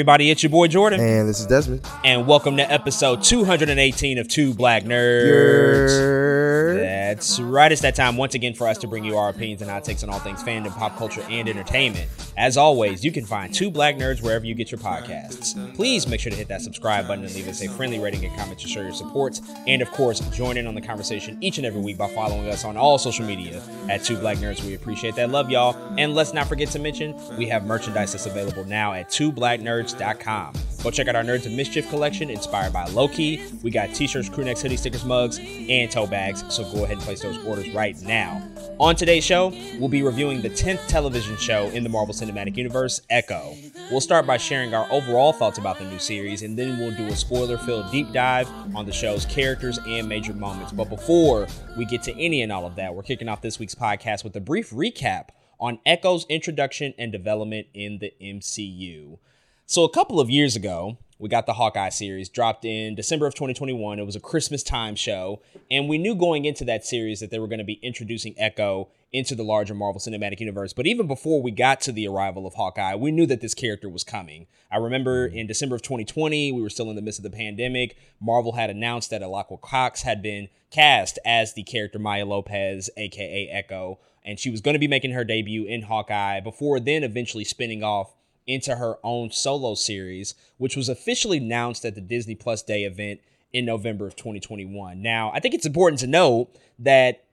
everybody? It's your boy Jordan, And this is Desmond. and welcome to episode 218 of Two Black Nerds. Yerp. That's right. It's that time once again for us to bring you our opinions and hot takes on all things fandom, pop culture, and entertainment. As always, you can find Two Black Nerds wherever you get your podcasts. Please make sure to hit that subscribe button and leave us a friendly rating and comment to show your support. And of course, join in on the conversation each and every week by following us on all social media at Two Black Nerds. We appreciate that. Love y'all. And let's not forget to mention we have merchandise that's available now at twoblacknerds.com. Go check out our Nerds of Mischief collection inspired by Loki. We got t-shirts, crew necks, hoodie stickers, mugs, and tote bags. So go ahead and place those orders right now. On today's show, we'll be reviewing the 10th television show in the Marvel Cinematic Universe, Echo. We'll start by sharing our overall thoughts about the new series, and then we'll do a spoiler-filled deep dive on the show's characters and major moments. But before we get to any and all of that, we're kicking off this week's podcast with a brief recap on Echo's introduction and development in the MCU. So a couple of years ago, we got the Hawkeye series dropped in December of 2021. It was a Christmas time show, and we knew going into that series that they were going to be introducing Echo into the larger Marvel Cinematic Universe. But even before we got to the arrival of Hawkeye, we knew that this character was coming. I remember mm-hmm. in December of 2020, we were still in the midst of the pandemic. Marvel had announced that Alaqua Cox had been cast as the character Maya Lopez, aka Echo, and she was going to be making her debut in Hawkeye before then eventually spinning off into her own solo series, which was officially announced at the Disney Plus Day event in November of 2021. Now, I think it's important to note that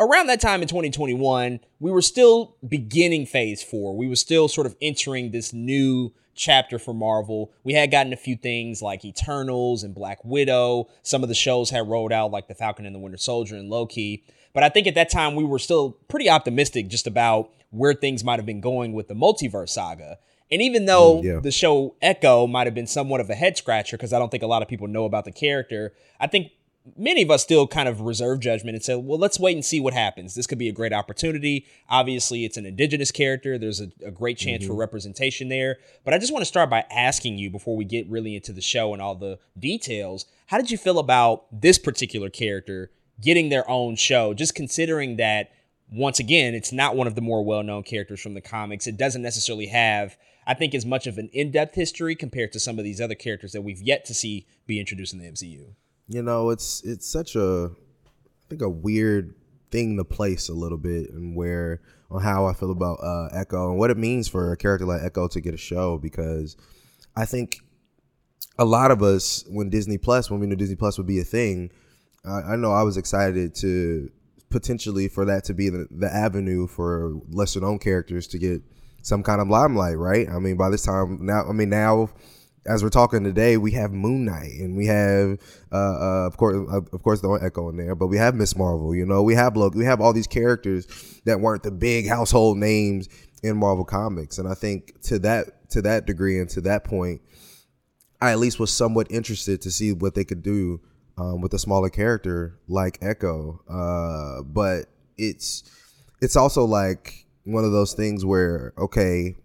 around that time in 2021, we were still beginning phase four. We were still sort of entering this new chapter for Marvel. We had gotten a few things like Eternals and Black Widow. Some of the shows had rolled out, like The Falcon and the Winter Soldier and Loki. But I think at that time, we were still pretty optimistic just about where things might have been going with the multiverse saga. And even though Mm, yeah. the show Echo might have been somewhat of a head scratcher, because I don't think a lot of people know about the character, I think many of us still kind of reserve judgment and say, well, let's wait and see what happens. This could be a great opportunity. Obviously, it's an indigenous character. There's a, a great chance for representation there. But I just want to start by asking you before we get really into the show and all the details, how did you feel about this particular character getting their own show? Just considering that, once again, it's not one of the more well known characters from the comics. It doesn't necessarily have. I think as much of an in-depth history compared to some of these other characters that we've yet to see be introduced in the MCU. You know, it's it's such a I think a weird thing to place a little bit and where on how I feel about uh Echo and what it means for a character like Echo to get a show because I think a lot of us when Disney Plus when we knew Disney Plus would be a thing, I, I know I was excited to potentially for that to be the, the avenue for lesser known characters to get some kind of limelight, right? I mean, by this time now, I mean now, as we're talking today, we have Moon Knight and we have, uh, uh of course, uh, of course, don't echo in there, but we have Miss Marvel. You know, we have look, we have all these characters that weren't the big household names in Marvel comics, and I think to that to that degree and to that point, I at least was somewhat interested to see what they could do um, with a smaller character like Echo. Uh, but it's it's also like one of those things where okay,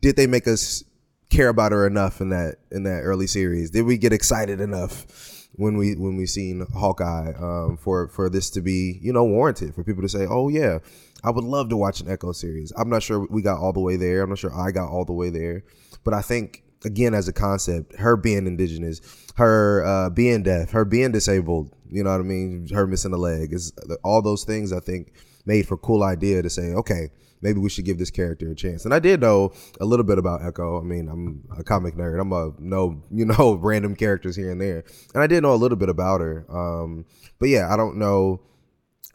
did they make us care about her enough in that in that early series? Did we get excited enough when we when we seen Hawkeye um, for for this to be you know warranted for people to say, oh yeah, I would love to watch an Echo series. I'm not sure we got all the way there. I'm not sure I got all the way there, but I think again as a concept, her being indigenous, her uh, being deaf, her being disabled, you know what I mean, her missing a leg is all those things I think made for cool idea to say, okay, maybe we should give this character a chance. And I did know a little bit about Echo. I mean, I'm a comic nerd. I'm a know you know random characters here and there, and I did know a little bit about her. Um, but yeah, I don't know.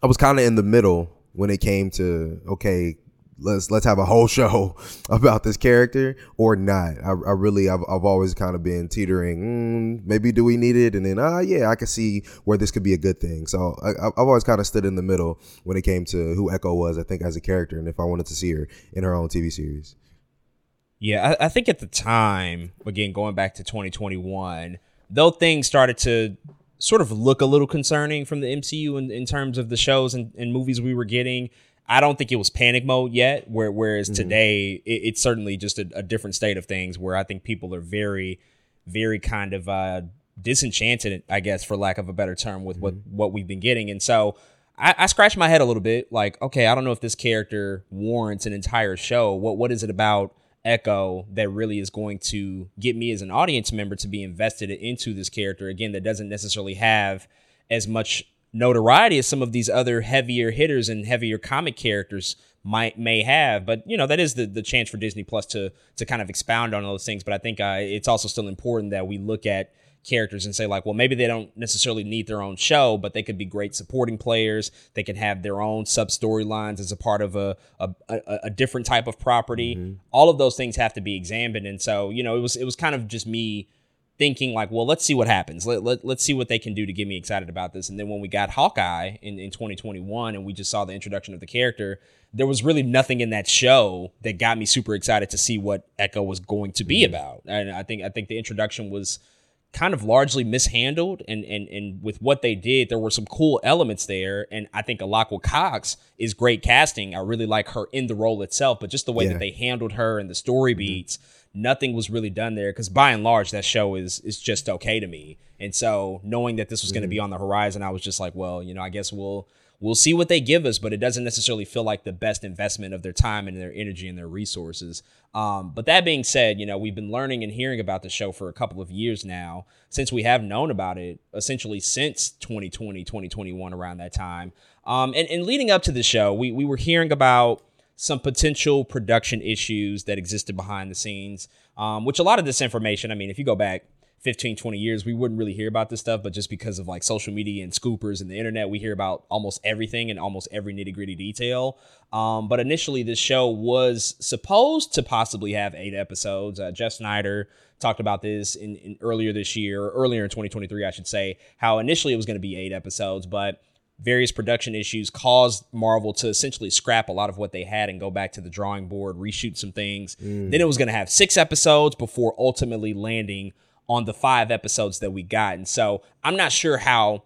I was kind of in the middle when it came to okay, let's let's have a whole show about this character or not. I, I really I've, I've always kind of been teetering. Mm, maybe do we need it? And then ah yeah, I can see where this could be a good thing. So I, I've always kind of stood in the middle when it came to who Echo was. I think as a character and if I wanted to see her in her own TV series. Yeah, I, I think at the time, again, going back to 2021, though things started to sort of look a little concerning from the MCU in, in terms of the shows and, and movies we were getting. I don't think it was panic mode yet. Where whereas today, it, it's certainly just a, a different state of things. Where I think people are very, very kind of uh, disenchanted, I guess, for lack of a better term, with what what we've been getting. And so I, I scratched my head a little bit, like, okay, I don't know if this character warrants an entire show. What what is it about Echo that really is going to get me as an audience member to be invested into this character again that doesn't necessarily have as much notoriety as some of these other heavier hitters and heavier comic characters might may have but you know that is the the chance for Disney Plus to to kind of expound on all those things but I think uh, it's also still important that we look at characters and say like well maybe they don't necessarily need their own show but they could be great supporting players they can have their own sub storylines as a part of a a, a, a different type of property mm-hmm. all of those things have to be examined and so you know it was it was kind of just me thinking like well let's see what happens let, let, let's see what they can do to get me excited about this and then when we got hawkeye in, in 2021 and we just saw the introduction of the character there was really nothing in that show that got me super excited to see what echo was going to be mm-hmm. about and i think i think the introduction was kind of largely mishandled and and and with what they did there were some cool elements there and i think Alaqua cox is great casting i really like her in the role itself but just the way yeah. that they handled her and the story mm-hmm. beats nothing was really done there because by and large that show is is just okay to me and so knowing that this was mm-hmm. going to be on the horizon i was just like well you know i guess we'll we'll see what they give us, but it doesn't necessarily feel like the best investment of their time and their energy and their resources. Um, but that being said, you know, we've been learning and hearing about the show for a couple of years now, since we have known about it essentially since 2020, 2021, around that time. Um, and, and leading up to the show, we, we were hearing about some potential production issues that existed behind the scenes, um, which a lot of this information, I mean, if you go back 15, 20 years, we wouldn't really hear about this stuff. But just because of like social media and scoopers and the internet, we hear about almost everything and almost every nitty gritty detail. Um, but initially, this show was supposed to possibly have eight episodes. Uh, Jeff Sneider talked about this in, in earlier this year, earlier in 2023, I should say, how initially it was going to be eight episodes, but various production issues caused Marvel to essentially scrap a lot of what they had and go back to the drawing board, reshoot some things. Mm. Then it was going to have six episodes before ultimately landing on the five episodes that we got. And so I'm not sure how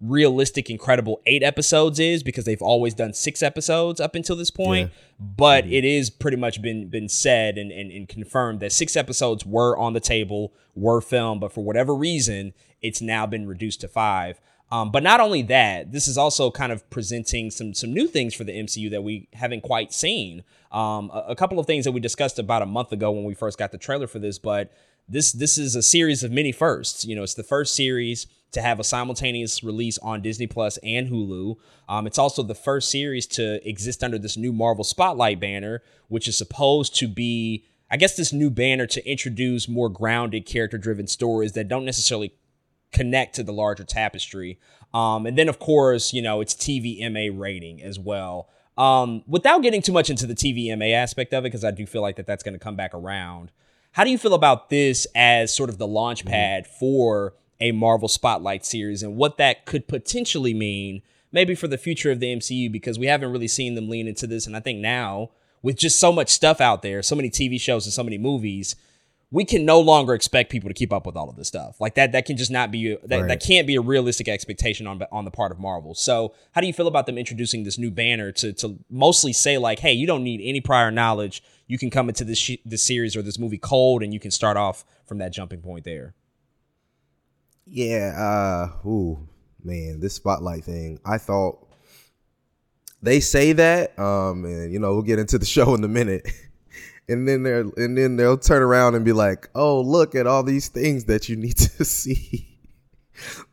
realistic, incredible eight episodes is because they've always done six episodes up until this point. Yeah. But mm-hmm. it is pretty much been been said and, and, and confirmed that six episodes were on the table, were filmed, but for whatever reason, it's now been reduced to five. Um, but not only that, this is also kind of presenting some some new things for the MCU that we haven't quite seen. Um, a, a couple of things that we discussed about a month ago when we first got the trailer for this, but this this is a series of many firsts. You know, it's the first series to have a simultaneous release on Disney Plus and Hulu. Um, it's also the first series to exist under this new Marvel Spotlight banner, which is supposed to be, I guess, this new banner to introduce more grounded, character driven stories that don't necessarily connect to the larger tapestry. Um, and then, of course, you know, it's TVMA rating as well. Um, without getting too much into the TVMA aspect of it, because I do feel like that that's going to come back around. How do you feel about this as sort of the launch mm-hmm. pad mm-hmm. for a Marvel Spotlight series and what that could potentially mean maybe for the future of the MCU because we haven't really seen them lean into this and I think now with just so much stuff out there, so many TV shows and so many movies, we can no longer expect people to keep up with all of this stuff. Like that, that can just not be that, right. that can't be a realistic expectation on on the part of Marvel. So, how do you feel about them introducing this new banner to to mostly say like, hey, you don't need any prior knowledge. You can come into this sh- this series or this movie cold, and you can start off from that jumping point there. Yeah. Uh. Ooh, man, this spotlight thing. I thought they say that. Um. And you know, we'll get into the show in a minute. And then they're and then they'll turn around and be like, "Oh, look at all these things that you need to see."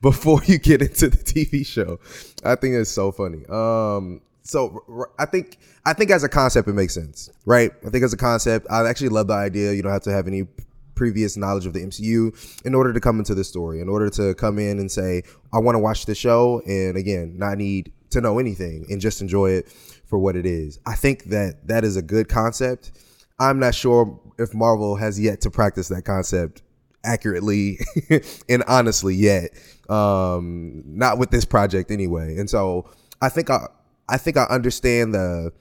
before you get into the TV show. I think it's so funny. Um, so I think I think as a concept it makes sense, right? I think as a concept, I actually love the idea. You don't have to have any previous knowledge of the MCU in order to come into this story, in order to come in and say, I want to watch the show, and again, not need to know anything and just enjoy it for what it is. I think that that is a good concept. I'm not sure if Marvel has yet to practice that concept accurately and honestly yet. Um, not with this project anyway. And so I think I I think I understand the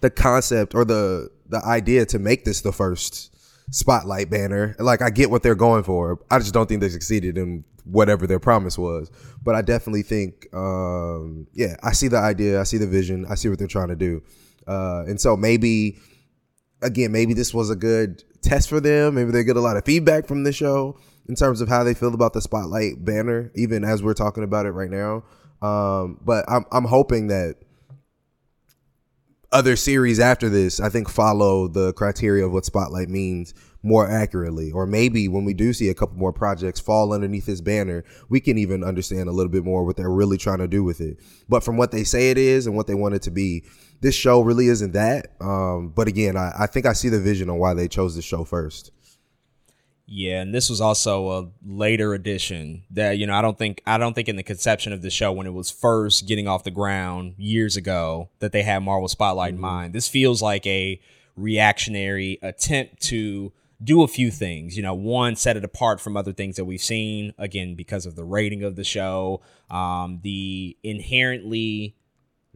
the concept or the the idea to make this the first spotlight banner. Like I get what they're going for. I just don't think they succeeded in whatever their promise was. But I definitely think um yeah, I see the idea, I see the vision, I see what they're trying to do. Uh and so maybe again, maybe this was a good test for them. Maybe they get a lot of feedback from the show in terms of how they feel about the spotlight banner, even as we're talking about it right now. Um, but I'm I'm hoping that other series after this, I think follow the criteria of what spotlight means more accurately. Or maybe when we do see a couple more projects fall underneath this banner, we can even understand a little bit more what they're really trying to do with it. But from what they say it is and what they want it to be, this show really isn't that. Um, but again, I, I think I see the vision on why they chose this show first. Yeah, and this was also a later edition that you know I don't think I don't think in the conception of the show when it was first getting off the ground years ago that they had Marvel Spotlight mm-hmm. in mind. This feels like a reactionary attempt to do a few things. You know, one, set it apart from other things that we've seen, again, because of the rating of the show, um, the inherently,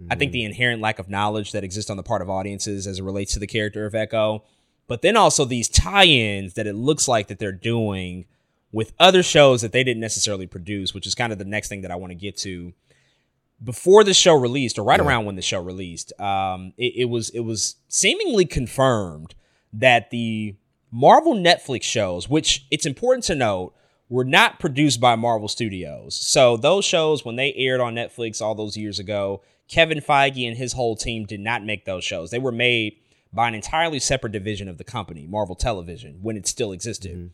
mm-hmm. I think the mm-hmm. inherent lack of knowledge that exists on the part of audiences as it relates to the character of Echo. But then also these tie ins that it looks like that they're doing with other shows that they didn't necessarily produce, which is kind of the next thing that I want to get to. Before the show released, or right yeah. around when the show released, um, it, it was it was seemingly confirmed that the Marvel Netflix shows, which it's important to note, were not produced by Marvel Studios. So those shows, when they aired on Netflix all those years ago, Kevin Feige and his whole team did not make those shows. They were made by an entirely separate division of the company, Marvel Television, when it still existed. Mm-hmm.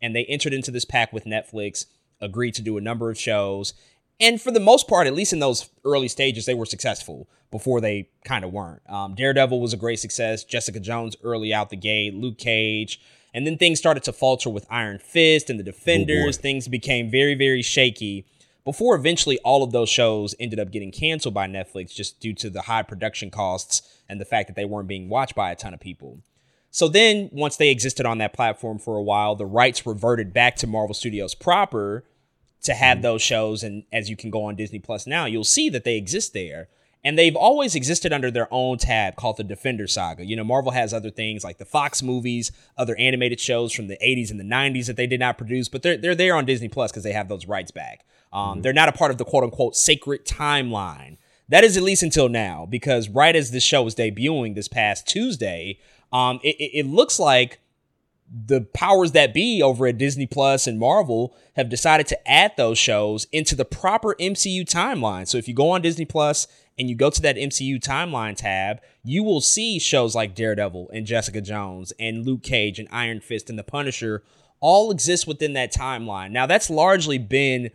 And they entered into this pact with Netflix, agreed to do a number of shows, and for the most part, at least in those early stages, they were successful before they kind of weren't. Um, Daredevil was a great success. Jessica Jones early out the gate. Luke Cage. And then things started to falter with Iron Fist and the Defenders. Oh things became very, very shaky before eventually all of those shows ended up getting canceled by Netflix just due to the high production costs and the fact that they weren't being watched by a ton of people. So then, once they existed on that platform for a while, the rights reverted back to Marvel Studios proper to have mm-hmm. those shows. And as you can go on Disney Plus now, you'll see that they exist there. And they've always existed under their own tab called the Defender Saga. You know, Marvel has other things like the Fox movies, other animated shows from the 80s and the 90s that they did not produce, but they're, they're there on Disney Plus because they have those rights back. Um, mm-hmm. They're not a part of the quote unquote sacred timeline. That is at least until now, because right as this show was debuting this past Tuesday, um, it, it, it looks like the powers that be over at Disney Plus and Marvel have decided to add those shows into the proper MCU timeline. So if you go on Disney Plus and you go to that MCU timeline tab, you will see shows like Daredevil and Jessica Jones and Luke Cage and Iron Fist and The Punisher all exist within that timeline. Now that's largely been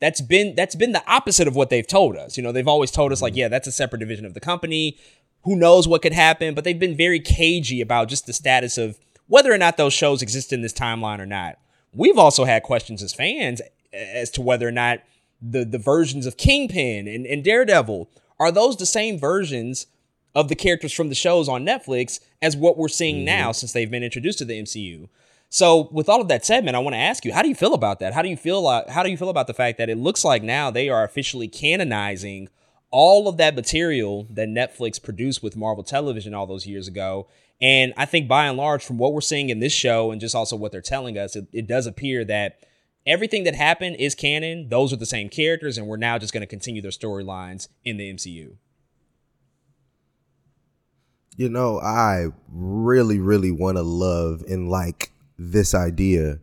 that's been that's been the opposite of what they've told us. You know, they've always told us like, yeah, that's a separate division of the company. Who knows what could happen, but they've been very cagey about just the status of whether or not those shows exist in this timeline or not. We've also had questions as fans as to whether or not the, the versions of Kingpin and, and Daredevil are those the same versions of the characters from the shows on Netflix as what we're seeing mm-hmm. now since they've been introduced to the MCU. So, with all of that said, man, I want to ask you, how do you feel about that? How do you feel? Uh, how do you feel about the fact that it looks like now they are officially canonizing all of that material that Netflix produced with Marvel Television all those years ago, and I think by and large, from what we're seeing in this show and just also what they're telling us, it, it does appear that everything that happened is canon. Those are the same characters, and we're now just going to continue their storylines in the MCU. You know, I really, really want to love and like this idea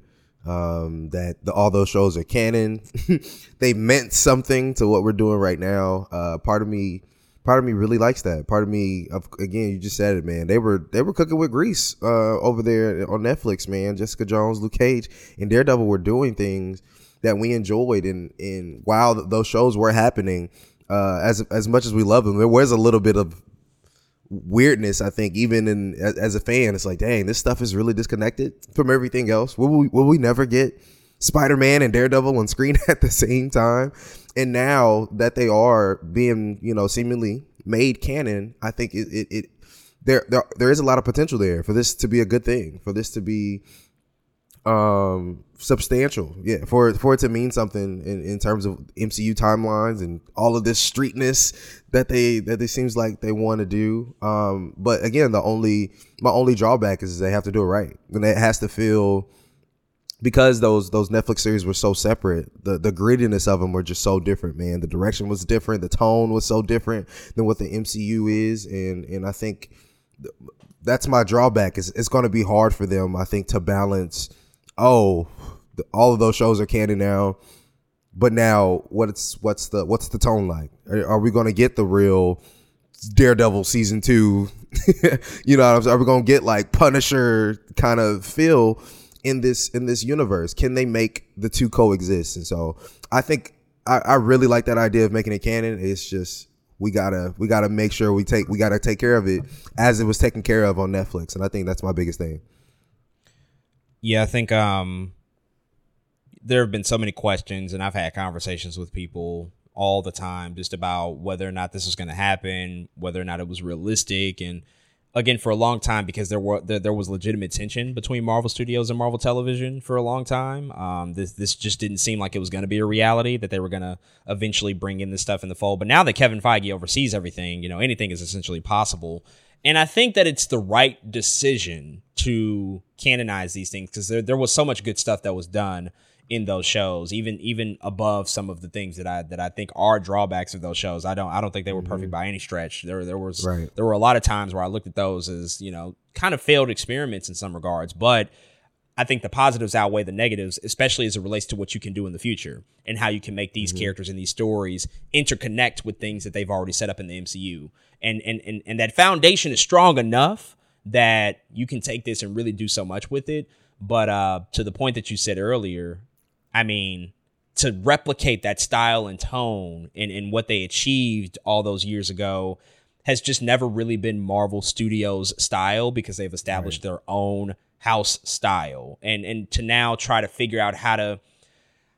um, that the, all those shows are canon. they meant something to what we're doing right now. Uh, part of me part of me really likes that. Part of me, again, you just said it, man. They were they were cooking with grease uh, over there on Netflix, man. Jessica Jones, Luke Cage, and Daredevil were doing things that we enjoyed, and and while those shows were happening, uh, as as much as we love them, there was a little bit of weirdness. I think even in as, as a fan, it's like, dang, this stuff is really disconnected from everything else. Will we will we never get Spider Man and Daredevil on screen at the same time? And now that they are being you know seemingly made canon i think it, it, it there, there there is a lot of potential there for this to be a good thing for this to be um substantial. Yeah for for it to mean something in, in terms of mcu timelines and all of this streetness that they that it seems like they want to do. Um but again the only my only drawback is they have to do it right and it has to feel because those those Netflix series were so separate, the the grittiness of them were just so different, man. The direction was different, the tone was so different than what the MCU is, and and I think that's my drawback. Is it's going to be hard for them, I think, to balance. Oh, the, all of those shows are canon now, but now what's what's the what's the tone like? Are, are we going to get the real? Daredevil season two. you know, what? are we gonna get like Punisher kind of feel in this in this universe? Can they make the two coexist? And so I think I, I really like that idea of making it canon. It's just we gotta we gotta make sure we take we gotta take care of it as it was taken care of on Netflix, and I think that's my biggest thing. Yeah, I think um, there have been so many questions, and I've had conversations with people all the time just about whether or not this was going to happen, whether or not it was realistic, and again for a long time because there were there, there was legitimate tension between Marvel Studios and Marvel Television for a long time. Um, this this just didn't seem like it was going to be a reality that they were going to eventually bring in this stuff in the fold. But now that Kevin Feige oversees everything, you know anything is essentially possible. And I think that it's the right decision to canonize these things because there, there was so much good stuff that was done in those shows, even even above some of the things that I that I think are drawbacks of those shows. I don't I don't think they were perfect mm-hmm. by any stretch. There there was right. there were a lot of times where I looked at those as you know kind of failed experiments in some regards, but I think the positives outweigh the negatives, especially as it relates to what you can do in the future and how you can make these mm-hmm. characters and these stories interconnect with things that they've already set up in the MCU. And and and and that foundation is strong enough that you can take this and really do so much with it. But uh, to the point that you said earlier, I mean, to replicate that style and tone and, and what they achieved all those years ago has just never really been Marvel Studios style because they've established right. their own house style. And and to now try to figure out how to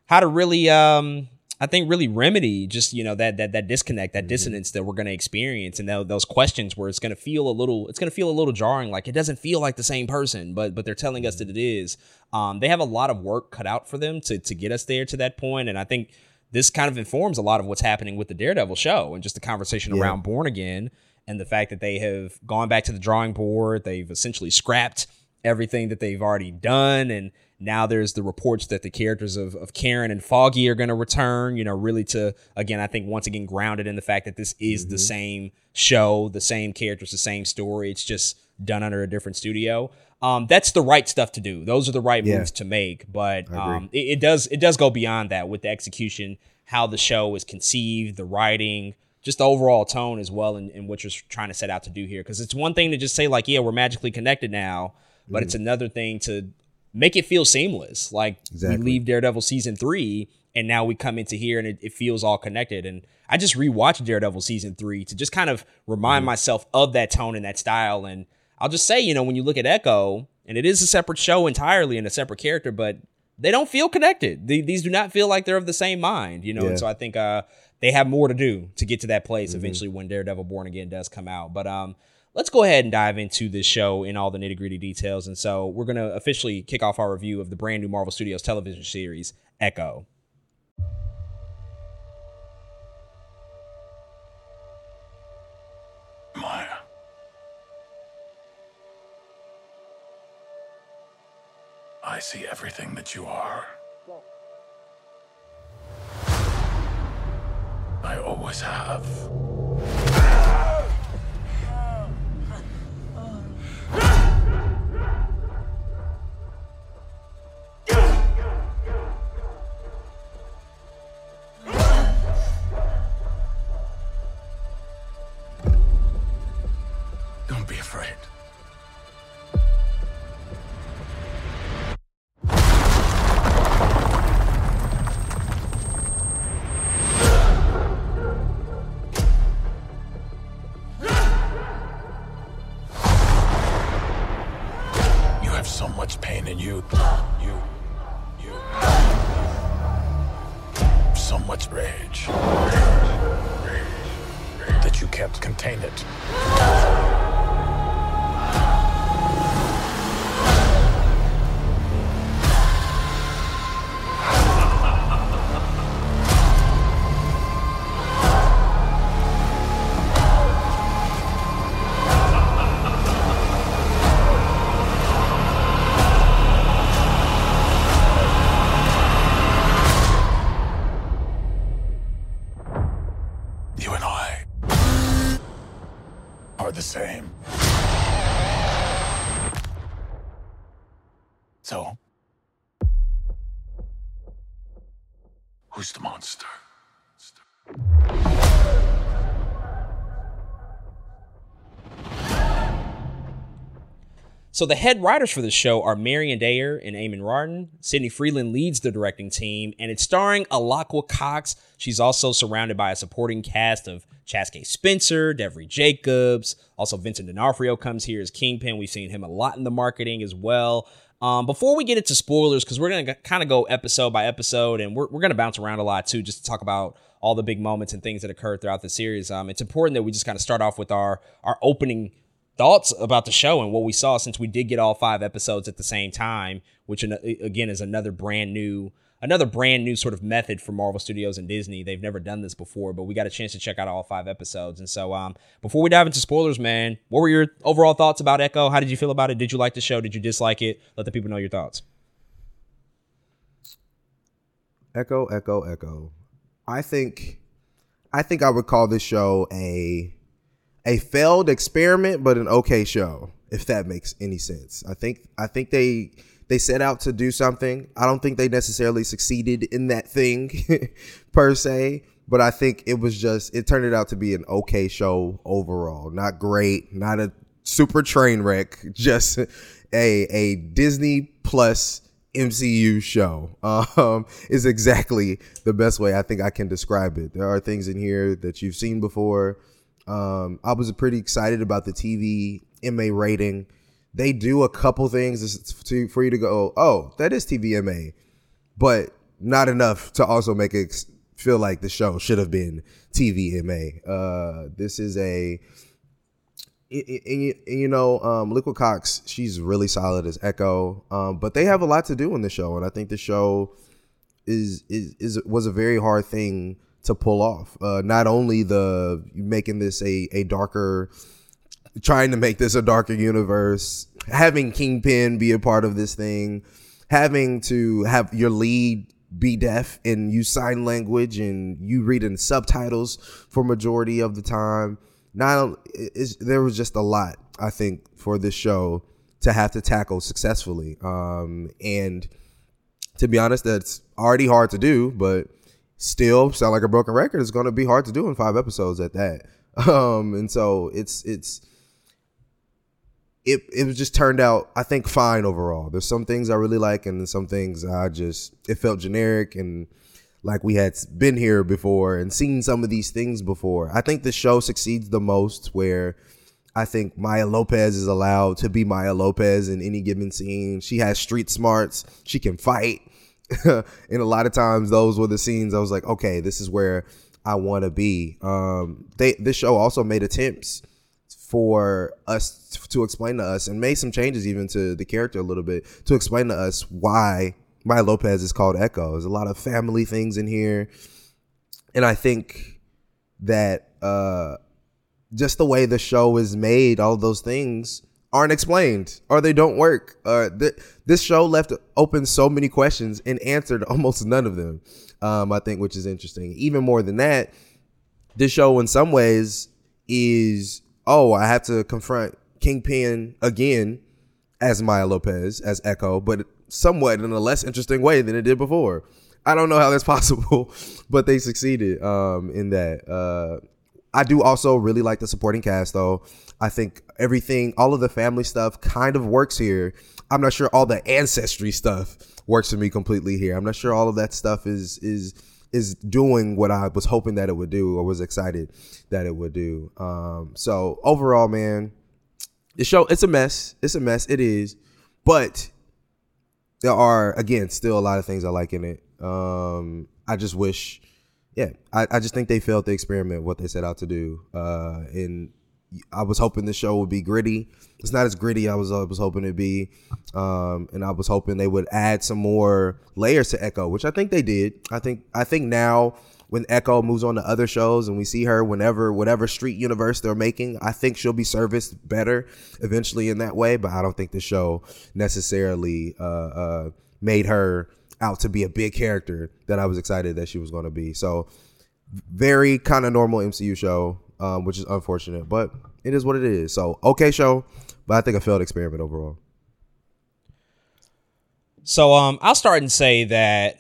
how to really um I think really remedy just you know that that that disconnect, that mm-hmm. dissonance that we're going to experience, and those questions where it's going to feel a little, it's going to feel a little jarring, like it doesn't feel like the same person, but but they're telling us that it is. Um, they have a lot of work cut out for them to to get us there to that point, and I think this kind of informs a lot of what's happening with the Daredevil show and just the conversation yeah. around Born Again and the fact that they have gone back to the drawing board, they've essentially scrapped everything that they've already done and now there's the reports that the characters of, of Karen and Foggy are going to return, you know, really to, again, I think once again, grounded in the fact that this is mm-hmm. the same show, the same characters, the same story. It's just done under a different studio. Um, that's the right stuff to do. Those are the right yeah. moves to make. But um, it, it does it does go beyond that with the execution, how the show is conceived, the writing, just the overall tone as well, and, what you're trying to set out to do here. Because it's one thing to just say like, yeah, we're magically connected now, but mm-hmm. it's another thing to make it feel seamless. Like exactly. we leave Daredevil season three and now we come into here and it, it, feels all connected. And I just rewatched Daredevil season three to just kind of remind mm myself of that tone and that style. And I'll just say, you know, when you look at Echo, and it is a separate show entirely and a separate character, but they don't feel connected. these do not feel like they're of the same mind, you know. Yeah. And so I think uh, they have more to do to get to that place mm-hmm. eventually when Daredevil Born Again does come out. But um, let's go ahead and dive into this show in all the nitty gritty details. And so we're going to officially kick off our review of the brand new Marvel Studios television series, Echo. Maya. I see everything that you are. I always have. so much pain in you. You. You. So much rage. rage. That you can't contain it. So the head writers for this show are Marion Dayre and Amy Rardin. Sydney Freeland leads the directing team, and it's starring Alaqua Cox. She's also surrounded by a supporting cast of Chaske Spencer, Devery Jacobs. Also, Vincent D'Onofrio comes here as Kingpin. We've seen him a lot in the marketing as well. Um, before we get into spoilers, because we're going to kind of go episode by episode and we're, we're going to bounce around a lot too, just to talk about all the big moments and things that occurred throughout the series. Um, it's important that we just kind of start off with our, our opening thoughts about the show and what we saw since we did get all five episodes at the same time, which again is another brand new another brand new sort of method for Marvel Studios and Disney. They've never done this before, but we got a chance to check out all five episodes. And so, um, before we dive into spoilers, man, what were your overall thoughts about Echo? How did you feel about it? Did you like the show? Did you dislike it? Let the people know your thoughts. Echo, Echo, Echo. I think, I think I would call this show a, a failed experiment, but an okay show. If that makes any sense, I think I think they they set out to do something. I don't think they necessarily succeeded in that thing per se, but I think it was just it turned out to be an okay show overall. Not great, not a super train wreck, just a a Disney plus MCU show um, is exactly the best way I think I can describe it. There are things in here that you've seen before. Um, I was pretty excited about the TV MA rating. They do a couple things to, for you to go, oh, that is TVMA, but not enough to also make it feel like the show should have been TVMA. Uh, this is a, and, you know, um, Liqua Cox, she's really solid as Echo, um, but they have a lot to do in the show, and I think the show is is is was a very hard thing to pull off. Uh, not only the making this a a darker trying to make this a darker universe, having Kingpin be a part of this thing, having to have your lead be deaf and use sign language and you read in subtitles for majority of the time. Now there was just a lot I think for this show to have to tackle successfully. Um, and to be honest, that's already hard to do, but still sound like a broken record. It's going to be hard to do in five episodes at that. Um, and so it's it's it it was just turned out I think fine overall. There's some things I really like and some things I just it felt generic and like we had been here before and seen some of these things before. I think the show succeeds the most where I think Maya Lopez is allowed to be Maya Lopez in any given scene. She has street smarts. She can fight. and a lot of times those were the scenes I was like, okay, this is where I want to be. Um, they this show also made attempts for us to explain to us and made some changes even to the character a little bit to explain to us why Maya Lopez is called Echo. There's a lot of family things in here. And I think that uh, just the way the show is made, all those things aren't explained or they don't work. Uh, th- this show left open so many questions and answered almost none of them, um, I think, which is interesting. Even more than that, this show in some ways is oh, I have to confront Kingpin again as Maya Lopez, as Echo, but somewhat in a less interesting way than it did before. I don't know how that's possible, but they succeeded um, in that. Uh, I do also really like the supporting cast, though. I think everything, all of the family stuff kind of works here. I'm not sure all the ancestry stuff works for me completely here. I'm not sure all of that stuff is is is doing what I was hoping that it would do or was excited that it would do. Um, so overall, man, the show it's a mess. It's a mess. It is, but there are again still a lot of things I like in it. Um, I just wish, yeah, I, I just think they failed to experiment what they set out to do. Uh, and I was hoping the show would be gritty. It's not as gritty I was I was hoping it'd be, um, and I was hoping they would add some more layers to Echo, which I think they did. I think I think now when Echo moves on to other shows and we see her whenever whatever street universe they're making, I think she'll be serviced better eventually in that way. But I don't think the show necessarily uh, uh, made her out to be a big character that I was excited that she was going to be. So very kind of normal MCU show um, which is unfortunate, but it is what it is. So okay show, but I think a failed experiment overall. So um, I'll start and say that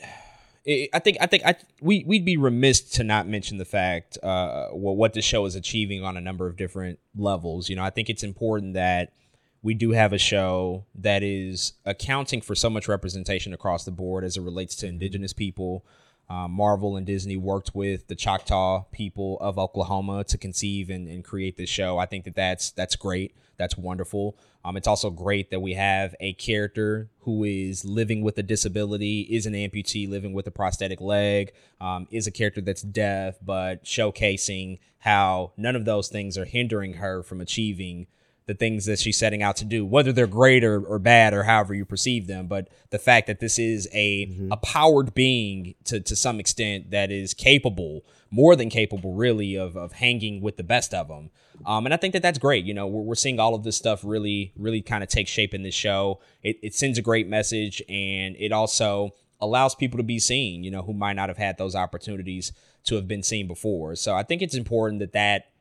I think I think I we we'd be remiss to not mention the fact uh, what the show is achieving on a number of different levels. You know, I think it's important that we do have a show that is accounting for so much representation across the board as it relates to indigenous people. Um, Marvel and Disney worked with the Choctaw people of Oklahoma to conceive and, and create this show. I think that that's that's great. That's wonderful. Um, it's also great that we have a character who is living with a disability, is an amputee living with a prosthetic leg, um, is a character that's deaf, but showcasing how none of those things are hindering her from achieving the things that she's setting out to do, whether they're great or, or bad or however you perceive them. But the fact that this is a mm-hmm. a powered being to, to some extent that is capable, more than capable, really, of, of hanging with the best of them. Um, and I think that that's great. You know, we're, we're seeing all of this stuff really, really kind of take shape in this show. It, it sends a great message and it also allows people to be seen, you know, who might not have had those opportunities to have been seen before. So I think it's important that that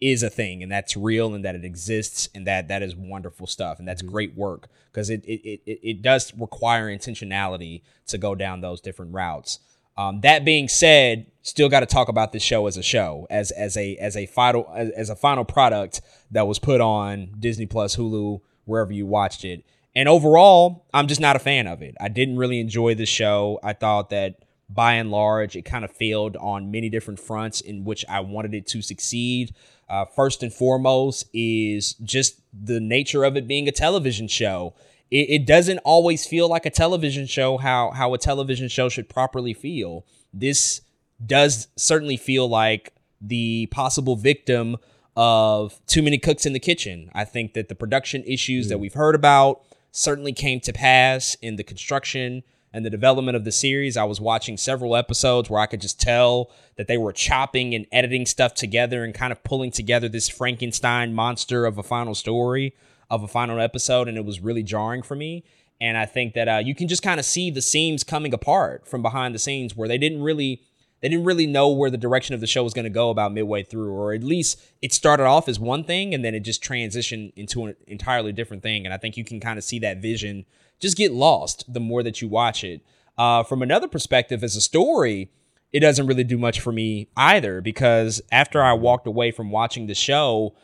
is a thing and that's real and that it exists and that that is wonderful stuff and that's mm-hmm. great work because it, it it it does require intentionality to go down those different routes. Um, that being said, still got to talk about this show as a show, as as a as a final as, as a final product that was put on Disney Plus, Hulu, wherever you watched it. And overall, I'm just not a fan of it. I didn't really enjoy the show. I thought that by and large, it kind of failed on many different fronts in which I wanted it to succeed. Uh, first and foremost is just the nature of it being a television show. It, it, doesn't always feel like a television show how how a television show should properly feel. This does certainly feel like the possible victim of too many cooks in the kitchen. I think that the production issues mm. that we've heard about certainly came to pass in the construction and the development of the series. I was watching several episodes where I could just tell that they were chopping and editing stuff together and kind of pulling together this Frankenstein monster of a final story, of a final episode. And it was really jarring for me. And I think that uh, you can just kind of see the seams coming apart from behind the scenes where they didn't really they didn't really know where the direction of the show was going to go about midway through, or at least it started off as one thing and then it just transitioned into an entirely different thing. And I think you can kind of see that vision just get lost the more that you watch it. Uh, from another perspective, as a story, it doesn't really do much for me either because after I walked away from watching the show,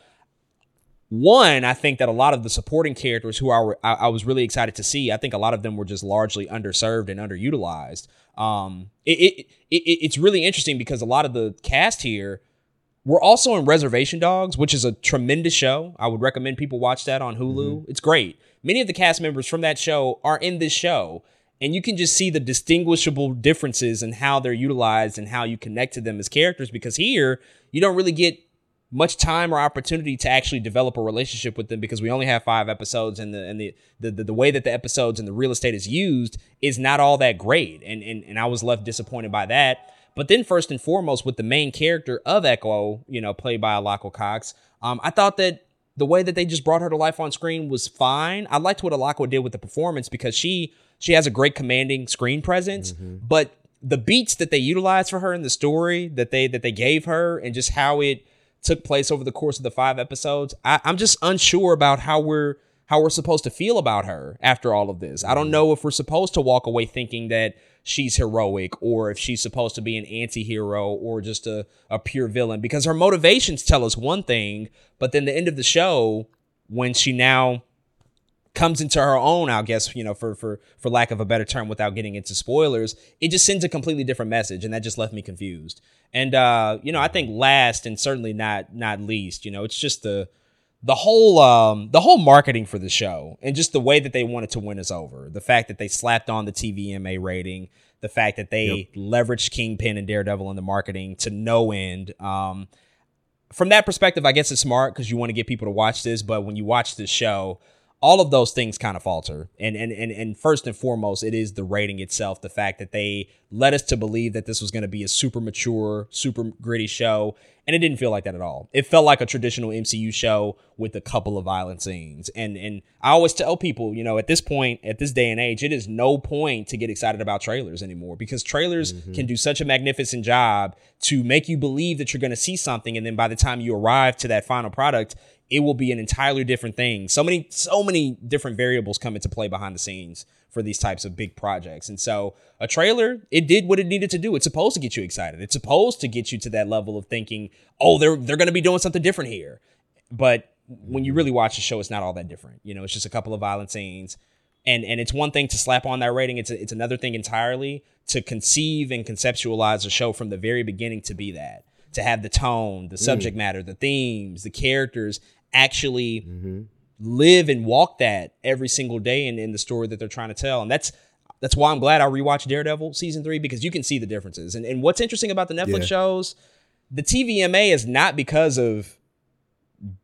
one, I think that a lot of the supporting characters who I, I, I was really excited to see, I think a lot of them were just largely underserved and underutilized. Um, it, it, it, it's really interesting because a lot of the cast here were also in Reservation Dogs, which is a tremendous show. I would recommend people watch that on Hulu. Mm-hmm. It's great. Many of the cast members from that show are in this show, and you can just see the distinguishable differences in how they're utilized and how you connect to them as characters because here you don't really get much time or opportunity to actually develop a relationship with them because we only have five episodes and the and the the, the, the way that the episodes and the real estate is used is not all that great and, and and I was left disappointed by that. But then first and foremost with the main character of Echo you know played by Alaqua Cox um I thought that the way that they just brought her to life on screen was fine I liked what Alaqua did with the performance because she she has a great commanding screen presence mm-hmm. but the beats that they utilized for her in the story that they that they gave her and just how it took place over the course of the five episodes. I, I'm just unsure about how we're how we're supposed to feel about her after all of this. I don't know if we're supposed to walk away thinking that she's heroic or if she's supposed to be an anti-hero or just a, a pure villain because her motivations tell us one thing, but then the end of the show, when she now comes into her own, I guess, you know, for for for lack of a better term, without getting into spoilers, it just sends a completely different message, and that just left me confused. And uh, you know, I think last and certainly not not least, you know, it's just the the whole um the whole marketing for the show and just the way that they wanted to win us over. The fact that they slapped on the TVMA rating, the fact that they yep. leveraged Kingpin and Daredevil in the marketing to no end. Um, from that perspective, I guess it's smart because you want to get people to watch this. But when you watch this show, all of those things kind of falter. And, and and and first and foremost, it is the rating itself, the fact that they led us to believe that this was going to be a super mature, super gritty show, and it didn't feel like that at all. It felt like a traditional MCU show with a couple of violent scenes. And and I always tell people, you know, at this point, at this day and age, it is no point to get excited about trailers anymore because trailers mm-hmm. can do such a magnificent job to make you believe that you're going to see something and then by the time you arrive to that final product, it will be an entirely different thing. So many, so many different variables come into play behind the scenes for these types of big projects. And so a trailer, it did what it needed to do. It's supposed to get you excited. It's supposed to get you to that level of thinking, oh, they're they're gonna be doing something different here. But when you really watch the show, it's not all that different. You know, it's just a couple of violent scenes, and and it's one thing to slap on that rating. It's a, it's another thing entirely to conceive and conceptualize a show from the very beginning to be that to have the tone, the subject mm. matter, the themes, the characters actually mm-hmm. live and walk that every single day in, in the story that they're trying to tell. And that's that's why I'm glad I rewatched Daredevil season three because you can see the differences. And and what's interesting about the Netflix yeah. shows, the TVMA is not because of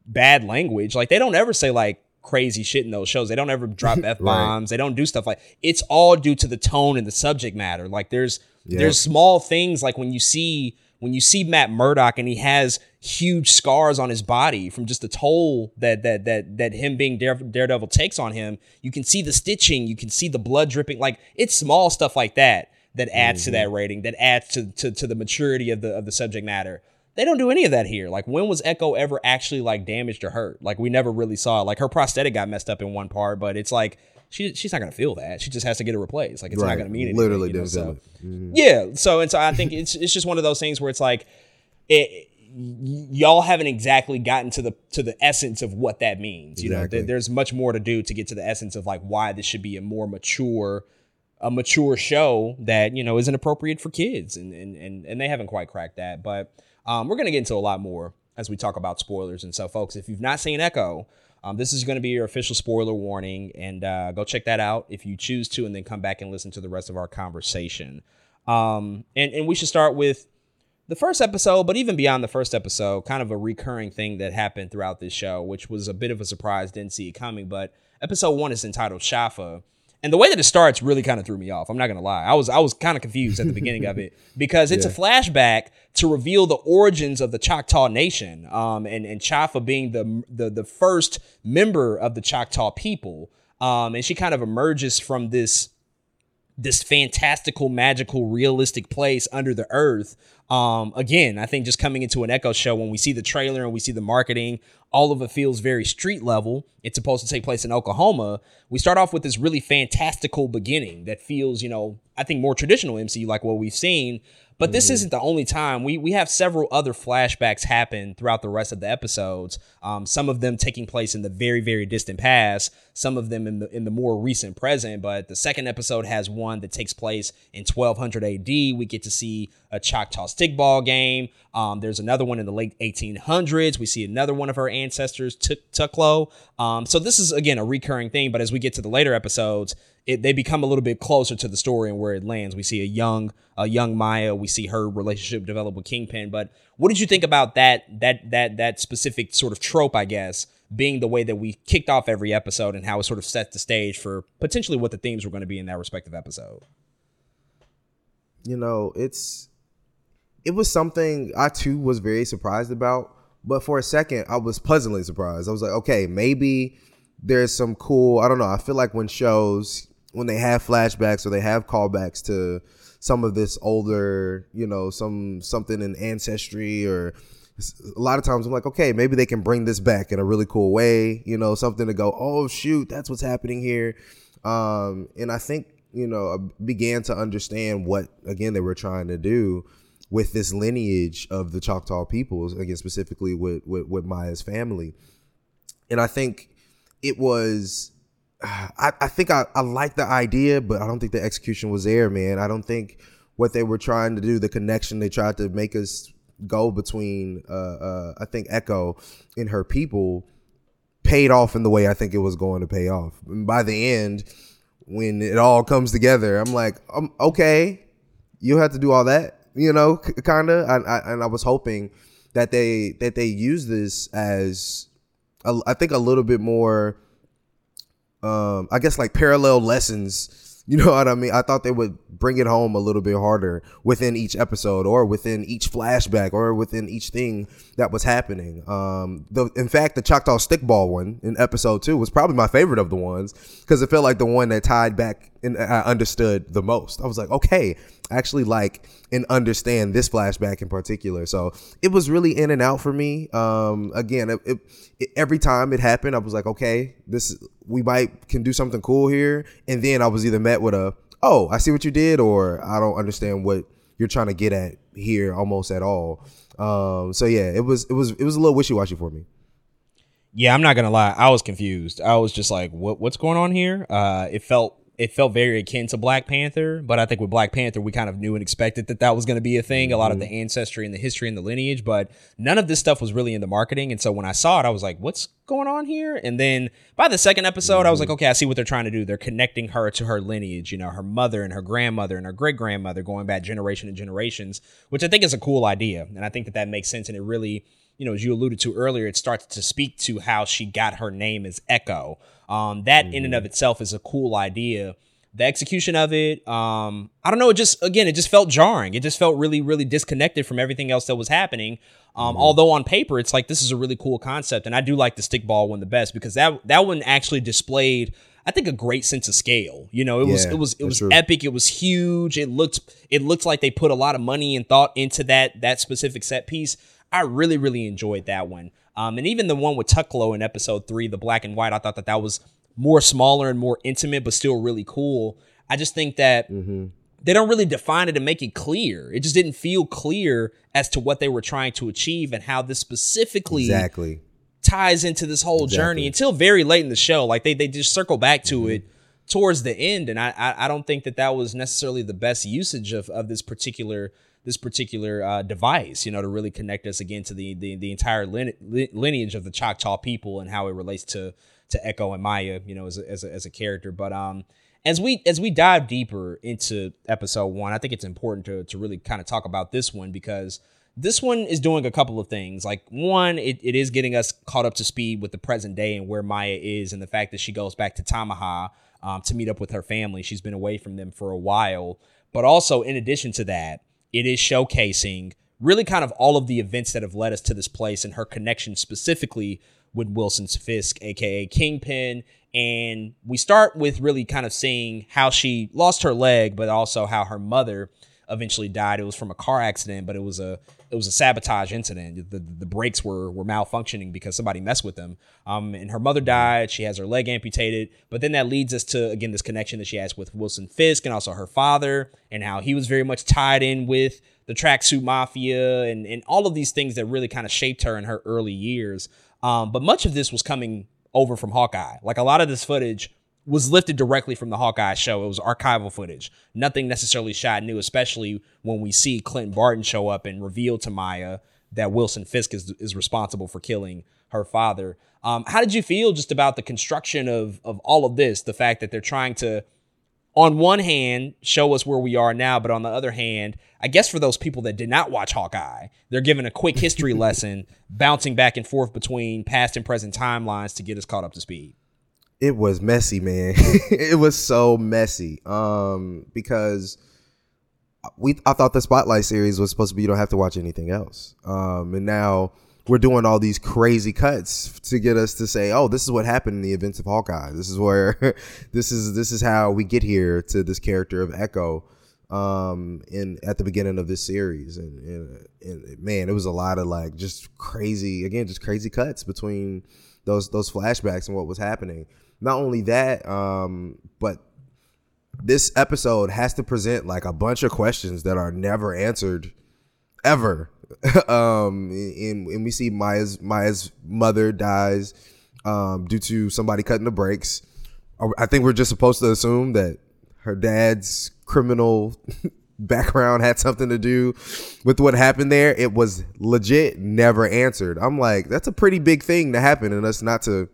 bad language. Like they don't ever say like crazy shit in those shows. They don't ever drop f bombs. right. They don't do stuff like it's all due to the tone and the subject matter. Like there's yep. there's small things like when you see when you see Matt Murdock and he has huge scars on his body from just the toll that that that that him being Dare, Daredevil takes on him, you can see the stitching, you can see the blood dripping. Like it's small stuff like that that adds mm-hmm. to that mm-hmm. rating, that adds to, to to the maturity of the of the subject matter. They don't do any of that here. Like when was Echo ever actually like damaged or hurt? Like we never really saw. It. Like her prosthetic got messed up in one part, but it's like she she's not gonna feel that. She just has to get it replaced. Like it's right. not gonna mean anything. Literally, you know? so, mm-hmm. yeah. So and so I think it's it's just one of those things where it's like it, y'all haven't exactly gotten to the to the essence of what that means. You exactly. know, th- there's much more to do to get to the essence of like why this should be a more mature a mature show that you know isn't appropriate for kids and and and, and they haven't quite cracked that but um, we're going to get into a lot more as we talk about spoilers and so folks if you've not seen echo um, this is going to be your official spoiler warning, and uh, go check that out if you choose to, and then come back and listen to the rest of our conversation. Um, and, and we should start with the first episode, but even beyond the first episode, kind of a recurring thing that happened throughout this show, which was a bit of a surprise, didn't see it coming. But episode one is entitled Chafa, and the way that it starts really kind of threw me off. I'm not gonna lie. I was I was kind of confused at the beginning of it because it's yeah. a flashback to reveal the origins of the Choctaw Nation, um, and and Chafa being the the the first member of the Choctaw people, um, and she kind of emerges from this this fantastical, magical, realistic place under the earth. Um, again, I think just coming into an Echo show when we see the trailer and we see the marketing, all of it feels very street level. It's supposed to take place in Oklahoma. We start off with this really fantastical beginning that feels, you know, I think more traditional MCU like what we've seen, but this mm-hmm. isn't the only time. We we have several other flashbacks happen throughout the rest of the episodes. Um, some of them taking place in the very very distant past. Some of them in the in the more recent present. But the second episode has one that takes place in 1200 AD. We get to see a Choctaw stickball game. Um, there's another one in the late 1800s. We see another one of her ancestors, Tuklo. Um, so this is again a recurring thing. But as we get to the later episodes, it, they become a little bit closer to the story and where it lands. We see a young a young Maya. We see her relationship develop with Kingpin. But what did you think about that that that that specific sort of trope? I guess being the way that we kicked off every episode and how it sort of set the stage for potentially what the themes were going to be in that respective episode. You know, it's it was something I too was very surprised about. But for a second, I was pleasantly surprised. I was like, okay, maybe there's some cool. I don't know. I feel like when shows when they have flashbacks or they have callbacks to some of this older, you know, some something in ancestry or a lot of times I'm like, okay, maybe they can bring this back in a really cool way, you know, something to go, oh shoot, that's what's happening here. Um, and I think, you know, I began to understand what again they were trying to do with this lineage of the Choctaw peoples, again specifically with with, with Maya's family. And I think it was I, I think I, I like the idea, but I don't think the execution was there, man. I don't think what they were trying to do, the connection they tried to make us go between, uh, uh, I think Echo and her people paid off in the way I think it was going to pay off. And by the end, when it all comes together, I'm like, um, okay, you have to do all that, you know, kind of. And I was hoping that they that they use this as a, I think a little bit more um I guess like parallel lessons you know what I mean? I thought they would bring it home a little bit harder within each episode or within each flashback or within each thing that was happening. Um, the, in fact, the Choctaw stickball one in episode two was probably my favorite of the ones because it felt like the one that tied back and I understood the most. I was like, okay, actually like and understand this flashback in particular. So it was really in and out for me. Um, again, it, it, it, every time it happened, I was like, okay, this we might can do something cool here. And then I was either met with a, oh, I see what you did, or I don't understand what you're trying to get at here almost at all. Um, so yeah, it was it was it was a little wishy washy for me. Yeah, I'm not gonna lie. I was confused. I was just like, "What? What's going on here?" Uh, it felt it felt very akin to Black Panther, but I think with Black Panther, we kind of knew and expected that that was going to be a thing. A lot of the mm-hmm. ancestry and the history and the lineage, but none of this stuff was really in the marketing. And so when I saw it, I was like, "What's going on here?" And then by the second episode, mm-hmm. I was like, mm-hmm. "Okay, I see what they're trying to do. They're connecting her to her lineage. You know, her mother and her grandmother and her great grandmother going back generation and generations, which I think is a cool idea, and I think that that makes sense, and it really." You know, as you alluded to earlier, it starts to speak to how she got her name as Echo. Um, that mm-hmm. in and of mm-hmm. itself is a cool idea. The execution of it, um, I don't know. It just again, it just felt jarring. It just felt really, really disconnected from everything else that was happening. Um, mm-hmm. Although on paper, it's like this is a really cool concept, and I do like the stickball one the best because that that one actually displayed I think a great sense of scale. You know, it yeah, was it was it was true. epic. It was huge. It looked it looked like they put a lot of money and thought into that that specific set piece. I really, really enjoyed that one. Um, and even the one with Tuklo in episode three, the black and white, I thought that that was more smaller and more intimate, but still really cool. I just think that mm-hmm. they don't really define it and make it clear. It just didn't feel clear as to what they were trying to achieve and how this specifically exactly ties into this whole exactly. journey until very late in the show. Like they they just circle back to mm-hmm. it towards the end, and I, I I don't think that that was necessarily the best usage of of this particular this particular uh, device, you know, to really connect us again to the the, the entire lineage of the Choctaw people and how it relates to to Echo and Maya, you know, as a, as a, as a character. But um, as we as we dive deeper into episode one, I think it's important to to really kind of talk about this one because this one is doing a couple of things. Like one, it, it is getting us caught up to speed with the present day and where Maya is, and the fact that she goes back to Tamaha um, to meet up with her family. She's been away from them for a while. But also, in addition to that, it is showcasing really kind of all of the events that have led us to this place and her connection specifically with Wilson Fisk, aka Kingpin. And we start with really kind of seeing how she lost her leg, but also how her mother eventually died. It was from a car accident, but it was a it was a sabotage incident. The, the brakes were were malfunctioning because somebody messed with them. Um, and her mother died. She has her leg amputated. But then that leads us to again this connection that she has with Wilson Fisk and also her father, and how he was very much tied in with the tracksuit mafia and and all of these things that really kind of shaped her in her early years. Um, but much of this was coming over from Hawkeye. Like a lot of this footage was lifted directly from the Hawkeye show. It was archival footage, nothing necessarily shot new, especially when we see Clint Barton show up and reveal to Maya that Wilson Fisk is, is responsible for killing her father. Um, how did you feel just about the construction of of all of this? The fact that they're trying to, on one hand, show us where we are now, but on the other hand, I guess for those people that did not watch Hawkeye, they're given a quick history lesson, bouncing back and forth between past and present timelines to get us caught up to speed it was messy, man. it was so messy. Um, because we I thought the Spotlight series was supposed to be you don't have to watch anything else. Um, and now we're doing all these crazy cuts to get us to say, oh, this is what happened in the events of Hawkeye. This is where this is this is how we get here to this character of Echo. Um, in at the beginning of this series, and, and, and man, it was a lot of like just crazy, again, just crazy cuts between those those flashbacks and what was happening. Not only that, um, but this episode has to present like a bunch of questions that are never answered ever. um, and, and we see Maya's Maya's mother dies um, due to somebody cutting the brakes. I think we're just supposed to assume that her dad's criminal background had something to do with what happened there. It was legit never answered. I'm like, that's a pretty big thing to happen, and us not to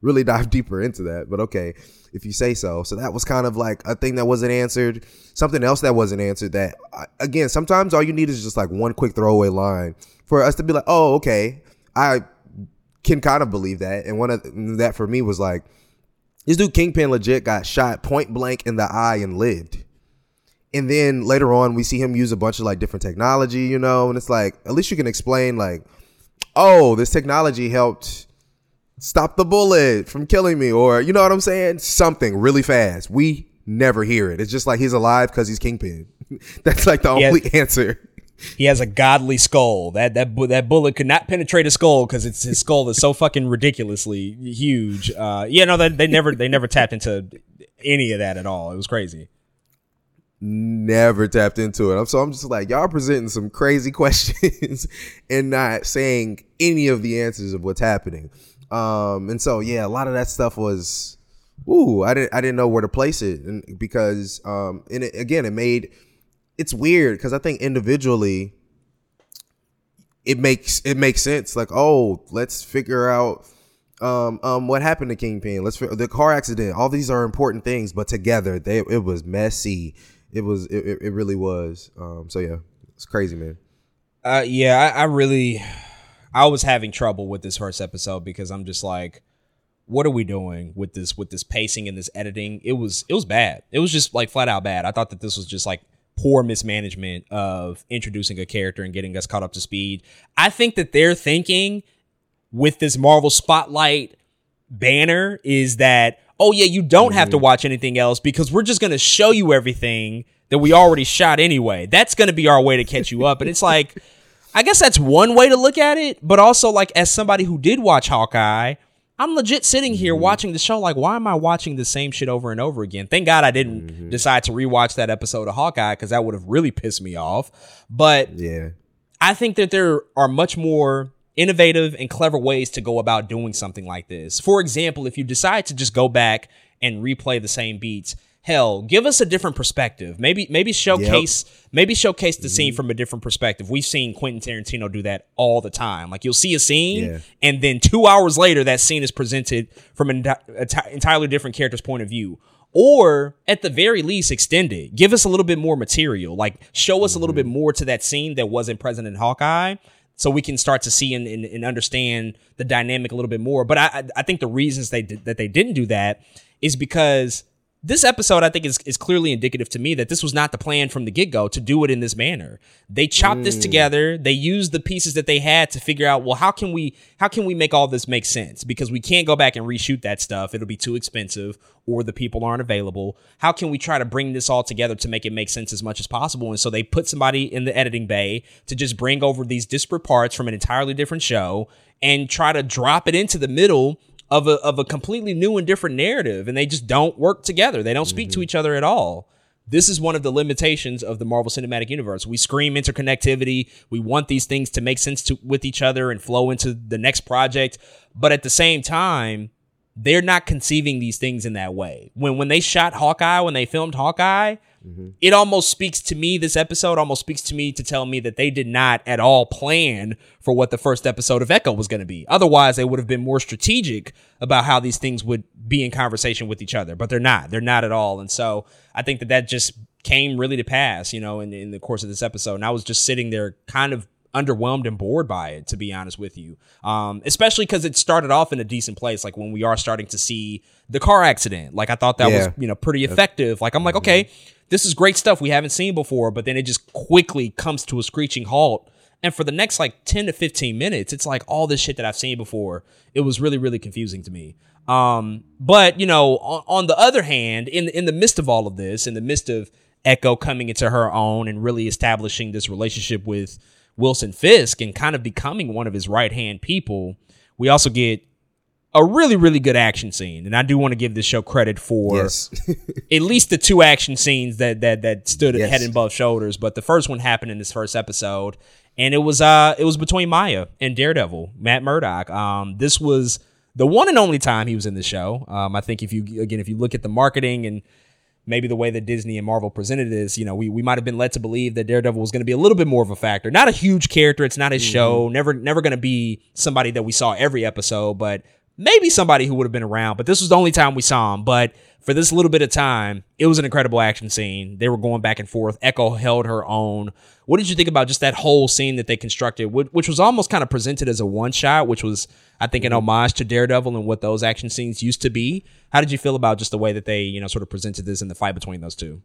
really dive deeper into that. But okay, if you say so. So that was kind of like a thing that wasn't answered. Something else that wasn't answered. That again, sometimes all you need is just like one quick throwaway line for us to be like, oh, okay, I can kind of believe that. And one of that for me was like, this dude Kingpin legit got shot point blank in the eye and lived. And then later on, we see him use a bunch of like different technology, you know, and it's like at least you can explain like, oh, this technology helped stop the bullet from killing me, or you know what I'm saying? Something really fast. We never hear it. It's just like he's alive because he's Kingpin. That's like the only answer. He has a godly skull. That that that bullet could not penetrate a skull because it's his skull is so fucking ridiculously huge. Uh, yeah, no, they, they never they never tapped into any of that at all. It was crazy. Never tapped into it. So I'm just like, y'all presenting some crazy questions and not saying any of the answers of what's happening. Um, and so yeah, a lot of that stuff was, ooh, I didn't I didn't know where to place it, and because um, and it, again, it made it's weird because I think individually it makes it makes sense. Like, oh, let's figure out um um what happened to Kingpin. Let's the car accident. All these are important things, but together they it was messy. It was it, it- it really was. Um, so yeah, it's crazy, man. Uh, yeah, I, I really, I was having trouble with this first episode because I'm just like, what are we doing with this with this pacing and this editing? It was it was bad. It was just like flat out bad. I thought that this was just like poor mismanagement of introducing a character and getting us caught up to speed. I think that they're thinking with this Marvel Spotlight banner is that oh yeah, you don't have to mm-hmm. watch anything else because we're just going to show you everything that we already shot anyway. That's going to be our way to catch you up. And it's like I guess that's one way to look at it, but also like as somebody who did watch Hawkeye, I'm legit sitting here mm-hmm. watching the show like why am I watching the same shit over and over again? Thank God I didn't mm-hmm. decide to rewatch that episode of Hawkeye cuz that would have really pissed me off. But Yeah, I think that there are much more innovative and clever ways to go about doing something like this. For example, if you decide to just go back and replay the same beats, hell, give us a different perspective. Maybe maybe showcase maybe showcase the scene mm-hmm. from a different perspective. We've seen Quentin Tarantino do that all the time. Like you'll see a scene Yeah. and then 2 hours later that scene is presented from an enti- enti- entirely different character's point of view. Or at the very least, extend it. Give us a little bit more material. Like show us a little bit mm-hmm. more to that scene that wasn't present in Hawkeye, so we can start to see and, and, and understand the dynamic a little bit more. But I I- I think the reasons they did, that they didn't do that is because this episode I think is, is clearly indicative to me that this was not the plan from the get go to do it in this manner. They chopped this mm. together. They used the pieces that they had to figure out well how can we how can we make all this make sense because we can't go back and reshoot that stuff. It'll be too expensive or the people aren't available. How can we try to bring this all together to make it make sense as much as possible? And so they put somebody in the editing bay to just bring over these disparate parts from an entirely different show and try to drop it into the middle of a of a completely new and different narrative and they just don't work together. They don't speak to mm-hmm. each other at all. This is one of the limitations of the Marvel Cinematic Universe. We scream interconnectivity. We want these things to make sense to with each other and flow into the next project, but at the same time, they're not conceiving these things in that way. When when they shot Hawkeye, when they filmed Hawkeye, mm-hmm. it almost speaks to me. This episode almost speaks to me to tell me that they did not at all plan for what the first episode of Echo was going to be. Otherwise, they would have been more strategic about how these things would be in conversation with each other. But they're not. They're not at all. And so I think that that just came really to pass, you know, in, in the course of this episode. And I was just sitting there, kind of underwhelmed and bored by it to be honest with you. Um especially because it started off in a decent place like when we are starting to see the car accident. Like i thought that Yeah. was you know pretty effective. Like i'm like okay this is great stuff we haven't seen before but then it just quickly comes to a screeching halt. And for the next like 10 to 15 minutes it's like all this shit that i've seen before it was really really confusing to me. Um but you know on, on the other hand in in the midst of all of this in the midst of echo coming into her own and really establishing this relationship with wilson fisk and kind of becoming one of his right hand people we also get a really really good action scene and i do want to give this show credit for yes, at least the two action scenes that that that stood Yes. head and above shoulders. But the first one happened in this first episode, and it was uh it was between Maya and Daredevil, Matt Murdock. Um, this was the one and only time he was in the show. Um, I think if you again if you look at the marketing and maybe the way that Disney and Marvel presented this, you know, we, we might have been led to believe that Daredevil was going to be a little bit more of a factor. Not a huge character. It's not his mm-hmm. show. Never never going to be somebody that we saw every episode, but maybe somebody who would have been around. But this was the only time we saw him. But for this little bit of time, it was an incredible action scene. They were going back and forth. Echo held her own. What did you think about just that whole scene that they constructed, which, was almost kind of presented as a one shot, which was, I think, an mm-hmm. homage to Daredevil and what those action scenes used to be? How did you feel about just the way that they, you know, sort of presented this in the fight between those two?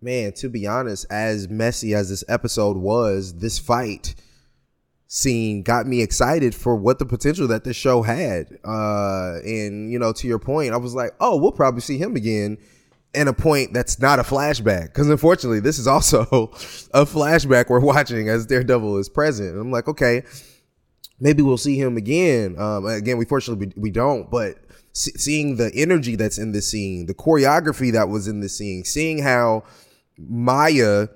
man. To be honest, as messy as this episode was, this fight scene got me excited for what the potential that this show had. Uh, and you know, to your point, I was like, oh, we'll probably see him again. And a point that's not a flashback, because unfortunately, this is also a flashback we're watching as Daredevil is present. And I'm like, okay, maybe we'll see him again. Um, again, we fortunately we, we don't, but see, seeing the energy that's in this scene, the choreography that was in this scene, seeing how Maya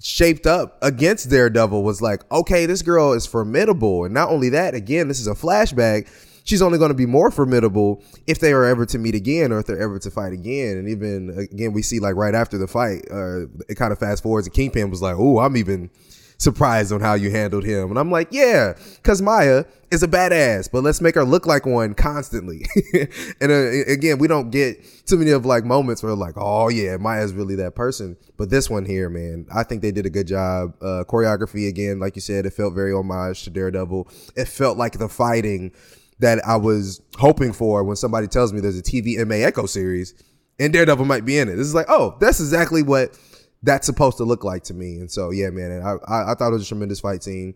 shaped up against Daredevil was like, okay, this girl is formidable. And not only that, again, this is a flashback. she's only going to be more formidable if they are ever to meet again or if they're ever to fight again. And even again, we see like right after the fight, uh, it kind of fast forwards and Kingpin was like, "Oh, I'm even." Surprised on how you handled him. And I'm like, yeah, because Maya is a badass, but let's make her look like one constantly. and uh, again, we don't get too many of like moments where like, oh yeah, Maya's really that person. But this one here, man, I think they did a good job. Uh, choreography again, like you said, it felt very homage to Daredevil. It felt like the fighting that I was hoping for when somebody tells me there's a TV MA Echo series and Daredevil might be in it. This is like, oh, that's exactly what that's supposed to look like to me. And so, yeah, man, I, I, I thought it was a tremendous fight scene.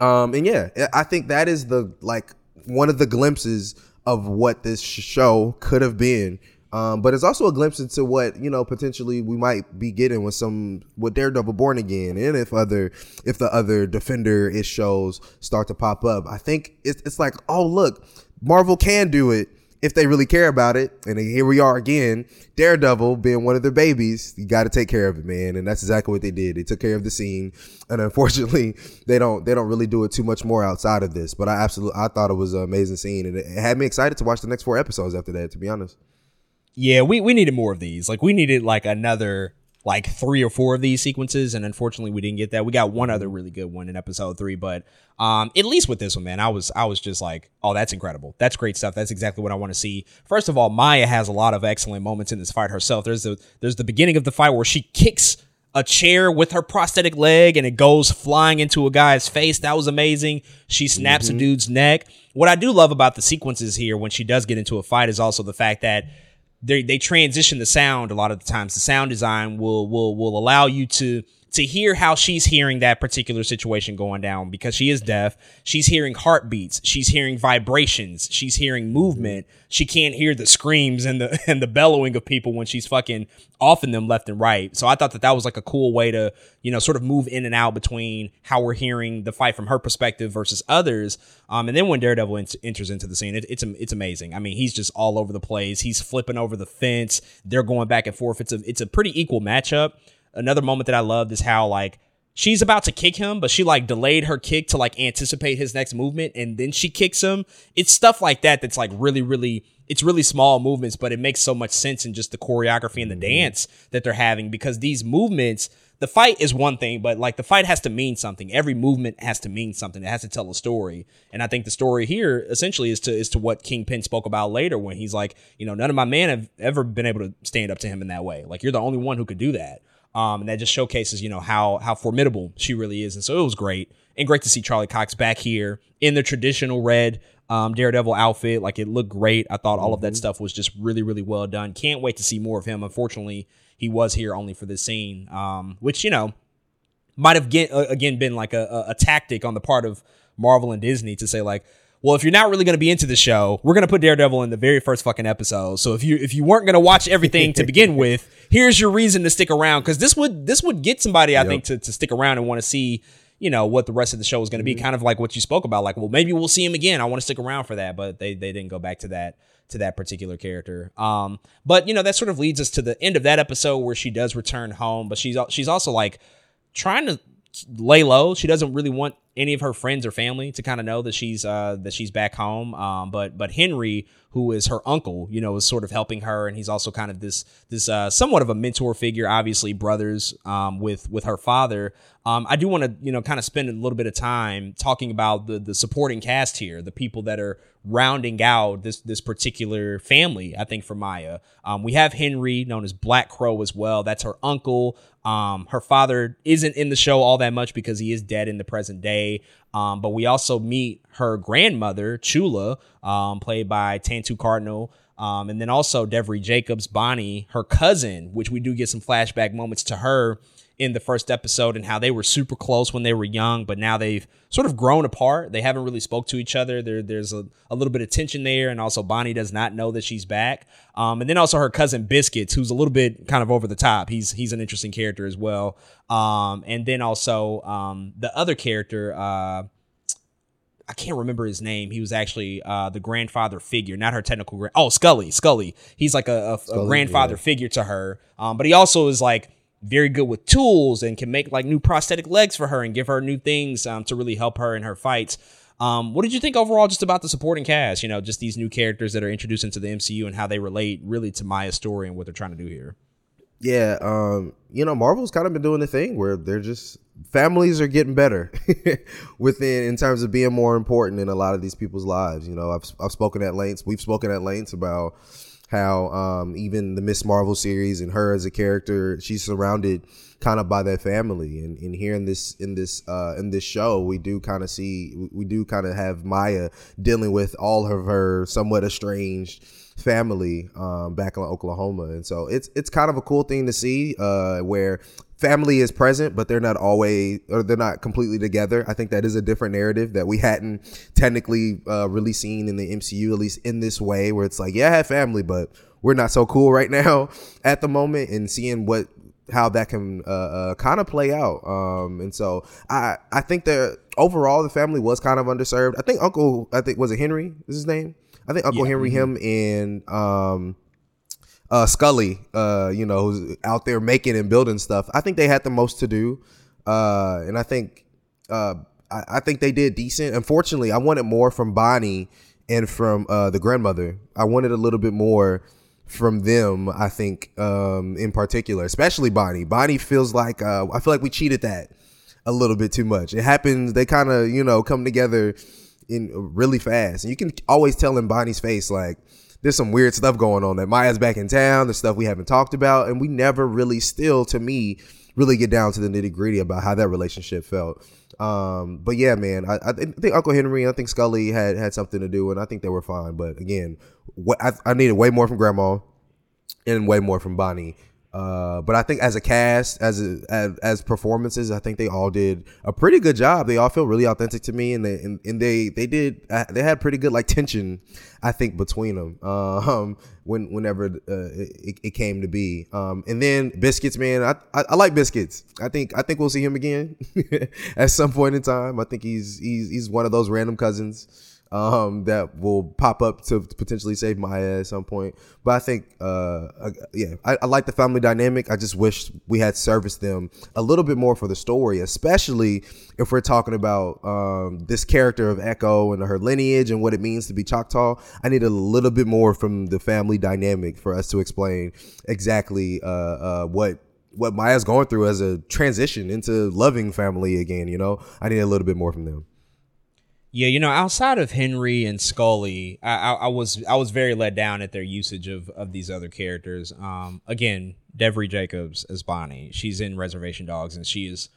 Um, and yeah, I think that is the like one of the glimpses of what this show could have been. Um, but it's also a glimpse into what you know potentially we might be getting with some with Daredevil Born Again, and if other if the other Defender ish shows start to pop up. I think it's it's like oh look, Marvel can do it if they really care about it. And here we are again, Daredevil being one of their babies. You got to take care of it, man. And that's exactly what they did. They took care of the scene, and unfortunately, they don't they don't really do it too much more outside of this. But I absolutely I thought it was an amazing scene, and it had me excited to watch the next four episodes after that. To be honest. Yeah, we, we needed more of these. Like we needed like another like three or four of these sequences, and unfortunately we didn't get that. We got one other really good one in episode three, but um, at least with this one, man, I was I was just like, oh, that's incredible. That's great stuff. That's exactly what I want to see. First of all, Maya has a lot of excellent moments in this fight herself. There's the there's the beginning of the fight where she kicks a chair with her prosthetic leg and it goes flying into a guy's face. That was amazing. She snaps mm-hmm. a dude's neck. What I do love about the sequences here when she does get into a fight is also the fact that they they transition the sound a lot of the times. The sound design will will will allow you to to hear how she's hearing that particular situation going down because she is deaf. She's hearing heartbeats. She's hearing vibrations. She's hearing movement. She can't hear the screams and the and the bellowing of people when she's fucking offing them left and right. So I thought that that was like a cool way to you know sort of move in and out between how we're hearing the fight from her perspective versus others. Um, and then when Daredevil ent- enters into the scene, it, it's it's amazing. I mean, he's just all over the place. He's flipping over the fence. They're going back and forth. It's a it's a pretty equal matchup another moment that I loved is how like she's about to kick him, but she like delayed her kick to like anticipate his next movement and then she kicks him. It's stuff like that that's like really, really, it's really small movements, but it makes so much sense in just the choreography and the mm-hmm. dance that they're having because these movements, the fight is one thing, but like the fight has to mean something. Every movement has to mean something. It has to tell a story. And I think the story here essentially is to is to what Kingpin spoke about later when he's like, you know, none of my men have ever been able to stand up to him in that way. Like you're the only one who could do that. Um, and that just showcases, you know, how how formidable she really is. And so it was great and great to see Charlie Cox back here in the traditional red um, Daredevil outfit. Like it looked great. I thought all of that mm-hmm. stuff was just really, really well done. Can't wait to see more of him. Unfortunately, he was here only for this scene, um, which you know might have get, uh, again been like a, a, a tactic on the part of Marvel and Disney to say like, well, if you're not really going to be into the show, we're going to put Daredevil in the very first fucking episode. So if you if you weren't going to watch everything to begin with, here's your reason to stick around because this would this would get somebody I yep. think to to stick around and want to see you know what the rest of the show is going to be. Mm-hmm. Kind of like what you spoke about, like well maybe we'll see him again. I want to stick around for that, but they they didn't go back to that to that particular character. Um, but you know that sort of leads us to the end of that episode where she does return home, but she's she's also like trying to lay low. She doesn't really want any of her friends or family to kind of know that she's uh, that she's back home. Um, but but Henry, who is her uncle, you know, is sort of helping her, and he's also kind of this this uh, somewhat of a mentor figure. Obviously, brothers um, with with her father. Um, I do want to you know kind of spend a little bit of time talking about the the supporting cast here, the people that are rounding out this this particular family. I think for Maya, um, we have Henry, known as Black Crow, as well. That's her uncle. Um, her father isn't in the show all that much because he is dead in the present day. Um, but we also meet her grandmother, Chula, um, played by Tantoo Cardinal. Um, and then also Devery Jacobs, Bonnie, her cousin, which we do get some flashback moments to her in the first episode and how they were super close when they were young, but now they've sort of grown apart. They haven't really spoke to each other. There, there's a, a little bit of tension there, and also Bonnie does not know that she's back. Um, and then also her cousin Biscuits, who's a little bit kind of over the top. He's he's an interesting character as well. Um, and then also um, the other character. Uh, I can't remember his name. He was actually uh, the grandfather figure, not her technical. Oh, Skully. Skully. He's like a, a, Skully, a grandfather yeah. figure to her. Um, but he also is like very good with tools and can make like new prosthetic legs for her and give her new things um, to really help her in her fights. Um, what did you think overall just about the supporting cast? You know, just these new characters that are introduced into the MCU and how they relate really to Maya's story and what they're trying to do here. Yeah, um, you know, Marvel's kind of been doing the thing where they're just families are getting better within in terms of being more important in a lot of these people's lives. You know, I've I've spoken at lengths. We've spoken at lengths about how um, even the Miss Marvel series and her as a character, she's surrounded kind of by that family. And, and here in this in this uh, in this show, we do kind of see we do kind of have Maya dealing with all of her somewhat estranged family um, back in Oklahoma, and so it's it's kind of a cool thing to see uh, where family is present, but they're not always or they're not completely together. I think that is a different narrative that we hadn't technically uh, really seen in the MCU, at least in this way, where it's like, yeah, I have family, but we're not so cool right now at the moment, and seeing what how that can uh, uh, kind of play out. Um, and so I I think that overall the family was kind of underserved. I think Uncle I think was it Henry is his name. I think Uncle yeah. Henry, mm-hmm. him, and um, uh, Skully, uh, you know, who's out there making and building stuff. I think they had the most to do, uh, and I think uh, I, I, think they did decent. Unfortunately, I wanted more from Bonnie and from uh, the grandmother. I wanted a little bit more from them. I think, um, in particular, especially Bonnie. Bonnie feels like uh, I feel like we cheated that a little bit too much. It happens. They kind of you know come together in really fast. And you can always tell in Bonnie's face, like, there's some weird stuff going on. That Maya's back in town, the stuff we haven't talked about, and we never really still, to me, really get down to the nitty gritty about how that relationship felt. Um, but yeah, man, I, I, think Uncle Henry, and I think Skully had had something to do, and I think they were fine. But again, what I, I needed way more from Grandma and way more from Bonnie uh, but I think as a cast, as, a, as, as performances, I think they all did a pretty good job. They all feel really authentic to me, and they and, and they they did uh, they had pretty good like tension, I think between them. Um, when whenever uh, it, it, came to be, um, and then biscuits, man, I, I, I like biscuits. I think I think we'll see him again at some point in time. I think he's he's he's one of those random cousins um, that will pop up to potentially save Maya at some point. But I think, uh, yeah, I, I, like the family dynamic. I just wish we had serviced them a little bit more for the story, especially if we're talking about um, this character of Echo and her lineage and what it means to be Choctaw. I need a little bit more from the family dynamic for us to explain exactly uh, uh, what what Maya's going through as a transition into loving family again. You know, I need a little bit more from them. Yeah, you know, outside of Henry and Skully, I, I, I, was I was very let down at their usage of of these other characters. Um, again, Devery Jacobs as Bonnie. She's in Reservation Dogs, and she is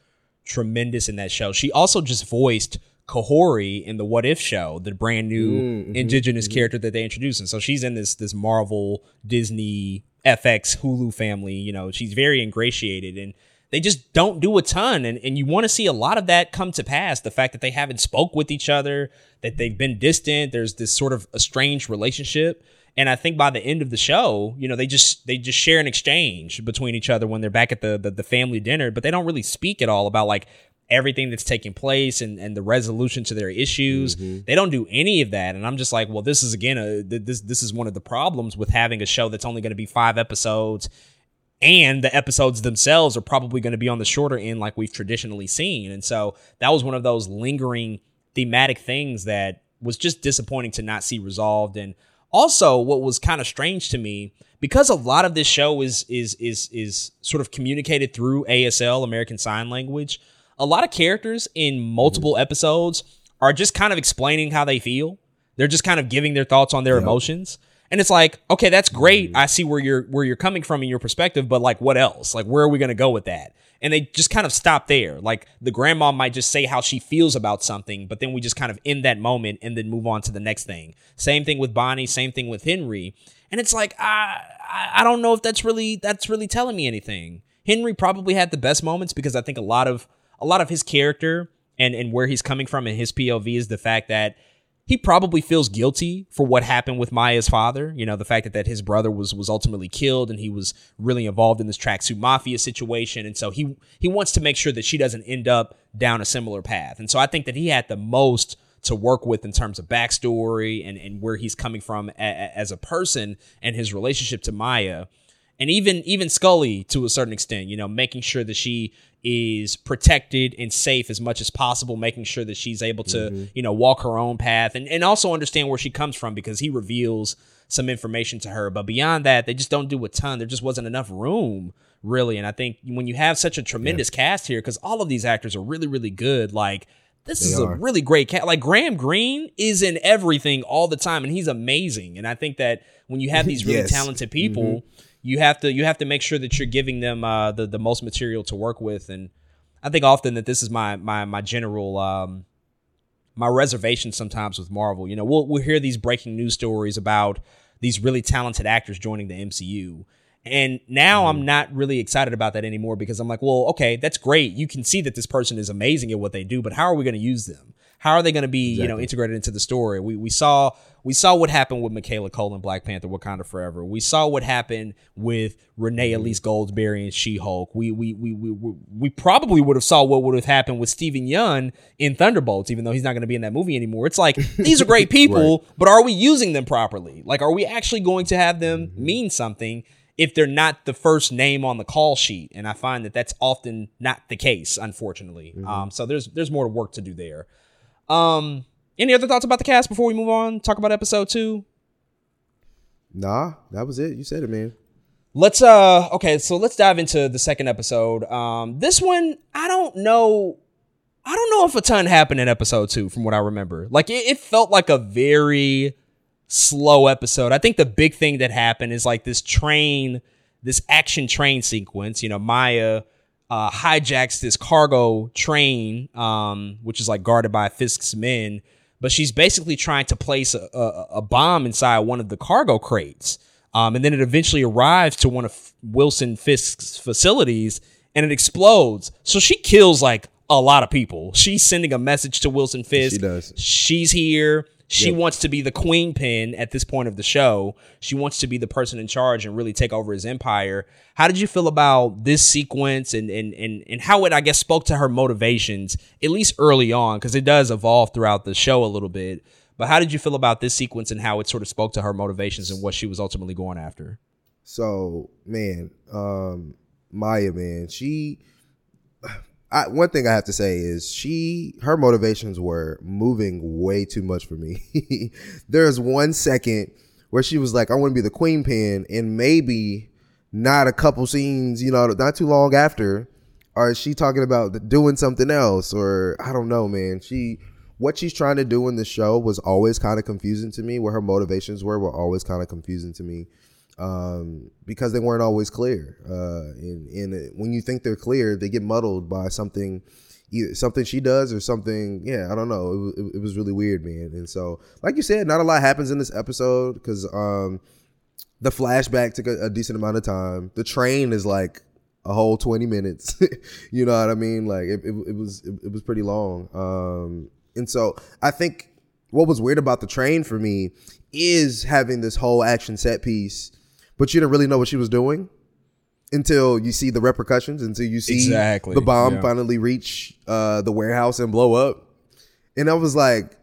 tremendous in that show. She also just voiced Kahori in the What If show, the brand new mm-hmm, indigenous mm-hmm. character that they introduced, and so she's in this this Marvel, Disney, FX, Hulu family. You know, she's very ingratiated and they just don't do a ton and, and you want to see a lot of that come to pass the fact that they haven't spoke with each other that they've been distant there's this sort of estranged relationship and i think by the end of the show you know they just they just share an exchange between each other when they're back at the the, the family dinner but they don't really speak at all about like everything that's taking place and, and the resolution to their issues. Mm-hmm. They don't do any of that. And I'm just like, well, this is again, a, this, this is one of the problems with having a show that's only going to be five episodes and the episodes themselves are probably going to be on the shorter end like we've traditionally seen. And so that was one of those lingering thematic things that was just disappointing to not see resolved. And also what was kind of strange to me because a lot of this show is is is is sort of communicated through ASL American Sign Language a lot of characters in multiple mm-hmm. episodes are just kind of explaining how they feel. They're just kind of giving their thoughts on their yep. emotions and it's like, okay, that's great. Mm-hmm. I see where you're where you're coming from in your perspective, but like what else? Like where are we going to go with that? And they just kind of stop there. Like the grandma might just say how she feels about something, but then we just kind of end that moment and then move on to the next thing. Same thing with Bonnie, same thing with Henry. And it's like, I I don't know if that's really that's really telling me anything. Henry probably had the best moments because I think a lot of a lot of his character and and where he's coming from in his POV is the fact that he probably feels guilty for what happened with Maya's father. You know, the fact that, that his brother was was ultimately killed and he was really involved in this tracksuit mafia situation. And so he he wants to make sure that she doesn't end up down a similar path. And so I think that he had the most to work with in terms of backstory and, and where he's coming from a, a, as a person and his relationship to Maya. and even even Skully to a certain extent, you know, making sure that she is protected and safe as much as possible, making sure that she's able to, mm-hmm. you know, walk her own path and, and also understand where she comes from because he reveals some information to her. But beyond that, they just don't do a ton. There just wasn't enough room, really. And I think when you have such a tremendous yeah. cast here, because all of these actors are really, really good, like this they is are. a really great cast. Like Graham Greene is in everything all the time, and he's amazing. And I think that when you have these really yes. talented people, mm-hmm you have to you have to make sure that you're giving them uh, the the most material to work with. And I think often that this is my my my general um, my reservation sometimes with Marvel. You know, we'll we'll hear these breaking news stories about these really talented actors joining the MCU. And now mm-hmm. I'm not really excited about that anymore because I'm like, well, okay, that's great. You can see that this person is amazing at what they do, but how are we going to use them? How are they going to be, exactly. you know, integrated into the story? We we saw we saw what happened with Michaela Coel and Black Panther: Wakanda Forever. We saw what happened with Renee mm-hmm. Elise Goldsberry and She Hulk. We we, we we we probably would have saw what would have happened with Steven Yeun in Thunderbolts, even though he's not going to be in that movie anymore. It's like these are great people, right. but are we using them properly? Like, are we actually going to have them mm-hmm. mean something? if they're not the first name on the call sheet. And I find that that's often not the case, unfortunately. Mm-hmm. Um, so there's there's more work to do there. Um, any other thoughts about the cast before we move on? Talk about episode two. Nah, that was it. You said it, man. Let's uh okay, so let's dive into the second episode. Um, this one I don't know. I don't know if a ton happened in episode two, from what I remember. Like it, it felt like a very slow episode. I think the big thing that happened is like this train, this action train sequence. You know, Maya uh, hijacks this cargo train, um, which is like guarded by Fisk's men, but she's basically trying to place a, a, a bomb inside one of the cargo crates. Um, and then it eventually arrives to one of Wilson Fisk's facilities and it explodes. So she kills like a lot of people. She's sending a message to Wilson Fisk. She does. She's here. She yep. wants to be the queen pin at this point of the show. She wants to be the person in charge and really take over his empire. How did you feel about this sequence and and and, and how it I guess spoke to her motivations at least early on because it does evolve throughout the show a little bit. But how did you feel about this sequence and how it sort of spoke to her motivations and what she was ultimately going after? So, man, um Maya, man, she I, one thing I have to say is she her motivations were moving way too much for me. There's one second where she was like, "I want to be the queen pin," and maybe not a couple scenes, you know, not too long after, or she talking about doing something else, or I don't know, man. She what she's trying to do in the show was always kind of confusing to me. What her motivations were were always kind of confusing to me um, because they weren't always clear. Uh, and, and when you think they're clear, they get muddled by something, either something she does or something. Yeah, I don't know. It, it, it was really weird, man. And so, like you said, not a lot happens in this episode because um, the flashback took a, a, decent amount of time. The train is like a whole 20 minutes. you know what I mean? Like it, it, it was it, it was pretty long. Um, and so I think what was weird about the train for me is having this whole action set piece but you didn't really know what she was doing until you see the repercussions, until you see exactly. the bomb yeah. finally reach uh, the warehouse and blow up. And I was like,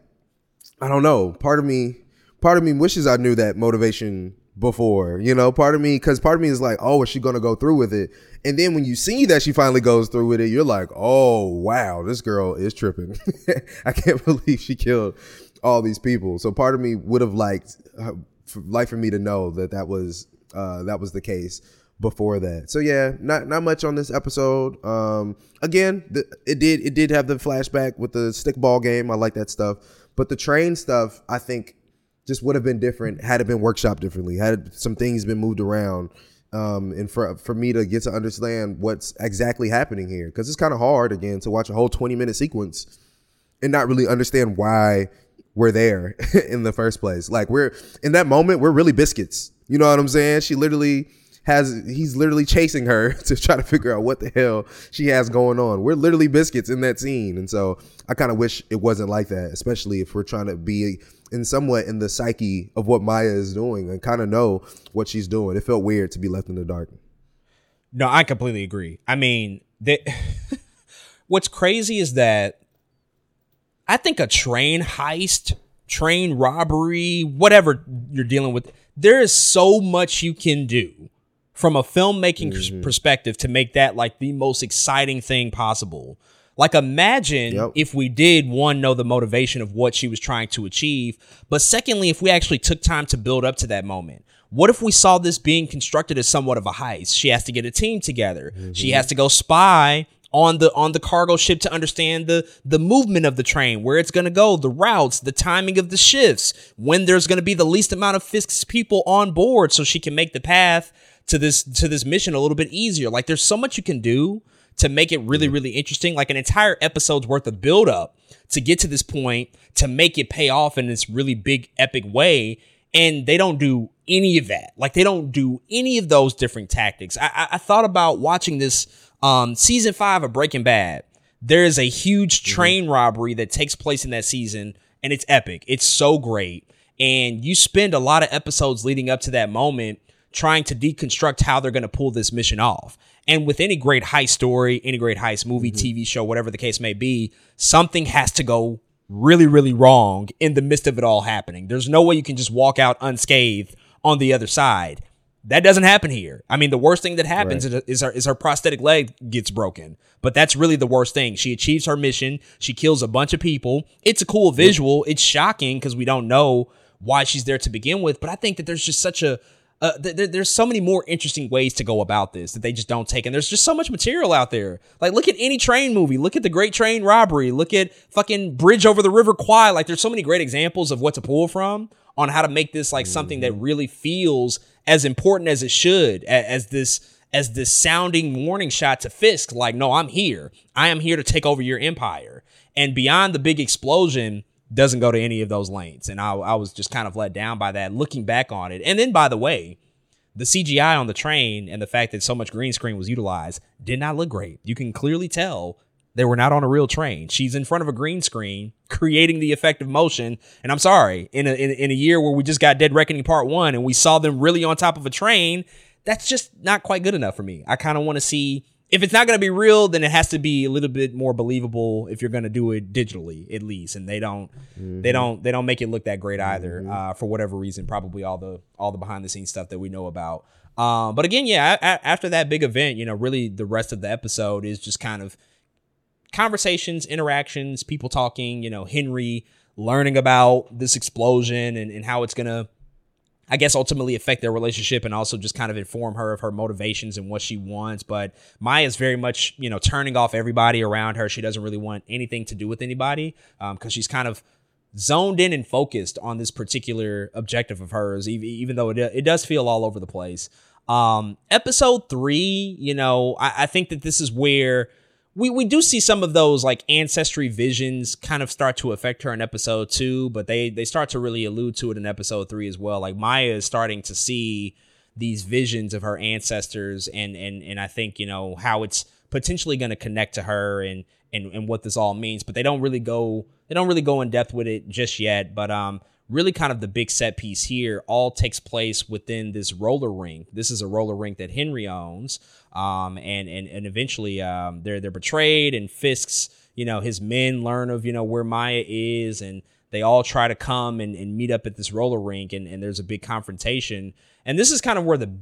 I don't know. Part of me, part of me wishes I knew that motivation before, you know, part of me, cause part of me is like, oh, is she going to go through with it? And then when you see that she finally goes through with it, you're like, oh, wow, this girl is tripping. I can't believe she killed all these people. So part of me would have liked, uh, like for me to know that that was uh, that was the case before that. So yeah, not not much on this episode. Um, again, the, it did it did have the flashback with the stickball game. I like that stuff, but the train stuff, I think, just would have been different had it been workshopped differently. Had some things been moved around, um, and for for me to get to understand what's exactly happening here, because it's kind of hard again to watch a whole twenty minute sequence and not really understand why we're there in the first place. Like we're in that moment, we're really biscuits you know what I'm saying? She literally has he's literally chasing her to try to figure out what the hell she has going on. We're literally biscuits in that scene. And so I kind of wish it wasn't like that, especially if we're trying to be in somewhat in the psyche of what Maya is doing and kind of know what she's doing. It felt weird to be left in the dark. No, I completely agree. I mean, that what's crazy is that I think a train heist, train robbery, whatever you're dealing with, there is so much you can do from a filmmaking mm-hmm. perspective to make that like the most exciting thing possible. Like imagine yep. if we did one know the motivation of what she was trying to achieve, but secondly if we actually took time to build up to that moment. What if we saw this being constructed as somewhat of a heist? She has to get a team together. Mm-hmm. She has to go spy on the on the cargo ship to understand the the movement of the train, where it's going to go, the routes, the timing of the shifts, when there's going to be the least amount of Fisk's people on board so she can make the path to this to this mission a little bit easier. Like there's so much you can do to make it really mm-hmm. really interesting, like an entire episode's worth of build up to get to this point to make it pay off in this really big epic way and they don't do any of that. Like they don't do any of those different tactics. I, I, I thought about watching this um, season five of Breaking Bad. There is a huge mm-hmm. train mm-hmm. robbery that takes place in that season, and it's epic. It's so great, and you spend a lot of episodes leading up to that moment trying to deconstruct how they're going to pull this mission off. And with any great heist story, any great heist movie, mm-hmm. TV show, whatever the case may be, something has to go really, really wrong in the midst of it all happening. There's no way you can just walk out unscathed on the other side. That doesn't happen here. I mean, the worst thing that happens right. is, her, is her prosthetic leg gets broken. But that's really the worst thing. She achieves her mission. She kills a bunch of people. It's a cool visual. It's shocking because we don't know why she's there to begin with. But I think that there's just such a uh, th- there's so many more interesting ways to go about this that they just don't take. And there's just so much material out there. Like, look at any train movie. Look at the Great Train Robbery. Look at fucking Bridge over the River Kwai. Like, there's so many great examples of what to pull from on how to make this like something that mm-hmm. really feels as important as it should as this as this sounding warning shot to Fisk. Like, no, I'm here. I am here to take over your empire. And beyond the big explosion, doesn't go to any of those lanes. And I, I was just kind of let down by that looking back on it. And then, by the way, the CGI on the train and the fact that so much green screen was utilized did not look great. You can clearly tell they were not on a real train. She's in front of a green screen creating the effect of motion. And I'm sorry, in a, in, in a year where we just got Dead Reckoning Part 1 and we saw them really on top of a train, that's just not quite good enough for me. I kind of want to see if it's not going to be real, then it has to be a little bit more believable if you're going to do it digitally, at least. And they don't, mm-hmm. they don't, they don't make it look that great either, mm-hmm. uh, for whatever reason. Probably all the all the behind the scenes stuff that we know about. Um, but again, yeah, a- after that big event, you know, really the rest of the episode is just kind of conversations, interactions, people talking. You know, Henry learning about this explosion and, and how it's going to I guess ultimately affect their relationship and also just kind of inform her of her motivations and what she wants. But Maya's very much, you know, turning off everybody around her. She doesn't really want anything to do with anybody because um, she's kind of zoned in and focused on this particular objective of hers, even though it, it does feel all over the place. Um, episode three, you know, I, I think that this is where we, we do see some of those like ancestry visions kind of start to affect her in episode two, but they they start to really allude to it in episode three as well. Like Maya is starting to see these visions of her ancestors and and and I think, you know, how it's potentially going to connect to her and and and what this all means, but they don't really go they don't really go in depth with it just yet, but um really kind of the big set piece here all takes place within this roller rink. This is a roller rink that Henry owns. Um, and, and, and eventually, um, they're, they're betrayed and Fisk's, you know, his men learn of, you know, where Maya is and they all try to come and, and meet up at this roller rink and, and there's a big confrontation. And this is kind of where the,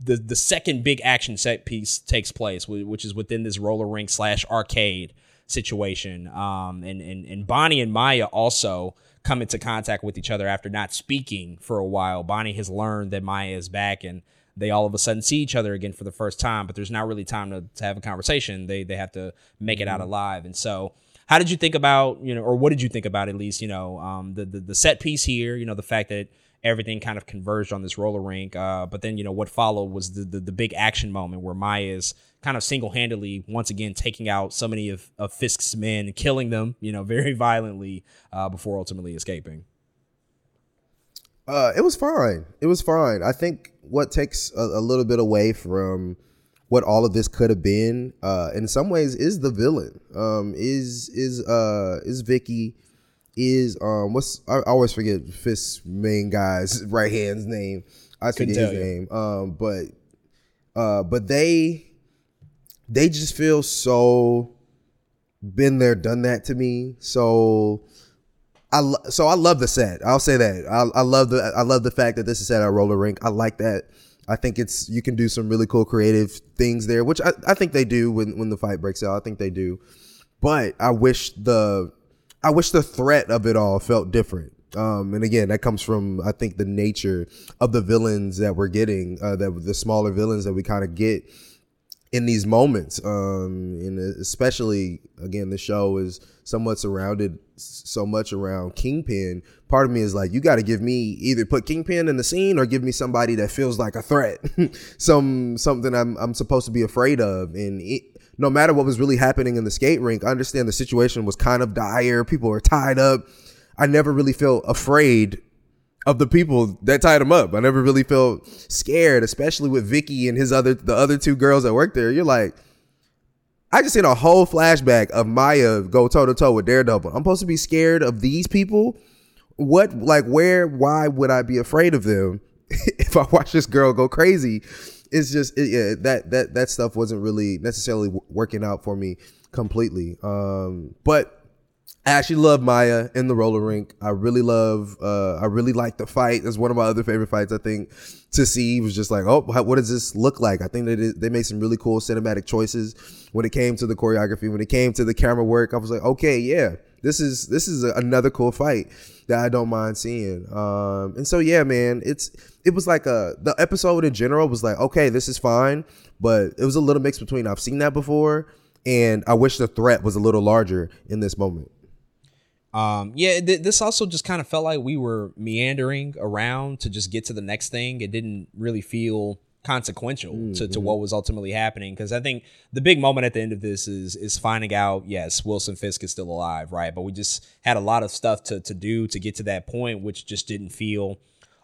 the, the second big action set piece takes place, which is within this roller rink slash arcade situation. Um, and, and, and Bonnie and Maya also, come into contact with each other after not speaking for a while. Bonnie has learned that Maya is back and they all of a sudden see each other again for the first time, but there's not really time to, to have a conversation. They they have to make it out mm-hmm. alive. And so how did you think about, you know, or what did you think about at least, you know, um, the, the, the set piece here, you know, the fact that everything kind of converged on this roller rink. Uh, but then, you know, what followed was the, the, the big action moment where Maya is kind of single handedly once again taking out so many of, of Fisk's men, killing them, you know, very violently uh, before ultimately escaping. Uh, it was fine. It was fine. I think what takes a, a, little bit away from what all of this could have been, uh, in some ways, is the villain. Um, is is uh is Vicky? Is um what's I always forget Fisk's main guy's right hand's name. I forget his you. name. Um, but uh, but they they just feel so been there, done that to me. So I so I love the set. I'll say that. I, I love the I love the fact that this is set at roller rink. I like that. I think it's you can do some really cool creative things there, which I, I think they do when when the fight breaks out. I think they do, but I wish the I wish the threat of it all felt different. Um, and again, that comes from I think the nature of the villains that we're getting, uh, that the smaller villains that we kind of get in these moments. Um, and especially again, the show is somewhat surrounded so much around Kingpin. Part of me is like, you got to give me either put Kingpin in the scene or give me somebody that feels like a threat, some something I'm I'm supposed to be afraid of. And it, no matter what was really happening in the skate rink, I understand the situation was kind of dire. People were tied up I never really felt afraid of the people that tied him up. I never really felt scared, especially with Vicky and his other the other two girls that worked there. You're like, I just seen a whole flashback of Maya go toe to toe with Daredevil. I'm supposed to be scared of these people. What like where why would I be afraid of them if I watch this girl go crazy? It's just it, yeah, that that that stuff wasn't really necessarily working out for me completely. Um, but I actually love Maya in the roller rink. I really love. Uh, I really like the fight. That's one of my other favorite fights. I think to see was just like, oh, what does this look like? I think they they made some really cool cinematic choices when it came to the choreography. When it came to the camera work, I was like, okay, yeah, this is this is a, another cool fight that I don't mind seeing. Um, and so yeah, man, it's it was like a the episode in general was like, okay, this is fine, but it was a little mix between I've seen that before and I wish the threat was a little larger in this moment. Um, yeah, th- this also just kind of felt like we were meandering around to just get to the next thing. It didn't really feel consequential mm-hmm. to, to mm-hmm. what was ultimately happening because I think the big moment at the end of this is is finding out yes Wilson Fisk is still alive right but we just had a lot of stuff to to do to get to that point which just didn't feel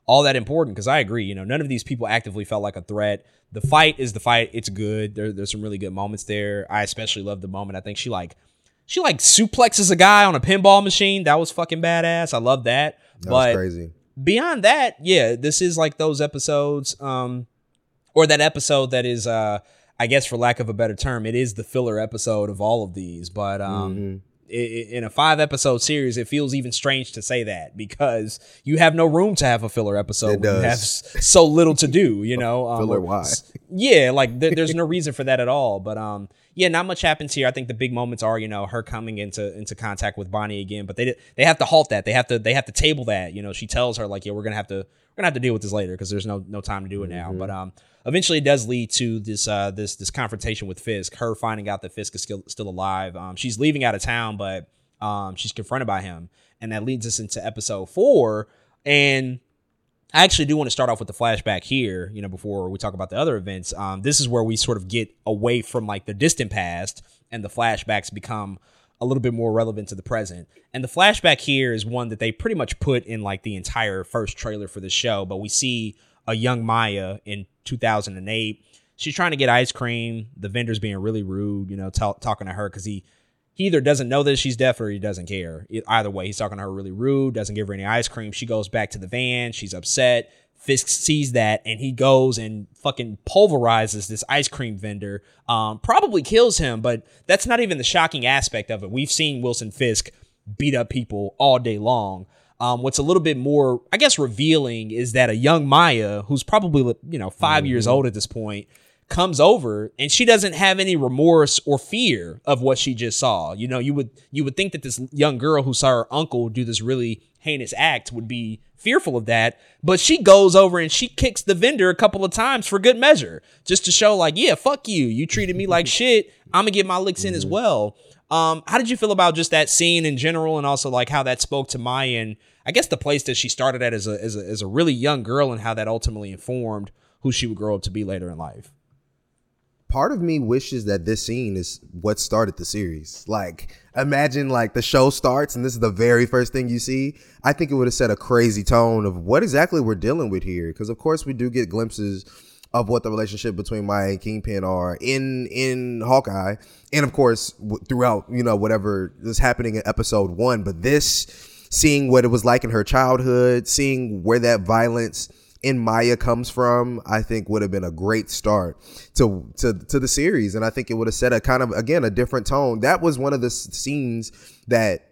all that important because I agree you know none of these people actively felt like a threat the fight is the fight it's good there, there's some really good moments there I especially love the moment I think she like she like suplexes a guy on a pinball machine. That was fucking badass. I love that. That but crazy. Beyond that, yeah, this is like those episodes, um, or that episode that is, uh, I guess, for lack of a better term, it is the filler episode of all of these. But um, mm-hmm. in a five episode series, it feels even strange to say that because you have no room to have a filler episode. You have so little to do, you know. Um, filler why? Yeah, like there, there's no reason for that at all. But um, yeah, not much happens here. I think the big moments are, you know, her coming into into contact with Bonnie again, but they they have to halt that. They have to they have to table that. You know, she tells her like, yeah, we're gonna have to we're gonna have to deal with this later because there's no no time to do it now. Mm-hmm. But um, eventually it does lead to this uh this this confrontation with Fisk. Her finding out that Fisk is still still alive. Um, she's leaving out of town, but um, she's confronted by him, and that leads us into episode four. And I actually do want to start off with the flashback here, you know, before we talk about the other events. Um, this is where we sort of get away from like the distant past and the flashbacks become a little bit more relevant to the present. And the flashback here is one that they pretty much put in like the entire first trailer for the show, but we see a young Maya in 2008. She's trying to get ice cream. The vendor's being really rude, you know, t- talking to her because he he either doesn't know that she's deaf or he doesn't care. Either way, he's talking to her really rude, doesn't give her any ice cream. She goes back to the van. She's upset. Fisk sees that and he goes and fucking pulverizes this ice cream vendor. Um, probably kills him, but that's not even the shocking aspect of it. We've seen Wilson Fisk beat up people all day long. Um, what's a little bit more, I guess, revealing is that a young Maya, who's probably you know 5 mm-hmm. years old at this point, comes over and she doesn't have any remorse or fear of what she just saw. You know, you would you would think that this young girl who saw her uncle do this really heinous act would be fearful of that, but she goes over and she kicks the vendor a couple of times for good measure, just to show like, yeah, fuck you. You treated me like shit. I'm gonna get my licks in as mm-hmm. well. Um, how did you feel about just that scene in general, and also like how that spoke to Maya and I guess the place that she started at as a as a, as a really young girl, and how that ultimately informed who she would grow up to be later in life part of me wishes that this scene is what started the series. Like, imagine like the show starts and this is the very first thing you see. I think it would have set a crazy tone of what exactly we're dealing with here. Because of course we do get glimpses of what the relationship between Maya and Kingpin are in in Hawkeye, and of course w- throughout you know whatever is happening in episode one. But this, seeing what it was like in her childhood, seeing where that violence in Maya comes from, I think would have been a great start to to to the series, and I think it would have set a kind of again a different tone. That was one of the scenes that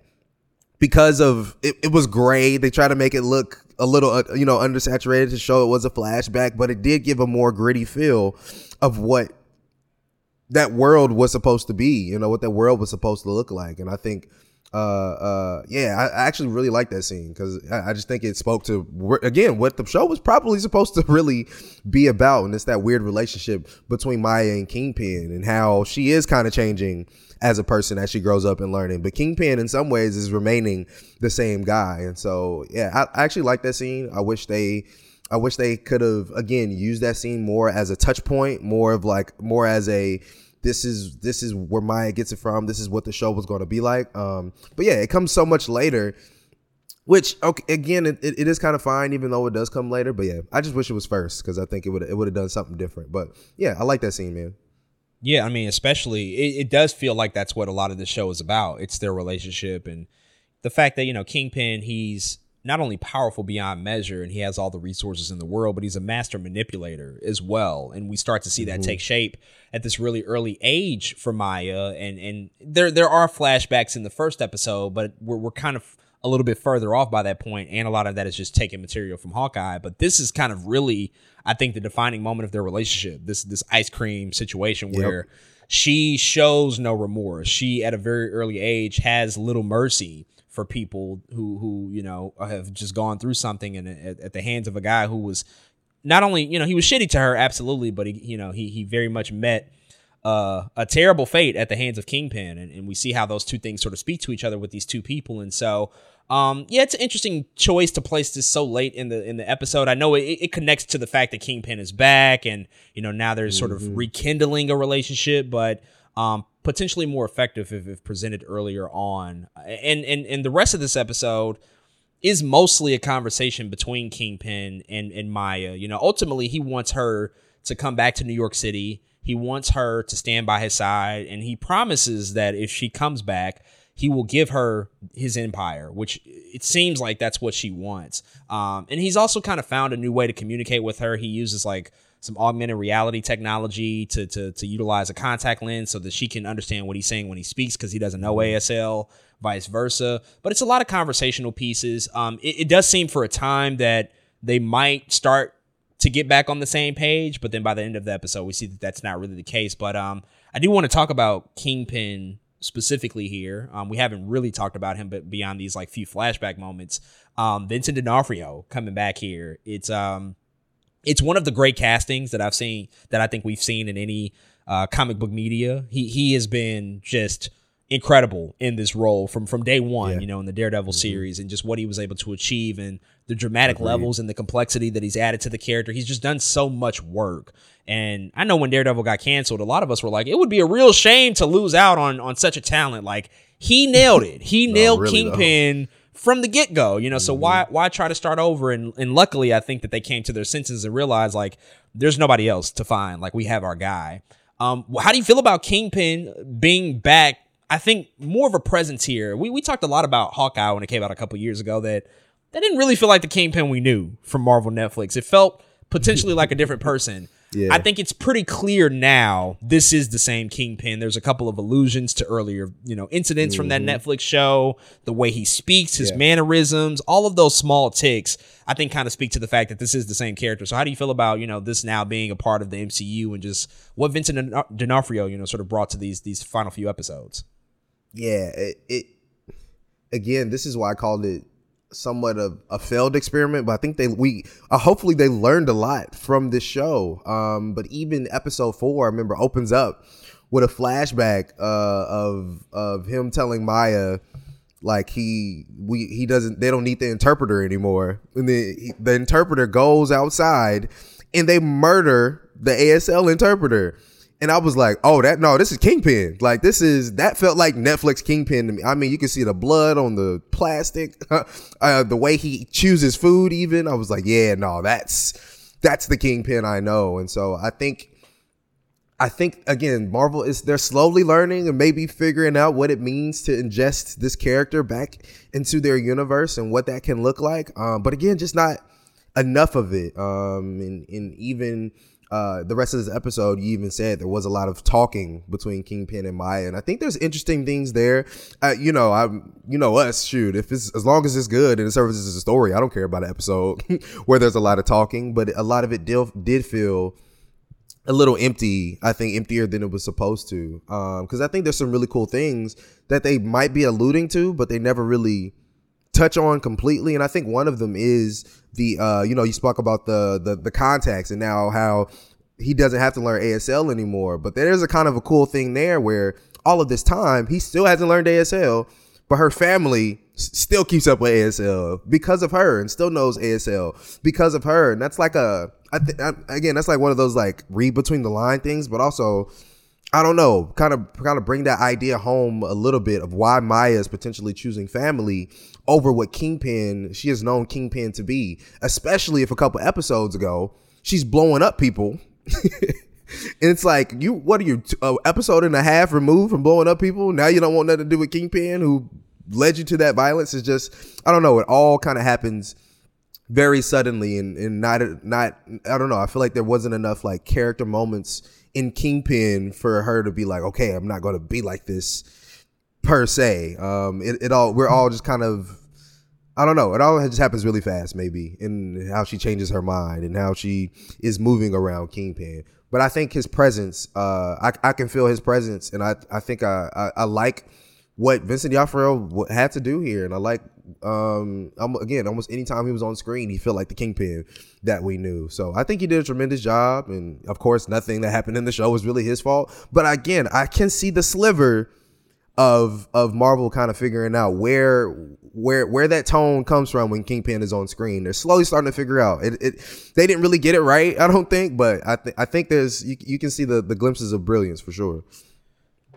because of it, it was gray. They try to make it look a little uh, you know undersaturated to show it was a flashback, but it did give a more gritty feel of what that world was supposed to be. You know what that world was supposed to look like, and I think uh uh yeah i, I actually really like that scene because I, I, just think it spoke to again what the show was probably supposed to really be about and it's that weird relationship between maya and kingpin and how she is kind of changing as a person as she grows up and learning but kingpin in some ways is remaining the same guy and so yeah i, I actually like that scene. I wish they i wish they could have again used that scene more as a touch point more of like more as a this is this is where Maya gets it from. This is what the show was going to be like. Um, but yeah, it comes so much later, which okay, again, it, it is kind of fine, even though it does come later. But yeah, I just wish it was first because I think it would it would have done something different. But yeah, I like that scene, man. Yeah, I mean, especially it, it does feel like that's what a lot of the show is about. It's their relationship and the fact that you know Kingpin, he's not only powerful beyond measure and he has all the resources in the world, but he's a master manipulator as well. And we start to see that mm-hmm. take shape at this really early age for Maya. And and there there are flashbacks in the first episode, but we're we're kind of a little bit further off by that point, and a lot of that is just taking material from Hawkeye. But this is kind of really, I think, the defining moment of their relationship. This this ice cream situation where yep. she shows no remorse. She, at a very early age, has little mercy for people who who you know have just gone through something and at, at, the hands of a guy who was not only you know he was shitty to her absolutely but he you know he he very much met uh, a terrible fate at the hands of Kingpin and, and we see how those two things sort of speak to each other with these two people and so um, yeah, it's an interesting choice to place this so late in the in the episode. I know it, it connects to the fact that Kingpin is back, and you know now there's sort mm-hmm. of rekindling a relationship, but um, potentially more effective if, if presented earlier on. And, and and the rest of this episode is mostly a conversation between Kingpin and, and Maya. You know, ultimately he wants her to come back to New York City. He wants her to stand by his side, and he promises that if she comes back, he will give her his empire, which it seems like that's what she wants. Um, and he's also kind of found a new way to communicate with her. He uses like some augmented reality technology to, to, to utilize a contact lens so that she can understand what he's saying when he speaks because he doesn't know mm-hmm. ASL, vice versa. But it's a lot of conversational pieces. Um, it, it does seem for a time that they might start to get back on the same page, but then by the end of the episode, we see that that's not really the case. But um, I do want to talk about Kingpin specifically here. Um, we haven't really talked about him, but beyond these like few flashback moments, um, Vincent D'Onofrio coming back here. It's um, it's one of the great castings that I've seen that I think we've seen in any uh, comic book media. He he has been just incredible in this role from from day one. Yeah. You know, in the Daredevil mm-hmm. series, and just what he was able to achieve and the dramatic Agreed. levels and the complexity that he's added to the character. He's just done so much work. And I know when Daredevil got canceled, a lot of us were like, it would be a real shame to lose out on on such a talent. Like he nailed it. He no, nailed really Kingpin. Though from the get go, you know. Mm-hmm. So why why try to start over? And and luckily, I think that they came to their senses and realized like there's nobody else to find. Like we have our guy. Um, how do you feel about Kingpin being back? I think more of a presence here. We we talked a lot about Hawkeye when it came out a couple years ago. That that didn't really feel like the Kingpin we knew from Marvel Netflix. It felt potentially like a different person. Yeah. I think it's pretty clear now this is the same Kingpin. There's a couple of allusions to earlier, you know, incidents mm-hmm. from that mm-hmm. Netflix show, the way he speaks, his yeah. mannerisms, all of those small ticks, I think kind of speak to the fact that this is the same character. So how do you feel about, you know, this now being a part of the MCU and just what Vincent D'Onofrio, you know, sort of brought to these these final few episodes? Yeah, it, it again, this is why I called it somewhat of a failed experiment, but I think they we uh, hopefully they learned a lot from this show. Um, but even episode four, I remember opens up with a flashback uh, of of him telling Maya like he we he doesn't they don't need the interpreter anymore, and the the interpreter goes outside and they murder the ASL interpreter. And I was like, oh, that no, this is Kingpin. Like this is that felt like Netflix Kingpin to me. I mean, you can see the blood on the plastic, uh, the way he chooses food. Even I was like, yeah, no, that's that's the Kingpin I know. And so I think, I think again, Marvel is they're slowly learning and maybe figuring out what it means to ingest this character back into their universe and what that can look like. Um, but again, just not enough of it. Um, and, and even uh, the rest of this episode, you even said there was a lot of talking between Kingpin and Maya, and I think there's interesting things there. Uh, you know, I'm, you know us, shoot, if it's as long as it's good and it serves as a story, I don't care about an episode where there's a lot of talking, but a lot of it did, did feel a little empty. I think emptier than it was supposed to, because um, I think there's some really cool things that they might be alluding to, but they never really touch on completely. And I think one of them is the uh, you know, you spoke about the the the contacts and now how he doesn't have to learn ASL anymore. But there's a kind of a cool thing there where all of this time he still hasn't learned ASL, but her family still keeps up with ASL because of her and still knows ASL because of her. And that's like a I th- I, again, that's like one of those like read between the line things, but also I don't know, kind of kind of bring that idea home a little bit of why Maya is potentially choosing family over what Kingpin she has known Kingpin to be, especially if a couple episodes ago she's blowing up people. and it's like you what are you episode and a half removed from blowing up people? Now you don't want nothing to do with Kingpin who led you to that violence is just I don't know, it all kind of happens very suddenly and, and not not I don't know, I feel like there wasn't enough like character moments in Kingpin for her to be like, okay, I'm not going to be like this per se. Um, it, it all we're all just kind of I don't know. It all just happens really fast, maybe, in how she changes her mind and how she is moving around Kingpin. But I think his presence, uh, I, I can feel his presence, and I I think I I, I like what Vincent D'Onofrio had to do here, and I like um again almost anytime he was on screen, he felt like the Kingpin that we knew. So I think he did a tremendous job, and of course, nothing that happened in the show was really his fault. But again, I can see the sliver of of Marvel kind of figuring out where where where that tone comes from when Kingpin is on screen. They're slowly starting to figure out. It, it they didn't really get it right, I don't think, but I think I think there's you, you can see the the glimpses of brilliance for sure.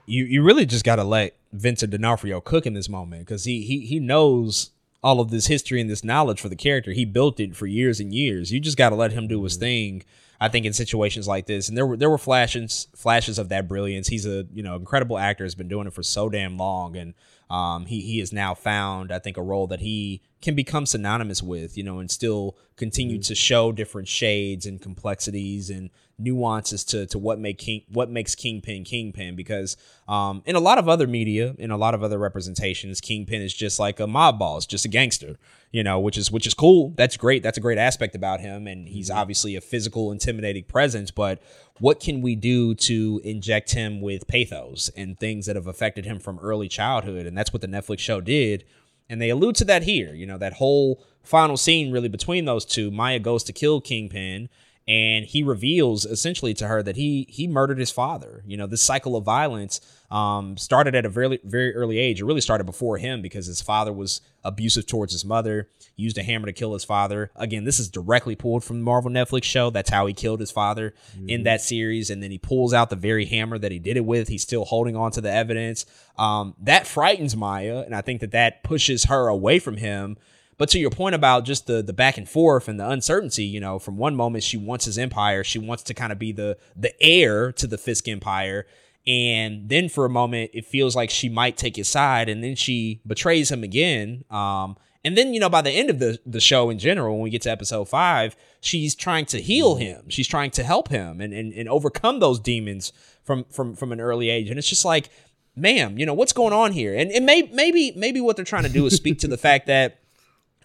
You you really just got to let Vincent D'Onofrio cook in this moment because he he he knows all of this history and this knowledge for the character. He built it for years and years. You just got to let him do his mm-hmm. thing. I think in situations like this, and there were there were flashes flashes of that brilliance. He's a you know incredible actor. Has been doing it for so damn long, and um, he he has now found I think a role that he can become synonymous with, you know, and still continue mm-hmm. to show different shades and complexities and nuances to to what make King what makes Kingpin Kingpin because um, in a lot of other media, in a lot of other representations, Kingpin is just like a mob boss, just a gangster, you know, which is which is cool. That's great. That's a great aspect about him, and he's mm-hmm. obviously a physical, intimidating presence. But what can we do to inject him with pathos and things that have affected him from early childhood? And that's what the Netflix show did. And they allude to that here. You know, that whole final scene really between those two. Maya goes to kill Kingpin and he reveals essentially to her that he he murdered his father. You know, this cycle of violence um, started at a very very early age. It really started before him because his father was abusive towards his mother. He used a hammer to kill his father. Again, this is directly pulled from the Marvel Netflix show. That's how he killed his father mm-hmm. in that series. And then he pulls out the very hammer that he did it with. He's still holding on to the evidence. Um, that frightens Maya, and I think that that pushes her away from him but to your point about just the the back and forth and the uncertainty, you know, from one moment she wants his empire, she wants to kind of be the the heir to the Fisk empire, and then for a moment it feels like she might take his side, and then she betrays him again. Um, and then you know by the end of the the show in general, when we get to episode five, she's trying to heal him, she's trying to help him and and, and overcome those demons from from from an early age, and it's just like. Ma'am, you know what's going on here, and, and may, maybe maybe what they're trying to do is speak to the fact that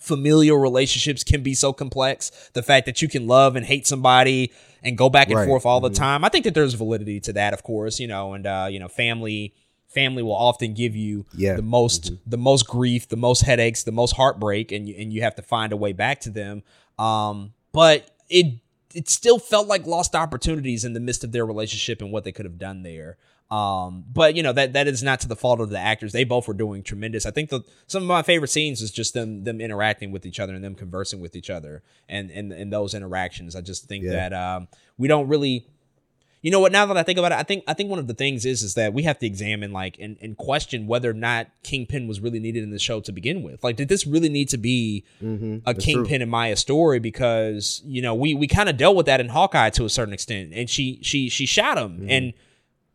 familial relationships can be so complex. The fact that you can love and hate somebody and go back and right. forth all the mm-hmm. time. I think that there's validity to that, of course, you know, and uh, you know, family family will often give you yeah. the most mm-hmm. the most grief, the most headaches, the most heartbreak, and you, and you have to find a way back to them. Um, but it it still felt like lost opportunities in the midst of their relationship and what they could have done there. Um, but you know that that is not to the fault of the actors. They both were doing tremendous. I think the some of my favorite scenes is just them them interacting with each other and them conversing with each other and and, and those interactions. I just think yeah. that um, we don't really you know what now that i think about it i think i think one of the things is is that we have to examine like and, and question whether or not kingpin was really needed in the show to begin with like did this really need to be mm-hmm. a That's kingpin true. and maya story because you know we we kind of dealt with that in hawkeye to a certain extent and she she she shot him mm-hmm. and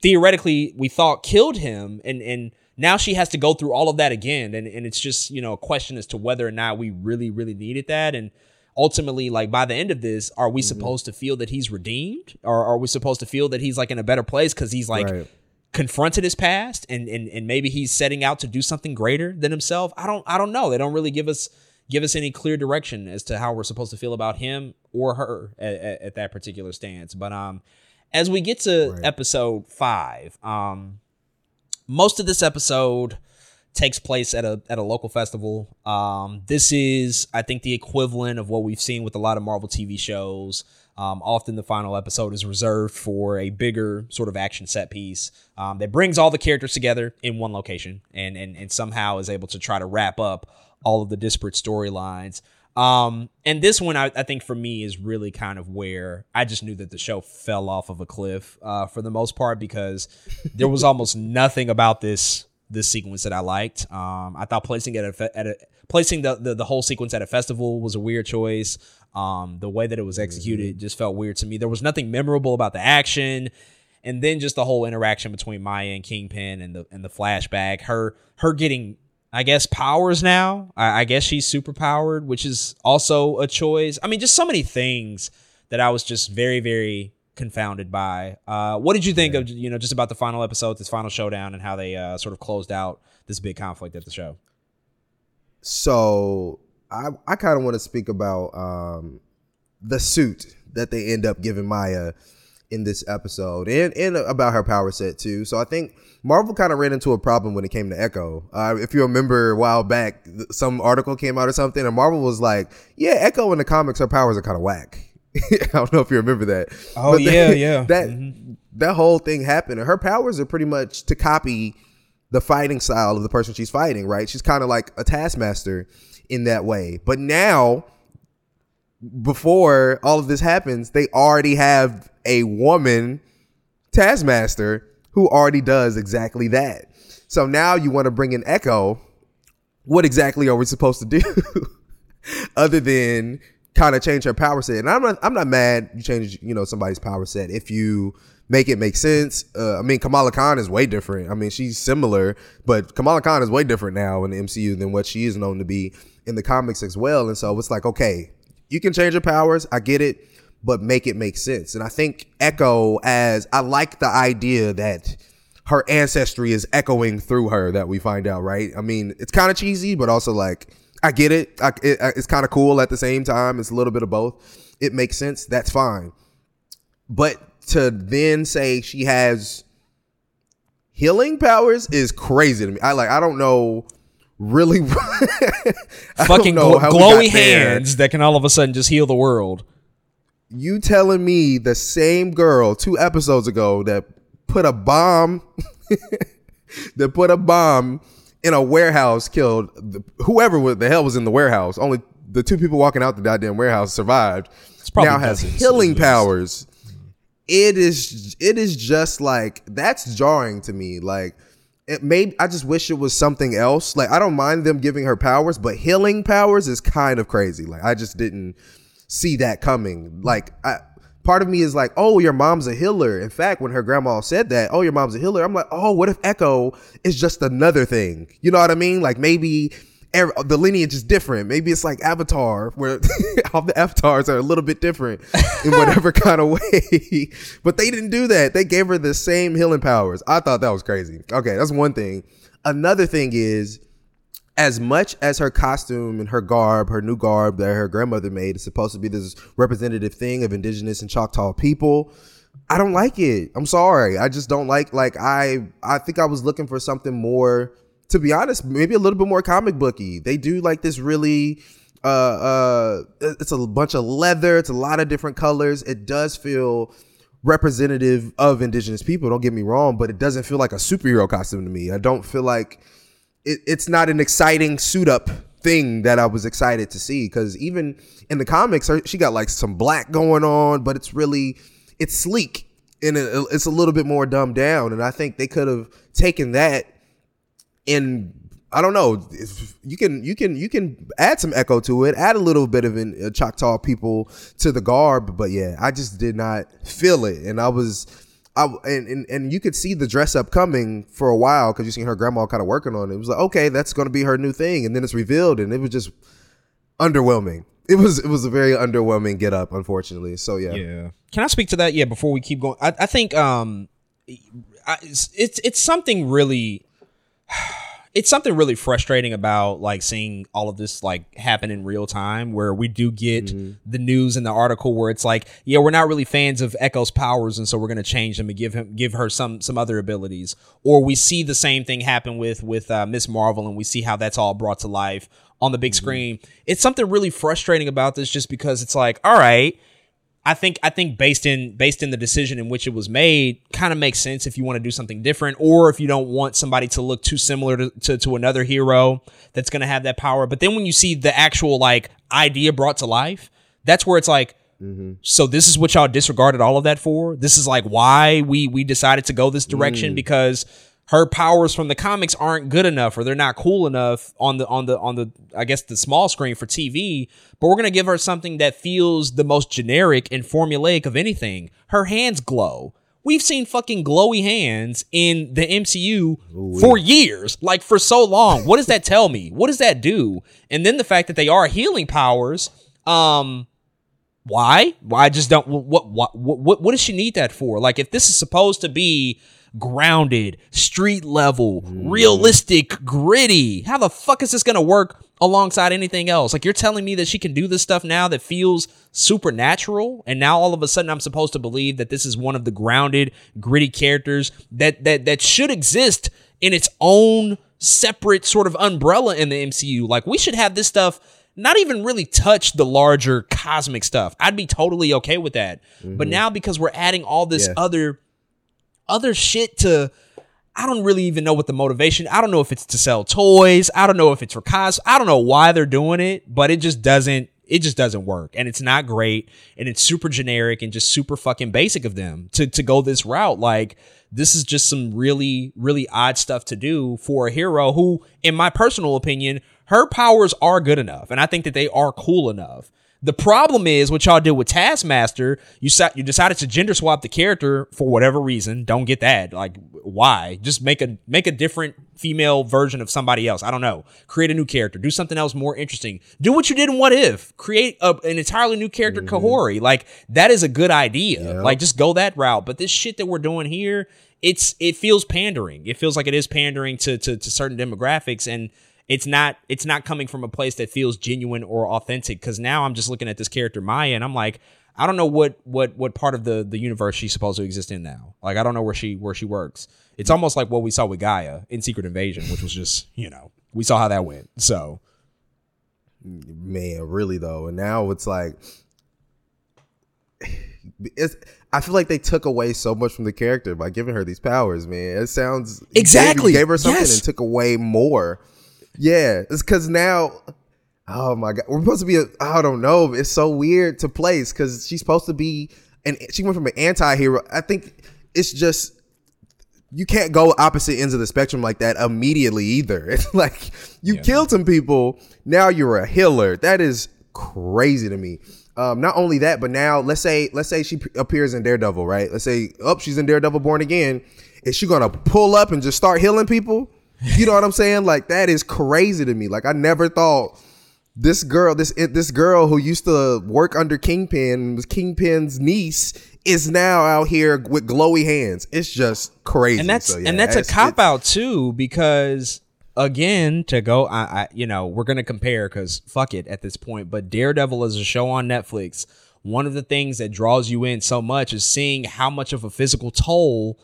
theoretically we thought killed him and and now she has to go through all of that again and and it's just you know a question as to whether or not we really really needed that and ultimately, like by the end of this, are we supposed to feel that he's redeemed, or are we supposed to feel that he's like in a better place because he's like Right. confronted his past and, and and maybe he's setting out to do something greater than himself? I don't I don't know. They don't really give us give us any clear direction as to how we're supposed to feel about him or her at, at, at that particular stance. But um, as we get to Right. episode five, um, most of this episode takes place at a at a local festival. Um, this is, I think, the equivalent of what we've seen with a lot of Marvel TV shows. Um, often the final episode is reserved for a bigger sort of action set piece um, that brings all the characters together in one location and, and and somehow is able to try to wrap up all of the disparate storylines. Um, and this one, I, I think for me is really kind of where I just knew that the show fell off of a cliff uh, for the most part because there was almost nothing about this this sequence that I liked. Um, I thought placing it at a, at a placing the, the the whole sequence at a festival was a weird choice. Um, the way that it was executed just felt weird to me. There was nothing memorable about the action, and then just the whole interaction between Maya and Kingpin and the and the flashback. Her her getting I guess powers now. I, I guess she's super powered, which is also a choice. I mean, just so many things that I was just very very confounded by. Uh, what did you think of you know just about the final episode, this final showdown, and how they uh, sort of closed out this big conflict at the show? So I I kind of want to speak about um, the suit that they end up giving Maya in this episode, and and about her power set too. So I think Marvel kind of ran into a problem when it came to Echo. Uh, if you remember a while back, some article came out or something, and Marvel was like, "Yeah, Echo in the comics, her powers are kind of whack." I don't know if you remember that. Oh, But yeah, that- yeah. That that whole thing happened, and her powers are pretty much to copy the fighting style of the person she's fighting, right? She's kind of like a taskmaster in that way. But now, before all of this happens, they already have a woman taskmaster who already does exactly that. So now you want to bring in Echo. What exactly are we supposed to do? Other than kind of change her power set. And I'm not I'm not mad you change, you know, somebody's power set if you make it make sense. Uh, I mean, Kamala Khan is way different. I mean, she's similar, but Kamala Khan is way different now in the MCU than what she is known to be in the comics as well. And so it's like, okay, you can change your powers. I get it, but make it make sense. And I think Echo, as I like the idea that her ancestry is echoing through her that we find out, right? I mean, it's kind of cheesy, but also like, I get it. I, it it's kind of cool at the same time. It's a little bit of both. It makes sense. That's fine. But to then say she has healing powers is crazy to me. I like. I don't know. Really, Fucking know glo- how we glowy got there. hands that can all of a sudden just heal the world. You telling me the same girl two episodes ago that put a bomb, that put a bomb in a warehouse, killed the, whoever was, the hell was in the warehouse. Only the two people walking out the goddamn warehouse survived. probably now has healing powers. It is. It is just like that's jarring to me. Like it made. I just wish it was something else. Like I don't mind them giving her powers, but healing powers is kind of crazy. Like I just didn't see that coming. Like I, part of me is like, oh, your mom's a healer. In fact, when her grandma said that, oh, your mom's a healer, I'm like, oh, what if Echo is just another thing? You know what I mean? Like maybe ev- the lineage is different. Maybe it's like Avatar, where all the avatars are a little bit different in whatever kind of way. but they didn't do that. They gave her the same healing powers. I thought that was crazy. Okay, that's one thing. Another thing is as much as her costume and her garb, her new garb that her grandmother made is supposed to be this representative thing of indigenous and Choctaw people, I don't like it. I'm sorry. I just don't like like I I think I was looking for something more to be honest, maybe a little bit more comic booky. They do like this really uh uh it's a bunch of leather, it's a lot of different colors. It does feel representative of indigenous people, don't get me wrong, but it doesn't feel like a superhero costume to me. I don't feel like it, it's not an exciting suit up thing that I was excited to see because even in the comics, she got like some black going on, but it's really it's sleek and it, it's a little bit more dumbed down. And I think they could have taken that and I don't know. You can you can you can add some echo to it, add a little bit of an, Choctaw people to the garb, but yeah, I just did not feel it, and I was. I, and, and and you could see the dress up coming for a while because you seen her grandma kind of working on it. It was like, okay, that's going to be her new thing, and then it's revealed, and it was just underwhelming. it was it was a very underwhelming get up, unfortunately. So yeah, Yeah. Can I speak to that? Yeah. Before we keep going, I, I think um, I, it's it's something really. It's something really frustrating about like seeing all of this like happen in real time where we do get the news in the article where it's like, yeah, we're not really fans of Echo's powers and so we're going to change them and give him give her some some other abilities. Or we see the same thing happen with with uh, Miss Marvel and we see how that's all brought to life on the big screen. It's something really frustrating about this just because it's like, all right, I think I think based in based in the decision in which it was made, kind of makes sense if you want to do something different, or if you don't want somebody to look too similar to, to, to another hero that's gonna have that power. But then when you see the actual like idea brought to life, that's where it's like, mm-hmm. so this is what y'all disregarded all of that for. This is like why we we decided to go this direction mm. because her powers from the comics aren't good enough or they're not cool enough on the on the on the I guess the small screen for TV, but we're going to give her something that feels the most generic and formulaic of anything. Her hands glow. We've seen fucking glowy hands in the MCU for years, like for so long. What does that tell me? What does that do? And then the fact that they are healing powers, um why? Why I just don't what what what what does she need that for? Like if this is supposed to be grounded, street level, mm. realistic, gritty, how the fuck is this going to work alongside anything else? Like you're telling me that she can do this stuff now that feels supernatural and now all of a sudden I'm supposed to believe that this is one of the grounded, gritty characters that that that should exist in its own separate sort of umbrella in the MCU. Like we should have this stuff not even really touch the larger cosmic stuff. I'd be totally okay with that. But mm-hmm. now because we're adding all this Yeah. other other shit to I don't really even know what the motivation. I don't know if it's to sell toys. I don't know if it's for cos. I don't know why they're doing it, but it just doesn't it just doesn't work. And it's not great and it's super generic and just super fucking basic of them to to go this route. Like this is just some really really odd stuff to do for a hero who in my personal opinion, her powers are good enough and I think that they are cool enough. The problem is what y'all did with Taskmaster. You sa- you decided to gender swap the character for whatever reason. Don't get that. Like why? Just make a make a different female version of somebody else. I don't know. Create a new character. Do something else more interesting. Do what you did in What If. Create a, an entirely new character, mm-hmm. Kahhori. Like that is a good idea. Like just go that route. But this shit that we're doing here, it's it feels pandering. It feels like it is pandering to to, to certain demographics and it's not it's not coming from a place that feels genuine or authentic because now i'm just looking at this character maya and i'm like i don't know what what what part of the the universe she's supposed to exist in now like i don't know where she where she works it's almost like what we saw with G'iah in secret invasion which was just you know we saw how that went so man, really though. And now it's like it's I feel like they took away so much from the character by giving her these powers, man. It sounds gave- Exactly. you gave, her something Yes. and took away more. Yeah, it's because now, oh my god, we're supposed to be. A, I don't know. It's so weird to place because she's supposed to be, and she went from an anti-hero. I think it's just you can't go opposite ends of the spectrum like that immediately either. It's like you killed some people, now you're a healer. That is crazy to me. Um, not only that, but now let's say let's say she appears in Daredevil, right? Let's say oh she's in Daredevil Born Again. Is she gonna pull up and just start healing people? You know what I'm saying? Like that is crazy to me. Like I never thought this girl, this this girl who used to work under Kingpin, was Kingpin's niece, is now out here with glowy hands. It's just crazy. and that's So, yeah, and that's a cop out too because again to go I, I you know we're gonna compare because fuck it at this point but daredevil is a show on netflix one of the things that draws you in so much is seeing how much of a physical toll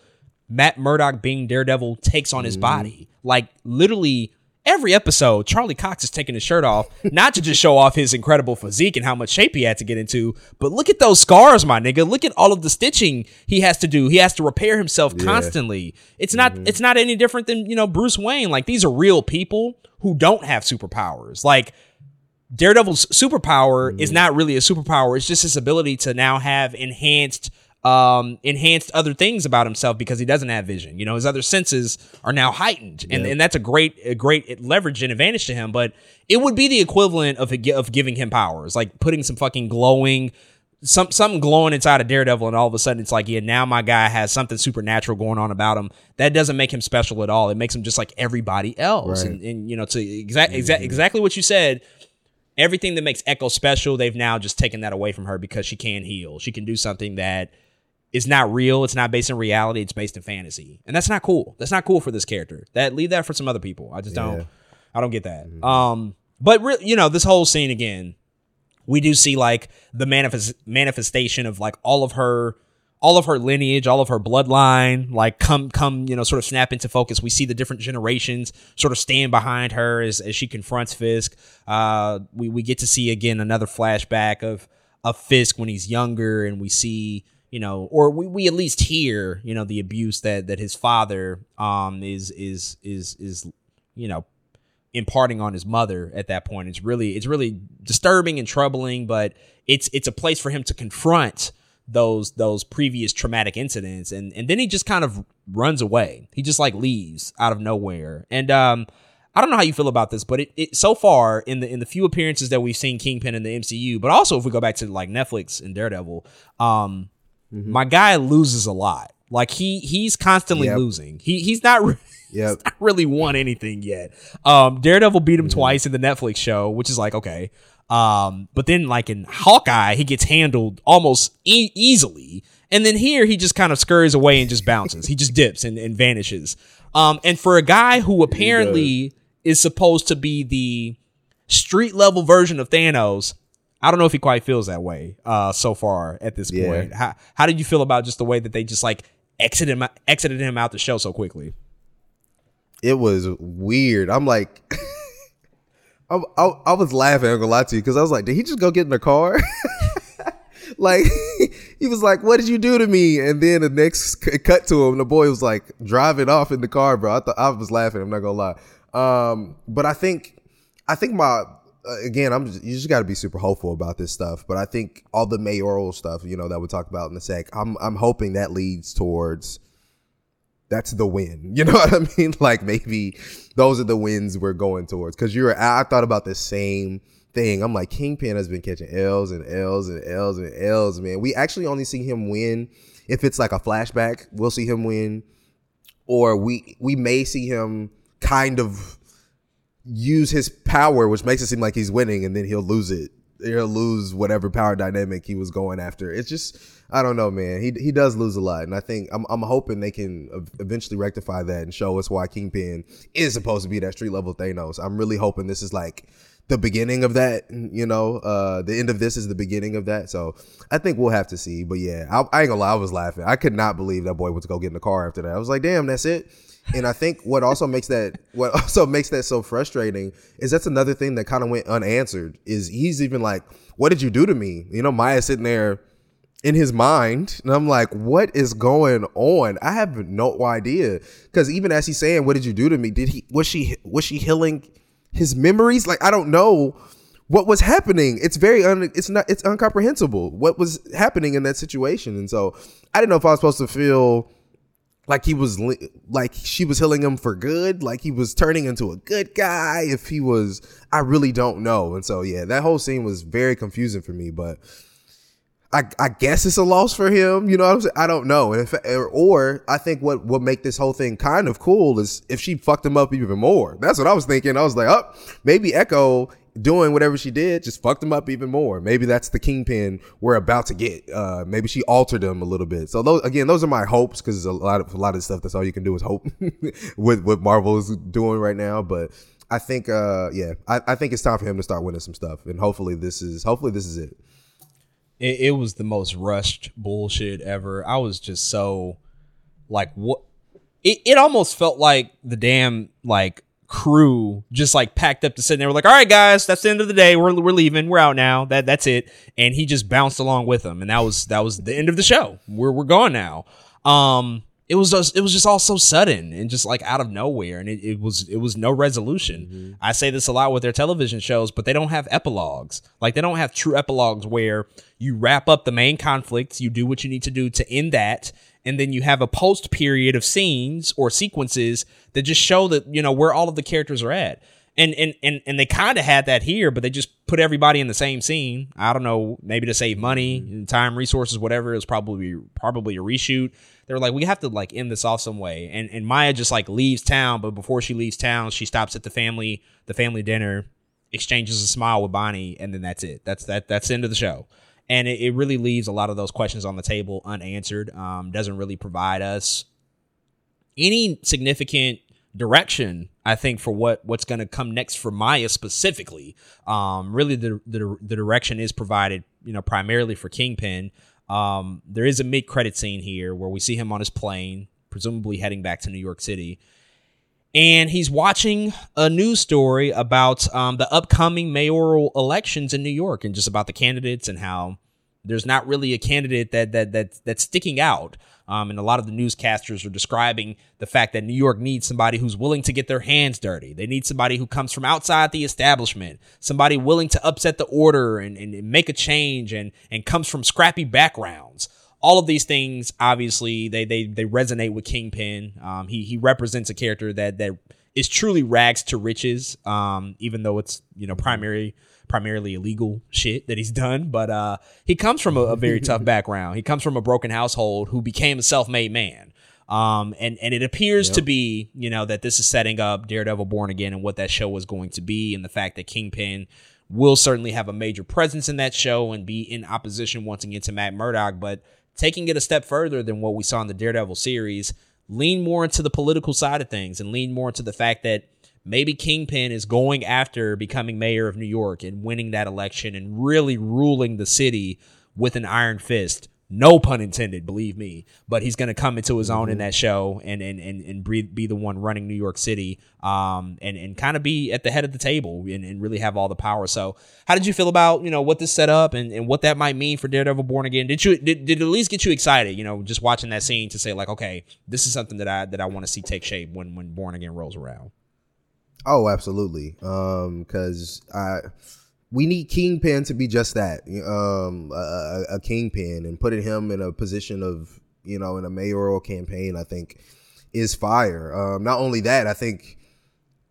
matt murdock being daredevil takes on his Mm-hmm. body like literally every episode charlie cox is taking his shirt off not to just show off his incredible physique and how much shape he had to get into but look at those scars my nigga look at all of the stitching he has to do he has to repair himself constantly it's not Mm-hmm. it's not any different than you know bruce wayne like these are real people who don't have superpowers like Daredevil's superpower Mm-hmm. is not really a superpower. It's just his ability to now have enhanced um enhanced other things about himself because he doesn't have vision. You know, his other senses are now heightened. And and that's a great a great leverage and advantage to him, but it would be the equivalent of a, of giving him powers, like putting some fucking glowing some something glowing inside of Daredevil, and all of a sudden it's like, yeah, now my guy has something supernatural going on about him. That doesn't make him special at all. It makes him just like everybody else. Right. And, and you know, to exact exact exactly what you said, everything that makes Echo special, they've now just taken that away from her because she can heal. She can do something that is not real. It's not based in reality. It's based in fantasy, and that's not cool. That's not cool for this character. That leave that for some other people. I just don't. I don't get that. Um, but re- you know, this whole scene again, we do see like the manifest manifestation of like all of her all of her lineage, all of her bloodline, like come come, you know, sort of snap into focus. We see the different generations sort of stand behind her as, as she confronts Fisk. Uh we, we get to see again another flashback of of Fisk when he's younger and we see, you know, or we, we at least hear, you know, the abuse that that his father um is is is is you know imparting on his mother at that point. It's really it's really disturbing and troubling, but it's it's a place for him to confront those those previous traumatic incidents and and then he just kind of runs away. He just like leaves out of nowhere. And um I don't know how you feel about this, but it, it so far in the in the few appearances that we've seen Kingpin in the MCU, but also if we go back to like Netflix and Daredevil, um my guy loses a lot. Like he he's constantly Yep. losing. He he's not re- Yep. not really won anything yet. Um, Daredevil beat him twice in the Netflix show, which is like okay. Um, but then like in Hawkeye, he gets handled almost e- easily, and then here he just kind of scurries away and just bounces. he just dips and, and vanishes. Um, and for a guy who apparently is supposed to be the street level version of Thanos. I don't know if he quite feels that way uh, so far at this Yeah. point. How how did you feel about just the way that they just like exited him exited him out the show so quickly? it was weird. I'm like, I, I, I was laughing. I'm gonna lie to you because I was like, did he just go get in the car? like he was like, "What did you do to me?" And then the next c- cut to him, the boy was like driving off in the car, bro. I thought I was laughing. I'm not gonna lie. Um, but I think, I think my Uh, again, I'm just, you just got to be super hopeful about this stuff. But I think all the mayoral stuff, you know, that we talk about in a sec, I'm I'm hoping that leads towards that's the win. You know what I mean? Like maybe those are the wins we're going towards. Cause you're, I thought about the same thing. I'm like, Kingpin has been catching L's and L's and L's and L's, man. We actually only see him win if it's like a flashback. We'll see him win, or we we may see him kind of use his power, which makes it seem like he's winning, and then he'll lose it. He'll lose whatever power dynamic he was going after. It's just I don't know, man. He he does lose a lot, and I think I'm I'm hoping they can eventually rectify that and show us why Kingpin is supposed to be that street level Thanos. I'm really hoping this is like the beginning of that. You know, uh, the end of this is the beginning of that. So I think we'll have to see. But yeah, I, I ain't gonna lie, I was laughing. I could not believe that boy was go get in the car after that. I was like, damn, that's it. And I think what also makes that what also makes that so frustrating is that's another thing that kind of went unanswered. Is he's even like, "What did you do to me?" You know, Maya's sitting there in his mind, and I'm like, "What is going on?" I have no idea because even as he's saying, "What did you do to me?" Did he was she was she healing his memories? Like I don't know what was happening. It's very un, it's not it's incomprehensible what was happening in that situation, and so I didn't know if I was supposed to feel like he was like she was healing him for good like he was turning into a good guy if he was i really don't know and so yeah that whole scene was very confusing for me but I, I guess it's a loss for him, you know what I'm saying? I don't know. And if, or, or I think what would make this whole thing kind of cool is if she fucked him up even more. That's what I was thinking. I was like, oh, maybe Echo doing whatever she did just fucked him up even more. Maybe that's the kingpin we're about to get. Uh, maybe she altered him a little bit. So those again, those are my hopes because a lot of a lot of stuff. That's all you can do is hope with what Marvel is doing right now. But I think, uh, yeah, I, I think it's time for him to start winning some stuff, and hopefully this is hopefully this is it. it, it was the most rushed bullshit ever. I was just so like what it, it almost felt like the damn like crew just like packed up to sit and they were like, all right guys, that's the end of the day. We're we're leaving. We're out now. That that's it. And he just bounced along with them. And that was that was the end of the show. We're we're gone now. Um it was just it was just all so sudden and just like out of nowhere and it, it was it was no resolution i say this a lot with their television shows but they don't have epilogues like they don't have true epilogues where you wrap up the main conflicts you do what you need to do to end that and then you have a post period of scenes or sequences that just show that you know where all of the characters are at and and and, and they kind of had that here but they just put everybody in the same scene i don't know maybe to save money mm-hmm. time resources whatever it was probably probably a reshoot they were like we have to like end this off some way and and maya just like leaves town but before she leaves town she stops at the family the family dinner exchanges a smile with Bonnie, and then that's it. That's that. That's the end of the show. And it, it really leaves a lot of those questions on the table unanswered. Um, doesn't really provide us any significant direction i think for what what's going to come next for maya specifically um really the, the the direction is provided you know primarily for kingpin um there is a mid credit scene here where we see him on his plane presumably heading back to new york city and he's watching a news story about um, the upcoming mayoral elections in New York and just about the candidates and how there's not really a candidate that that that that's sticking out. Um, and a lot of the newscasters are describing the fact that New York needs somebody who's willing to get their hands dirty. They need somebody who comes from outside the establishment, somebody willing to upset the order and, and, and make a change and, and comes from scrappy backgrounds. All of these things, obviously, they they they resonate with Kingpin. Um, he he represents a character that that is truly rags to riches. Um, even though it's you know primary primarily illegal shit that he's done. But uh, he comes from a, a very tough background. He comes from a broken household who became a self-made man. Um, and and it appears yep. to be, you know, that this is setting up Daredevil Born Again and what that show was going to be, and the fact that Kingpin will certainly have a major presence in that show and be in opposition once again to Matt Murdock. But taking it a step further than what we saw in the Daredevil series, lean more into the political side of things and lean more into the fact that maybe Kingpin is going after becoming mayor of New York and winning that election and really ruling the city with an iron fist. No pun intended, believe me. But he's going to come into his own mm-hmm. in that show and and and, and be, be the one running New York City um, and, and kind of be at the head of the table and, and really have all the power. So how did you feel about, you know, what this set up and, and what that might mean for Daredevil Born Again? Did you did, did it at least get you excited, you know, just watching that scene to say like, okay, this is something that I that I want to see take shape when when Born Again rolls around? Oh, absolutely. Um, because I we need Kingpin to be just that, um, a, a, kingpin, and putting him in a position of you know in a mayoral campaign, I think, is fire. Um, not only that, I think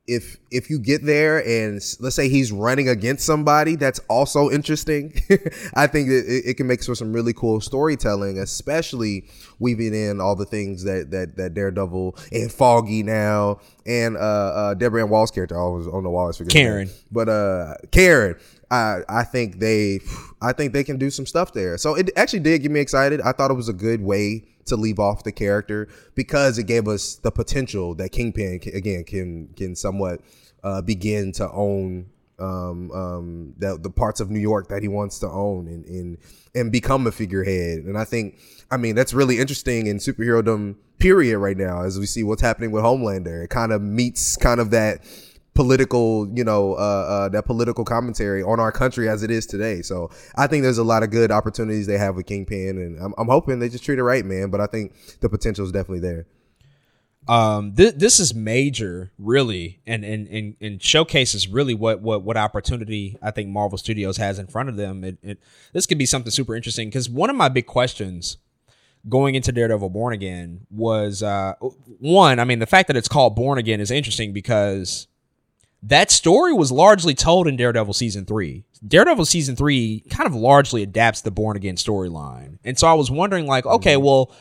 if if you get there and let's say he's running against somebody that's also interesting, I think it, it, can make for some really cool storytelling, especially weaving in all the things that that that Daredevil and Foggy now and uh, uh Deborah Ann Woll's character. I always on the wall, forget Karen, but uh Karen. I think they I think they can do some stuff there. So it actually did get me excited. I thought it was a good way to leave off the character because it gave us the potential that Kingpin can, again can can somewhat uh, begin to own um, um, the, the parts of New York that he wants to own and, and and become a figurehead. And I think, I mean, that's really interesting in superherodom period right now as we see what's happening with Homelander. It kind of meets kind of that political, you know, uh, uh, that political commentary on our country as it is today. So I think there's a lot of good opportunities they have with Kingpin, and I'm, I'm hoping they just treat it right, man. But I think the potential is definitely there. Um, th- this is major, really, and, and and and showcases really what what what opportunity I think Marvel Studios has in front of them. It, it this could be something super interesting because one of my big questions going into Daredevil Born Again was uh, one. I mean, the fact that it's called Born Again is interesting because that story was largely told in Daredevil season three. Daredevil season three kind of largely adapts the born again storyline. And so I was wondering, like, okay, mm-hmm. well,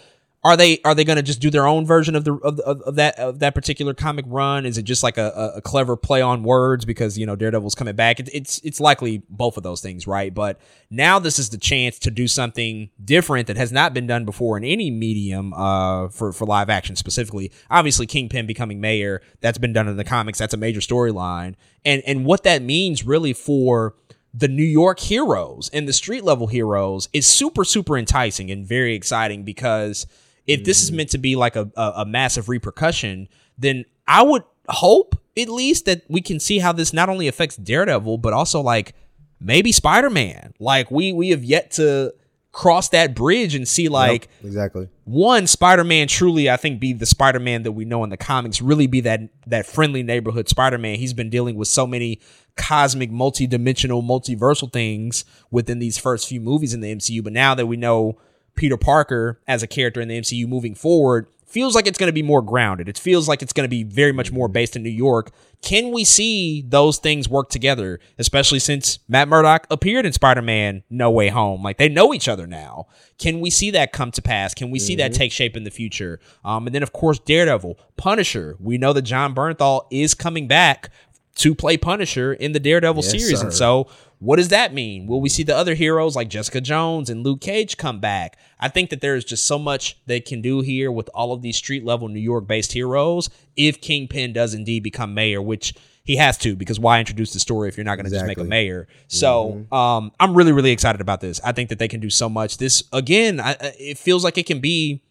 are they are they going to just do their own version of the of, of, of, that of that particular comic run? Is it just like a, a clever play on words because you know Daredevil's coming back? It, it's it's likely both of those things, right? But now this is the chance to do something different that has not been done before in any medium uh, for for live action specifically. Obviously, Kingpin becoming mayor that's been done in the comics. That's a major storyline, and and what that means really for the New York heroes and the street level heroes is super super enticing and very exciting because if this is mm-hmm. meant to be like a, a, a massive repercussion, then I would hope at least that we can see how this not only affects Daredevil, but also like maybe Spider Man. Like we we have yet to cross that bridge and see like yep, exactly one Spider-Man truly I think be the Spider-Man that we know in the comics really be that that friendly neighborhood Spider-Man he's been dealing with so many cosmic multi-dimensional multiversal things within these first few movies in the MCU but now that we know Peter Parker as a character in the MCU moving forward feels like it's going to be more grounded. It feels like it's going to be very much more based in New York. Can we see those things work together, especially since Matt Murdock appeared in Spider Man No Way Home? Like they know each other now. Can we see that come to pass? Can we see mm-hmm. that take shape in the future? Um, and then, of course, Daredevil, Punisher. We know that Jon Bernthal is coming back to play Punisher in the Daredevil Yes, series. sir. And so, what does that mean? Will we see the other heroes like Jessica Jones and Luke Cage come back? I think that there's just so much they can do here with all of these street level New York based heroes if Kingpin does indeed become mayor, which he has to because why introduce the story if you're not going to just make a mayor? So um, I'm really really excited about this. I think that they can do so much. This again, I, it feels like it can be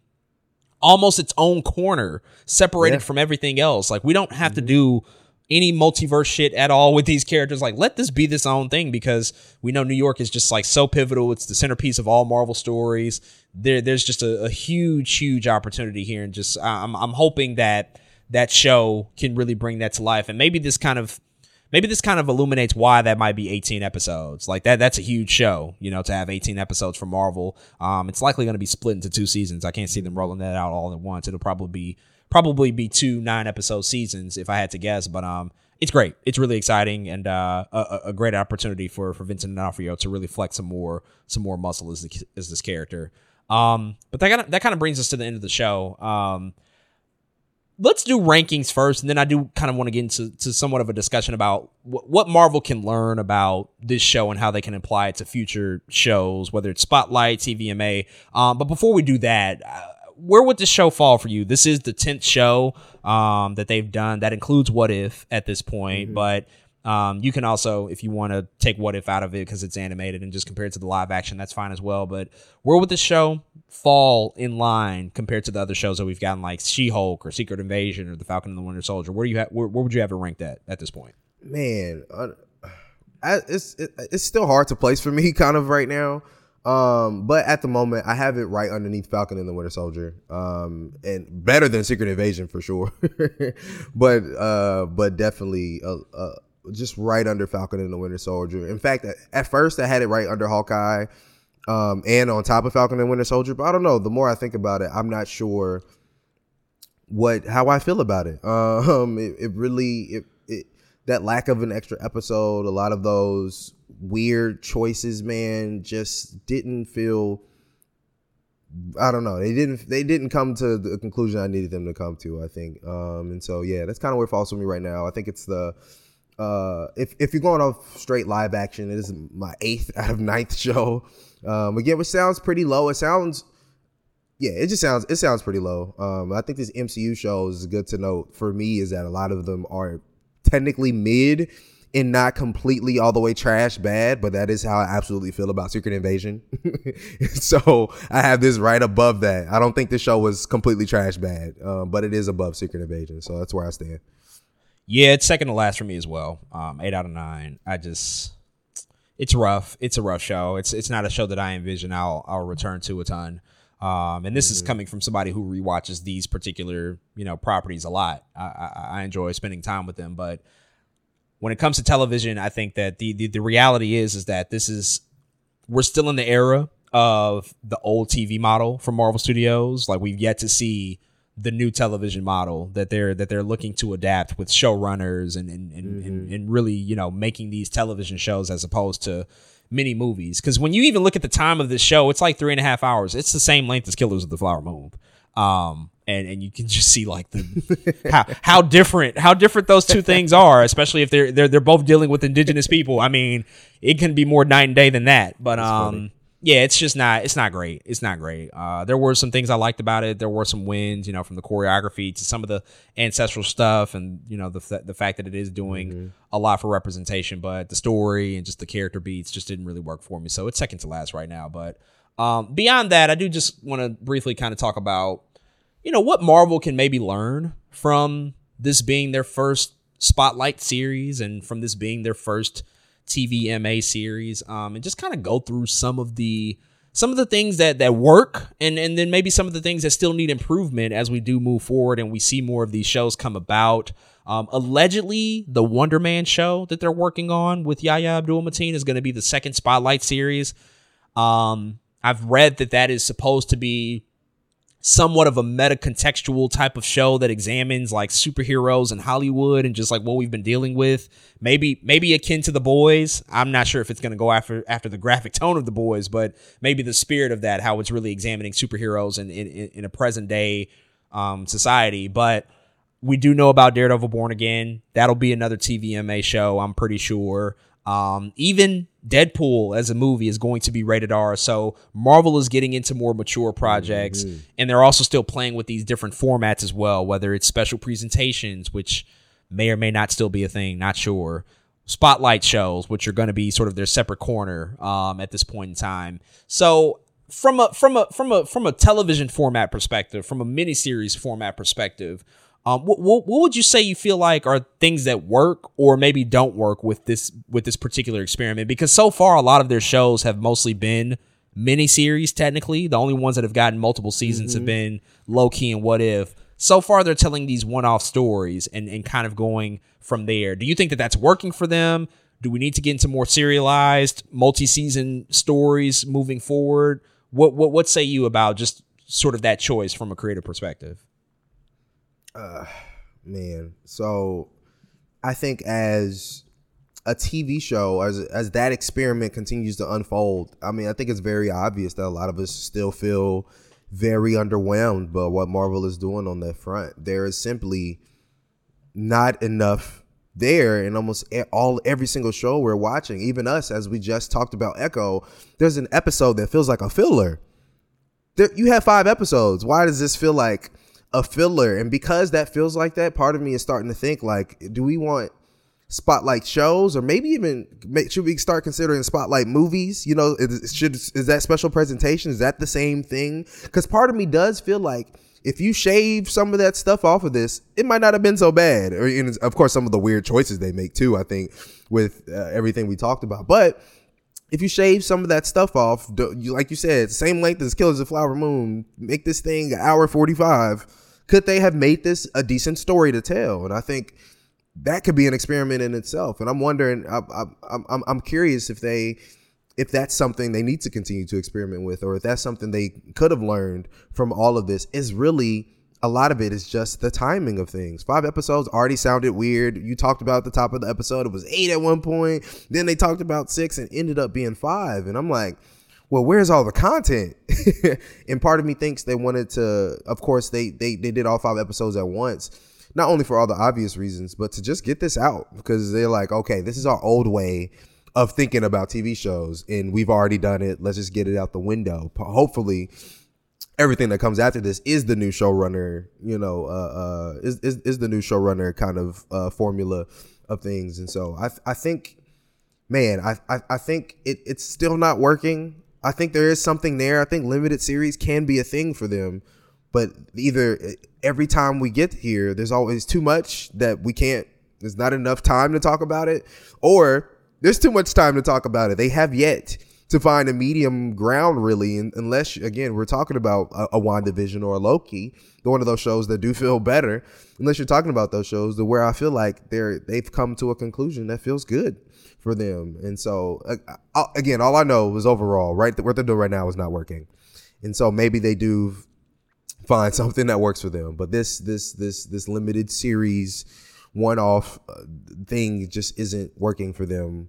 almost its own corner, separated Yeah. from everything else. Like we don't have to do any multiverse shit at all with these characters. Like let this be this own thing because we know New York is just like so pivotal. It's the centerpiece of all Marvel stories. There, there's just a, a huge, huge opportunity here, and just I'm, I'm hoping that that show can really bring that to life, and maybe this kind of. Maybe this kind of illuminates why that might be 18 episodes. Like that, that's a huge show, you know, to have 18 episodes for Marvel. Um, it's likely going to be split into two seasons. I can't see them rolling that out all at once. It'll probably be probably be two nine episode seasons if I had to guess. But um, it's great. It's really exciting and uh, a, a- great opportunity for for Vincent D'Onofrio to really flex some more some more muscle as the, as this character. Um, but that kind of that kind of brings us to the end of the show. Um, let's do rankings first, and then I do kind of want to get into to somewhat of a discussion about wh- what Marvel can learn about this show and how they can apply it to future shows, whether it's Spotlight, TVMA. Um, but before we do that, where would this show fall for you? This is the tenth show um, that they've done. That includes What If at this point, but. Um, you can also, if you want to take What If out of it because it's animated and just compare it to the live action, that's fine as well. But where would this show fall in line compared to the other shows that we've gotten, like She Hulk or Secret Invasion or The Falcon and the Winter Soldier? Where do you ha- where, where would you have it ranked at at this point? man, uh, I, it's it, it's still hard to place for me, kind of right now. Um, but at the moment, I have it right underneath Falcon and the Winter Soldier, um, and better than Secret Invasion for sure. but uh, but definitely uh, uh, just right under Falcon and the Winter Soldier. In fact, at, first I had it right under Hawkeye, um, and on top of Falcon and Winter Soldier. But I don't know. The more I think about it, I'm not sure what how I feel about it. Um, it, it really it, it that lack of an extra episode, a lot of those weird choices, man, just didn't feel. I don't know. They didn't. They didn't come to the conclusion I needed them to come to. I think. Um, and so yeah, that's kind of where it falls for me right now. I think it's the. Uh, if if you're going off straight live action, it is my eighth out of ninth show. Um, again, which sounds pretty low. It sounds yeah, it just sounds it sounds pretty low. Um, I think this MCU show is good to note for me is that a lot of them are technically mid and not completely all the way trash bad, but that is how I absolutely feel about Secret Invasion. so I have this right above that. I don't think the show was completely trash bad, um, but it is above Secret Invasion, so that's where I stand. Yeah, it's second to last for me as well. Um, eight out of nine. I just, it's rough. It's a rough show. It's it's not a show that I envision I'll I'll return to a ton. Um, and this is coming from somebody who rewatches these particular you know properties a lot. I, I, I enjoy spending time with them, but when it comes to television, I think that the, the the reality is is that this is we're still in the era of the old TV model from Marvel Studios. Like we've yet to see the new television model that they're that they're looking to adapt with showrunners and and, and, and, mm-hmm. and really you know making these television shows as opposed to mini movies. Because when you even look at the time of this show, it's like three and a half hours. It's the same length as Killers of the Flower Moon. Um, and, and you can just see like the how how different how different those two things are, especially if they're they're they're both dealing with indigenous people. I mean, it can be more night and day than that. But um, yeah, it's just not it's not great. It's not great. Uh, there were some things I liked about it. There were some wins, you know, from the choreography to some of the ancestral stuff, and you know the the fact that it is doing a lot for representation. But the story and just the character beats just didn't really work for me. So it's second to last right now. But um, beyond that, I do just want to briefly kind of talk about you know what Marvel can maybe learn from this being their first spotlight series and from this being their first TVMA series um and just kind of go through some of the some of the things that that work and and then maybe some of the things that still need improvement as we do move forward and we see more of these shows come about um, allegedly, the Wonder Man show that they're working on with Yahya Abdul Mateen is going to be the second Spotlight series. Um, I've read that that is supposed to be somewhat of a meta contextual type of show that examines like superheroes in Hollywood and just like what we've been dealing with. Maybe maybe akin to the boys. I'm not sure if it's gonna go after after the graphic tone of the boys, but maybe the spirit of that, how it's really examining superheroes in in, in a present day um, society. But we do know about Daredevil Born Again. That'll be another TVMA show, I'm pretty sure. Um, even Deadpool as a movie is going to be rated R. So Marvel is getting into more mature projects, mm-hmm. and they're also still playing with these different formats as well, whether it's special presentations, which may or may not still be a thing, not sure. Spotlight shows, which are going to be sort of their separate corner um, at this point in time. So from a from a from a from a television format perspective, from a miniseries format perspective, um, what, what, what would you say you feel like are things that work or maybe don't work with this with this particular experiment? Because so far, a lot of their shows have mostly been miniseries. Technically, the only ones that have gotten multiple seasons mm-hmm. have been Loki and What If. So far, they're telling these one-off stories and and kind of going from there. Do you think that that's working for them? Do we need to get into more serialized multi-season stories moving forward? What what what say you about just sort of that choice from a creative perspective? Uh, man. So I think as a TV show, as as that experiment continues to unfold, I mean, I think it's very obvious that a lot of us still feel very underwhelmed by what Marvel is doing on that front. There is simply not enough there in almost all every single show we're watching. Even us, as we just talked about Echo, there's an episode that feels like a filler. There, you have five episodes. Why does this feel like a filler. And because that feels like that, part of me is starting to think like, do we want spotlight shows or maybe even should we start considering spotlight movies? You know is, should is that special presentation? Is that the same thing? Because part of me does feel like if you shave some of that stuff off of this it might not have been so bad. Or of course some of the weird choices they make too i think with uh, everything we talked about. But if you shave some of that stuff off you, like you said same length as killers of flower moon make this thing an hour 45 could they have made this a decent story to tell? And I think that could be an experiment in itself. And I'm wondering, I'm, I'm, I'm curious if they, if that's something they need to continue to experiment with, or if that's something they could have learned from all of this. Is really a lot of it is just the timing of things. Five episodes already sounded weird. You talked about the top of the episode; it was eight at one point. Then they talked about six and ended up being five. And I'm like, well, where's all the content? and part of me thinks they wanted to, of course, they, they, they did all five episodes at once, not only for all the obvious reasons, but to just get this out because they're like, okay, this is our old way of thinking about TV shows and we've already done it. Let's just get it out the window. Hopefully, everything that comes after this is the new showrunner, you know, uh, uh, is, is, is the new showrunner kind of uh, formula of things. And so I, I think, man, I, I, I think it, it's still not working. I think there is something there. I think limited series can be a thing for them, but either every time we get here, there's always too much that we can't. There's not enough time to talk about it, or there's too much time to talk about it. They have yet to find a medium ground, really, unless again we're talking about a, a WandaVision or a Loki, the one of those shows that do feel better. Unless you're talking about those shows, where I feel like they're they've come to a conclusion that feels good for them. And so uh, again, all I know is overall, right, what they're doing right now is not working. And so maybe they do find something that works for them. But this this this this limited series one off uh, thing just isn't working for them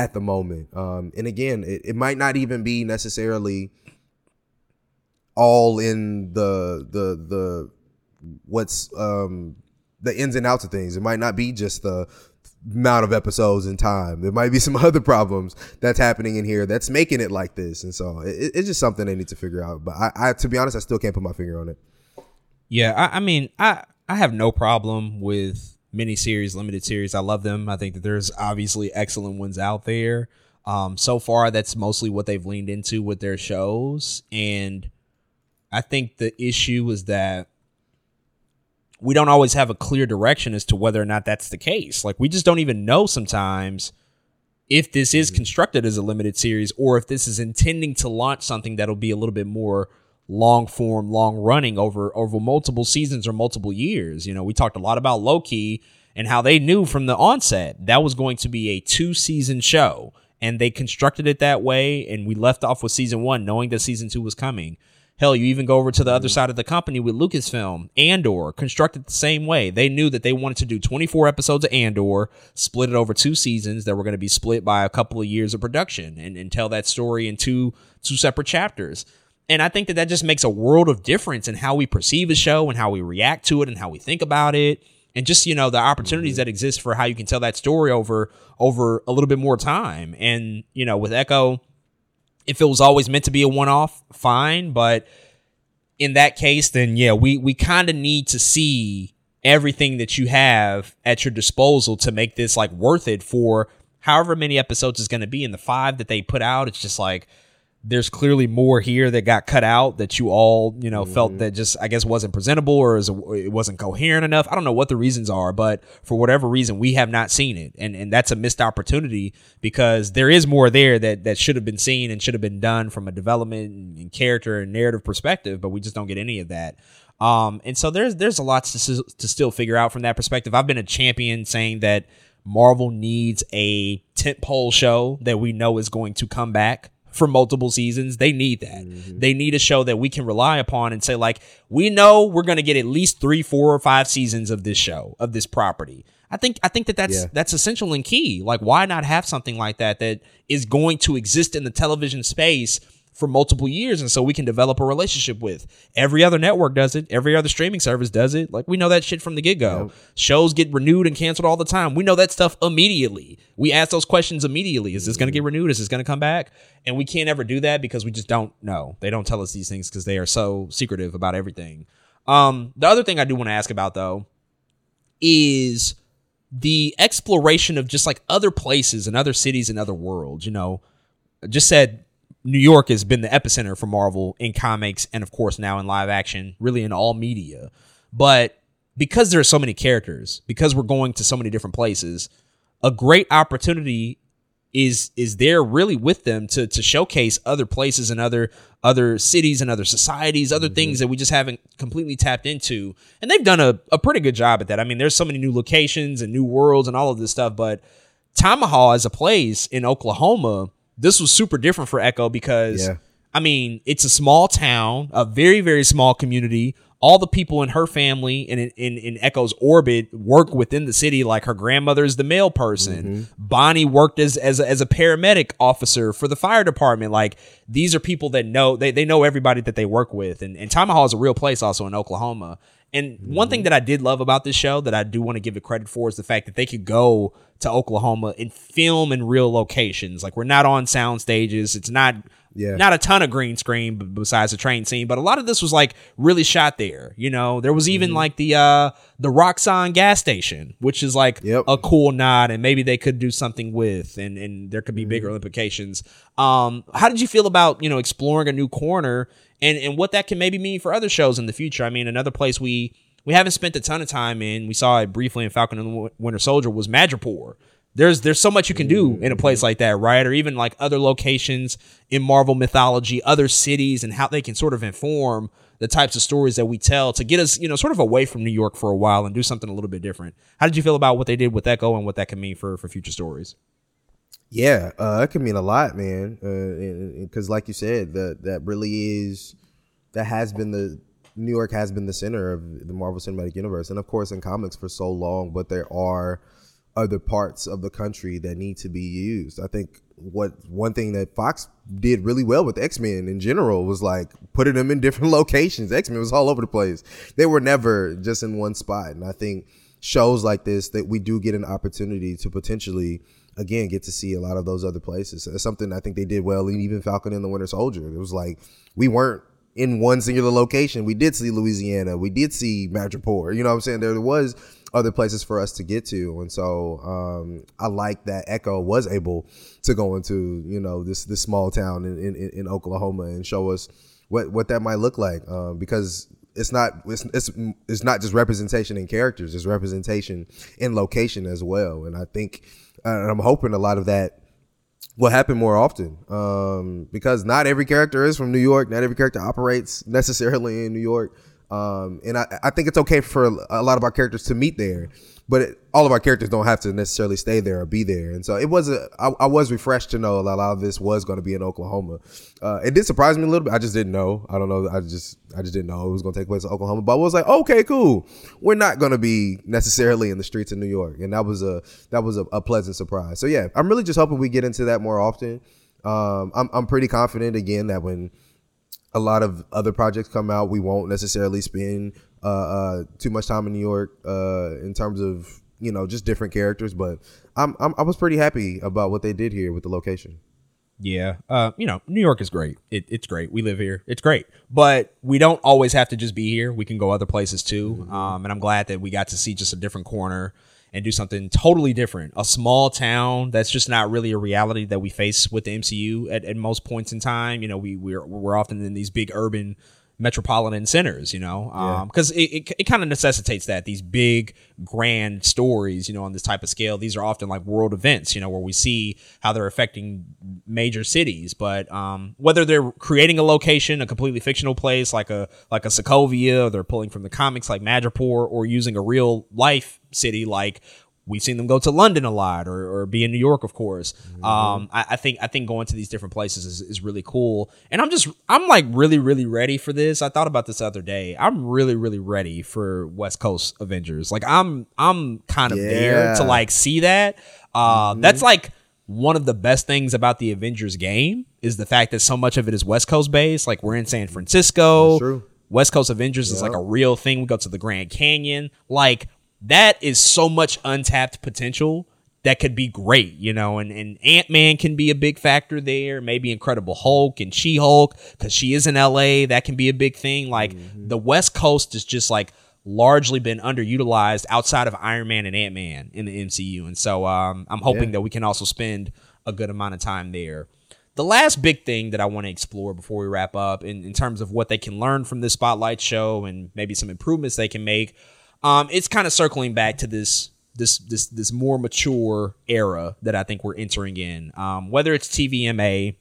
at the moment. Um, and again, it, it might not even be necessarily all in the the the what's um the ins and outs of things. It might not be just the amount of episodes in time. There might be some other problems that's happening in here that's making it like this, and so it, it's just something they need to figure out. But I, I, to be honest, I still can't put my finger on it. Yeah, I, I mean, I I have no problem with miniseries, limited series. I love them. I think that there's obviously excellent ones out there. Um, so far, that's mostly what they've leaned into with their shows, and I think the issue is that we don't always have a clear direction as to whether or not that's the case. Like we just don't even know sometimes if this is mm-hmm. constructed as a limited series or if this is intending to launch something that'll be a little bit more long form, long running over over multiple seasons or multiple years. You know, we talked a lot about Loki and how they knew from the onset that was going to be a two season show and they constructed it that way and we left off with season 1 knowing that season 2 was coming. Hell, you even go over to the other mm-hmm. side of the company with Lucasfilm, Andor, constructed the same way. They knew that they wanted to do 24 episodes of Andor, split it over two seasons that were going to be split by a couple of years of production and, and tell that story in two two separate chapters. And I think that that just makes a world of difference in how we perceive a show and how we react to it and how we think about it. And just, you know, the opportunities mm-hmm. that exist for how you can tell that story over over a little bit more time. And, you know, with Echo, if it was always meant to be a one off, fine. But in that case, then yeah, we we kind of need to see everything that you have at your disposal to make this like worth it for however many episodes is going to be in the five that they put out it's just like there's clearly more here that got cut out that you all you know mm-hmm. felt that just i guess wasn't presentable or it wasn't coherent enough i don't know what the reasons are but for whatever reason we have not seen it and and that's a missed opportunity because there is more there that that should have been seen and should have been done from a development and character and narrative perspective but we just don't get any of that um, and so there's there's a lot to, to still figure out from that perspective. I've been a champion saying that Marvel needs a tentpole show that we know is going to come back for multiple seasons. They need that. Mm-hmm. They need a show that we can rely upon and say, like, we know we're going to get at least three, four, or five seasons of this show, of this property. I think I think that that's yeah. that's essential and key. Like, why not have something like that that is going to exist in the television space for multiple years and so we can develop a relationship with. Every other network does it. Every other streaming service does it. Like we know that shit from the get-go. Yep. Shows get renewed and canceled all the time. We know that stuff immediately. We ask those questions immediately. Is this going to get renewed? Is this going to come back? And we can't ever do that because we just don't know. They don't tell us these things because they are so secretive about everything. Um, the other thing I do want to ask about though is the exploration of just like other places and other cities and other worlds, you know. just said New York has been the epicenter for Marvel in comics and of course now in live action, really in all media. But because there are so many characters, because we're going to so many different places, a great opportunity is is there really with them to to showcase other places and other other cities and other societies, other mm-hmm. things that we just haven't completely tapped into. And they've done a, a pretty good job at that. I mean, there's so many new locations and new worlds and all of this stuff, but Tamaha as a place in Oklahoma this was super different for Echo because yeah. I mean, it's a small town, a very, very small community. All the people in her family and in, in, in Echo's orbit work within the city. Like her grandmother is the mail person. Mm-hmm. Bonnie worked as, as, a, as a paramedic officer for the fire department. Like these are people that know, they, they know everybody that they work with. And, and Tamaha is a real place also in Oklahoma. And mm-hmm. one thing that I did love about this show that I do want to give it credit for is the fact that they could go to Oklahoma and film in real locations. Like we're not on sound stages. It's not yeah. not a ton of green screen besides the train scene, but a lot of this was like really shot there. You know, there was even mm-hmm. like the uh the Roxxon gas station, which is like yep. a cool nod, and maybe they could do something with, and and there could be mm-hmm. bigger implications. Um, how did you feel about you know exploring a new corner and and what that can maybe mean for other shows in the future. I mean, another place we we haven't spent a ton of time in. We saw it briefly in Falcon and the Winter Soldier was Madripoor. There's there's so much you can do in a place like that, right? Or even like other locations in Marvel mythology, other cities, and how they can sort of inform the types of stories that we tell to get us, you know, sort of away from New York for a while and do something a little bit different. How did you feel about what they did with Echo and what that can mean for for future stories? Yeah, uh, it can mean a lot, man. Because, uh, like you said, that that really is that has been the New York has been the center of the Marvel Cinematic Universe, and of course, in comics for so long. But there are other parts of the country that need to be used. I think what one thing that Fox did really well with X Men in general was like putting them in different locations. X Men was all over the place. They were never just in one spot, and I think shows like this that we do get an opportunity to potentially again get to see a lot of those other places. It's something I think they did well, and even Falcon and the Winter Soldier. It was like we weren't in one singular location. We did see Louisiana, we did see Madripoor. You know what I'm saying? There was other places for us to get to, and so um, I like that Echo was able to go into you know this this small town in in, in Oklahoma and show us what what that might look like um, because it's not it's, it's it's not just representation in characters it's representation in location as well and i think and I'm hoping a lot of that will happen more often um, because not every character is from New York. Not every character operates necessarily in New York. Um, and I, I think it's okay for a lot of our characters to meet there but it, all of our characters don't have to necessarily stay there or be there. And so it was a, I, I was refreshed to know that a lot of this was going to be in Oklahoma. Uh, it did surprise me a little bit. I just didn't know. I don't know. I just, I just didn't know it was going to take place in Oklahoma. But I was like, okay, cool. We're not going to be necessarily in the streets of New York, and that was a, that was a, a pleasant surprise. So yeah, I'm really just hoping we get into that more often. Um, I'm, I'm pretty confident again that when a lot of other projects come out, we won't necessarily spend uh, uh, too much time in New York uh, in terms of you know just different characters. But I'm, I'm I was pretty happy about what they did here with the location. Yeah, uh, you know, New York is great. It, it's great. We live here. It's great, but we don't always have to just be here. We can go other places too. Mm-hmm. Um, and I'm glad that we got to see just a different corner and do something totally different. A small town that's just not really a reality that we face with the MCU at, at most points in time. You know, we we're we're often in these big urban metropolitan centers, you know, because um, it, it, it kind of necessitates that these big grand stories, you know, on this type of scale, these are often like world events, you know, where we see how they're affecting major cities. But um, whether they're creating a location, a completely fictional place like a like a Sokovia, or they're pulling from the comics like Madripoor, or using a real life city like we've seen them go to London a lot or, or be in New York, of course. Mm-hmm. Um, I, I, think I think going to these different places is, is really cool. And I'm just I'm like really really ready for this. I thought about this other day. I'm really really ready for West Coast Avengers. Like I'm I'm kind of yeah. there to like see that. Uh, mm-hmm. That's like one of the best things about the Avengers game is the fact that so much of it is West Coast based. Like we're in San Francisco. West Coast Avengers yep. is like a real thing. We go to the Grand Canyon. Like that is so much untapped potential that could be great, you know, and, and Ant Man can be a big factor there. Maybe Incredible Hulk and She Hulk, because she is in LA. That can be a big thing. Like mm-hmm. the West Coast is just like largely been underutilized outside of Iron Man and Ant Man in the MCU. And so um, I'm hoping yeah. that we can also spend a good amount of time there. The last big thing that I want to explore before we wrap up in, in terms of what they can learn from this spotlight show and maybe some improvements they can make um, it's kind of circling back to this this this this more mature era that I think we're entering in. Um, whether it's TVMA,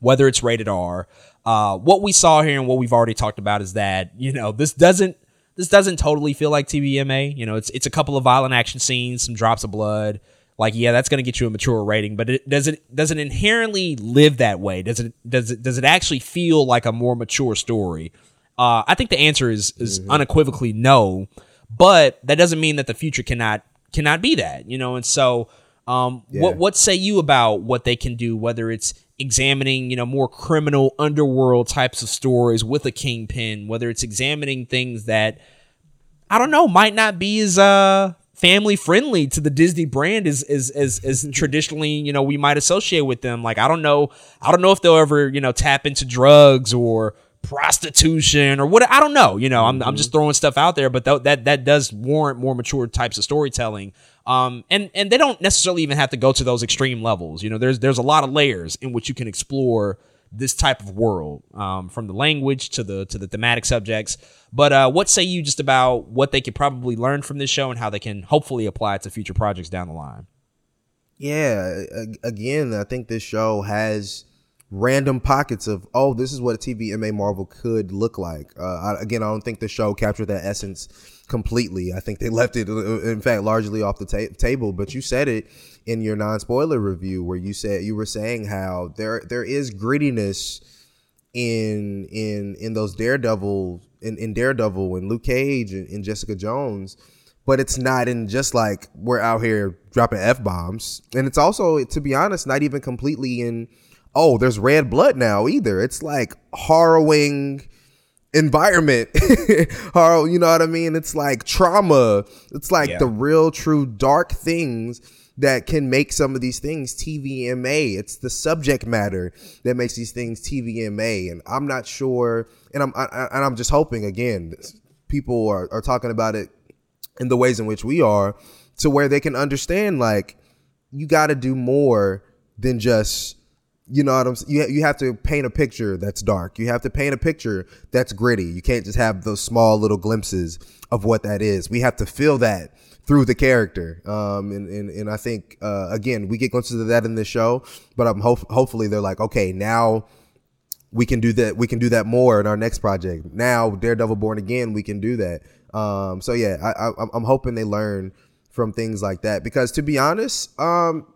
whether it's rated R, uh, what we saw here and what we've already talked about is that you know this doesn't this doesn't totally feel like TVMA. You know, it's it's a couple of violent action scenes, some drops of blood. Like, yeah, that's going to get you a mature rating, but it does it does it inherently live that way? Does it does it does it actually feel like a more mature story? Uh, I think the answer is is mm-hmm. unequivocally no. But that doesn't mean that the future cannot cannot be that, you know. And so, um, yeah. what what say you about what they can do? Whether it's examining, you know, more criminal underworld types of stories with a kingpin, whether it's examining things that I don't know might not be as uh family friendly to the Disney brand as as as, as traditionally you know we might associate with them. Like I don't know, I don't know if they'll ever you know tap into drugs or prostitution or what I don't know. You know, I'm, mm-hmm. I'm just throwing stuff out there, but th- that that does warrant more mature types of storytelling. Um, and and they don't necessarily even have to go to those extreme levels. You know, there's there's a lot of layers in which you can explore this type of world, um, from the language to the to the thematic subjects. But uh, what say you just about what they could probably learn from this show and how they can hopefully apply it to future projects down the line? Yeah, again, I think this show has random pockets of oh this is what a TVMA Marvel could look like. Uh, I, again, I don't think the show captured that essence completely. I think they left it, uh, in fact, largely off the ta- table. But you said it in your non spoiler review where you said you were saying how there there is grittiness in in in those Daredevil in, in Daredevil and Luke Cage and, and Jessica Jones. But it's not in just like we're out here dropping f bombs, and it's also, to be honest, not even completely in oh, there's red blood now either. It's like harrowing environment. Horror, you know what I mean? It's like trauma. It's like yeah. the real true dark things that can make some of these things TVMA. It's the subject matter that makes these things TVMA. And I'm not sure, and I'm I, and I'm just hoping again, people are, are talking about it in the ways in which we are, to where they can understand like you got to do more than just you know what I'm saying? You, you have to paint a picture that's dark. You have to paint a picture that's gritty. You can't just have those small little glimpses of what that is. We have to feel that through the character. Um, and, and, and I think, uh, again, we get glimpses of that in this show, but I'm hope, hopefully they're like, okay, now we can do that. We can do that more in our next project. Now Daredevil Born Again, we can do that. Um, so yeah, I, I, I'm hoping they learn from things like that because to be honest, um,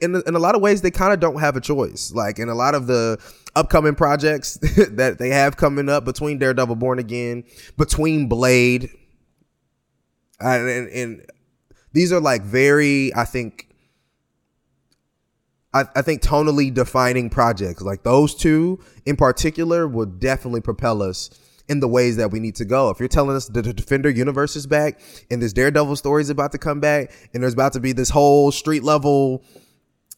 in, in a lot of ways they kind of don't have a choice. Like in a lot of the upcoming projects that they have coming up between Daredevil Born Again, between Blade, and, and, and these are like very, I think, I, I think tonally defining projects like those two in particular will definitely propel us in the ways that we need to go. If you're telling us the Defender universe is back and this Daredevil story is about to come back and there's about to be this whole street level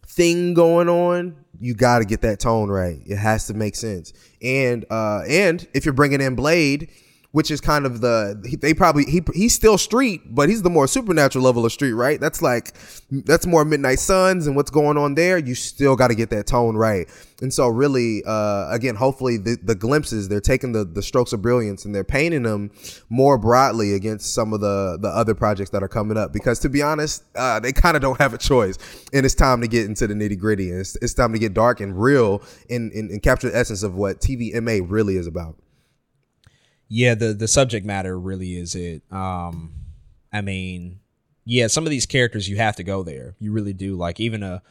thing going on, you got to get that tone right. It has to make sense. And uh and if you're bringing in Blade, which is kind of the they probably he he's still street, but he's the more supernatural level of street, right? That's like that's more Midnight Suns and what's going on there. You still got to get that tone right. And so really, uh, again, hopefully the, the glimpses they're taking the the strokes of brilliance and they're painting them more broadly against some of the the other projects that are coming up. Because to be honest, uh, they kind of don't have a choice, and it's time to get into the nitty gritty. And it's, it's time to get dark and real and, and, and capture the essence of what TVMA really is about yeah, the the subject matter really is it. Um, I mean, yeah, some of these characters you have to go there. You really do. Like even a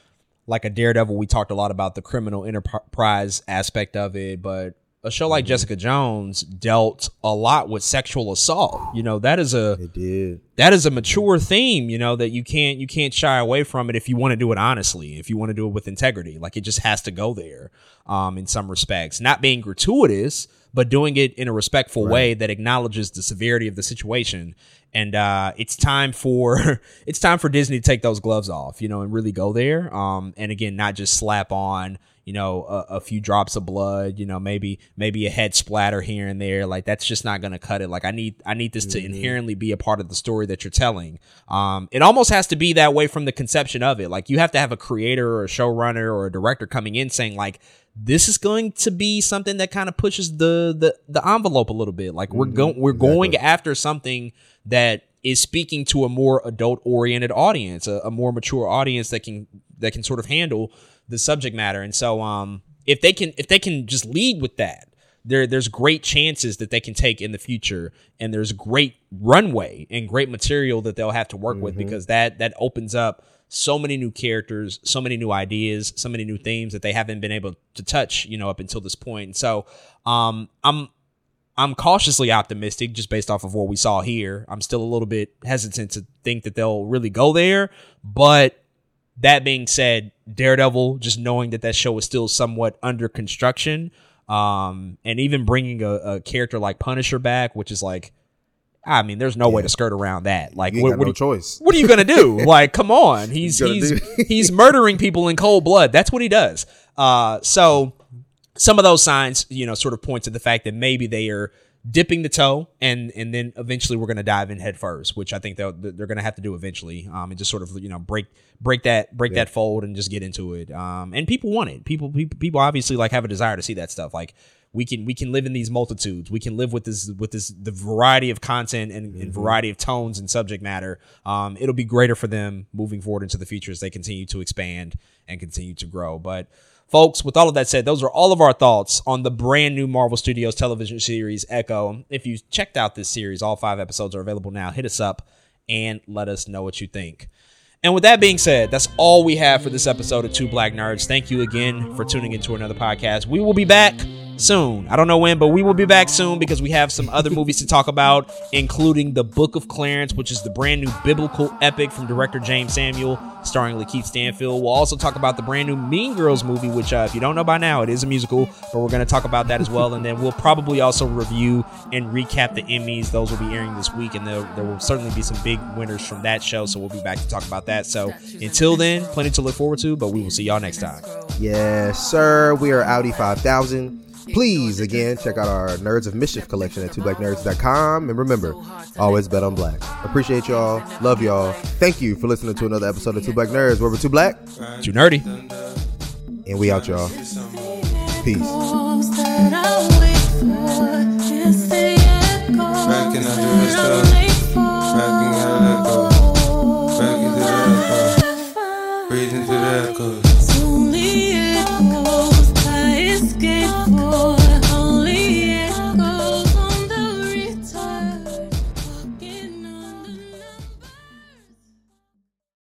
like a Daredevil, we talked a lot about the criminal enterprise aspect of it, but a show like mm-hmm. Jessica Jones dealt a lot with sexual assault. You know, that is a it did. That is a mature theme, you know, that you can't you can't shy away from it if you want to do it honestly, if you want to do it with integrity. Like it just has to go there um in some respects. Not being gratuitous, but doing it in a respectful right. way that acknowledges the severity of the situation. And uh, it's time for it's time for Disney to take those gloves off, you know, and really go there. Um, and again, not just slap on you know a, a, few drops of blood you know maybe maybe a head splatter here and there like that's just not gonna cut it like i need i need this mm-hmm. to inherently be a part of the story that you're telling um it almost has to be that way from the conception of it like you have to have a creator or a showrunner or a director coming in saying like this is going to be something that kind of pushes the the the envelope a little bit. Like we're mm-hmm. going we're exactly. going after something that is speaking to a more adult oriented audience, a, a, more mature audience that can that can sort of handle the subject matter. And so um if they can if they can just lead with that, there there's great chances that they can take in the future and there's great runway and great material that they'll have to work mm-hmm. with because that that opens up so many new characters, so many new ideas, so many new themes that they haven't been able to touch, you know, up until this point. And so, um, I'm I'm cautiously optimistic just based off of what we saw here. I'm still a little bit hesitant to think that they'll really go there, but that being said, Daredevil, just knowing that that show is still somewhat under construction, um, and even bringing a, a character like Punisher back, which is like I mean, there's no yeah. way to skirt around that. Like, what, what no choice. What are you gonna do? like, come on, he's he's he's murdering people in cold blood. That's what he does. Uh, so some of those signs, you know, sort of point to the fact that maybe they are dipping the toe, and and then eventually we're gonna dive in head first, which I think they're they're gonna have to do eventually, um, and just sort of you know break break that break yeah. that fold and just get into it. Um, and people want it. People people people obviously like have a desire to see that stuff. Like we can we can live in these multitudes we can live with this with this the variety of content and, mm-hmm. and variety of tones and subject matter um, it'll be greater for them moving forward into the future as they continue to expand and continue to grow but folks with all of that said those are all of our thoughts on the brand new marvel studios television series echo if you checked out this series all five episodes are available now hit us up and let us know what you think and with that being said, that's all we have for this episode of Two Black Nerds. Thank you again for tuning into another podcast. We will be back soon. I don't know when, but we will be back soon because we have some other movies to talk about, including The Book of Clarence, which is the brand new biblical epic from director Jeymes Samuel, starring Lakeith Stanfield. We'll also talk about the brand new Mean Girls movie, which, uh, if you don't know by now, it is a musical, but we're going to talk about that as well. And then we'll probably also review and recap the Emmys. Those will be airing this week, and there, there will certainly be some big winners from that show. So we'll be back to talk about that. So until then, plenty to look forward to, but we will see y'all next time. Yes, sir. We are Audi 5000. Please, again, check out our Nerds of Mischief collection at twoblacknerds.com. And remember, always bet on black. Appreciate y'all. Love y'all. Thank you for listening to another episode of Two Black Nerds, where we're too black, too nerdy. And we out, y'all. Peace. Back in the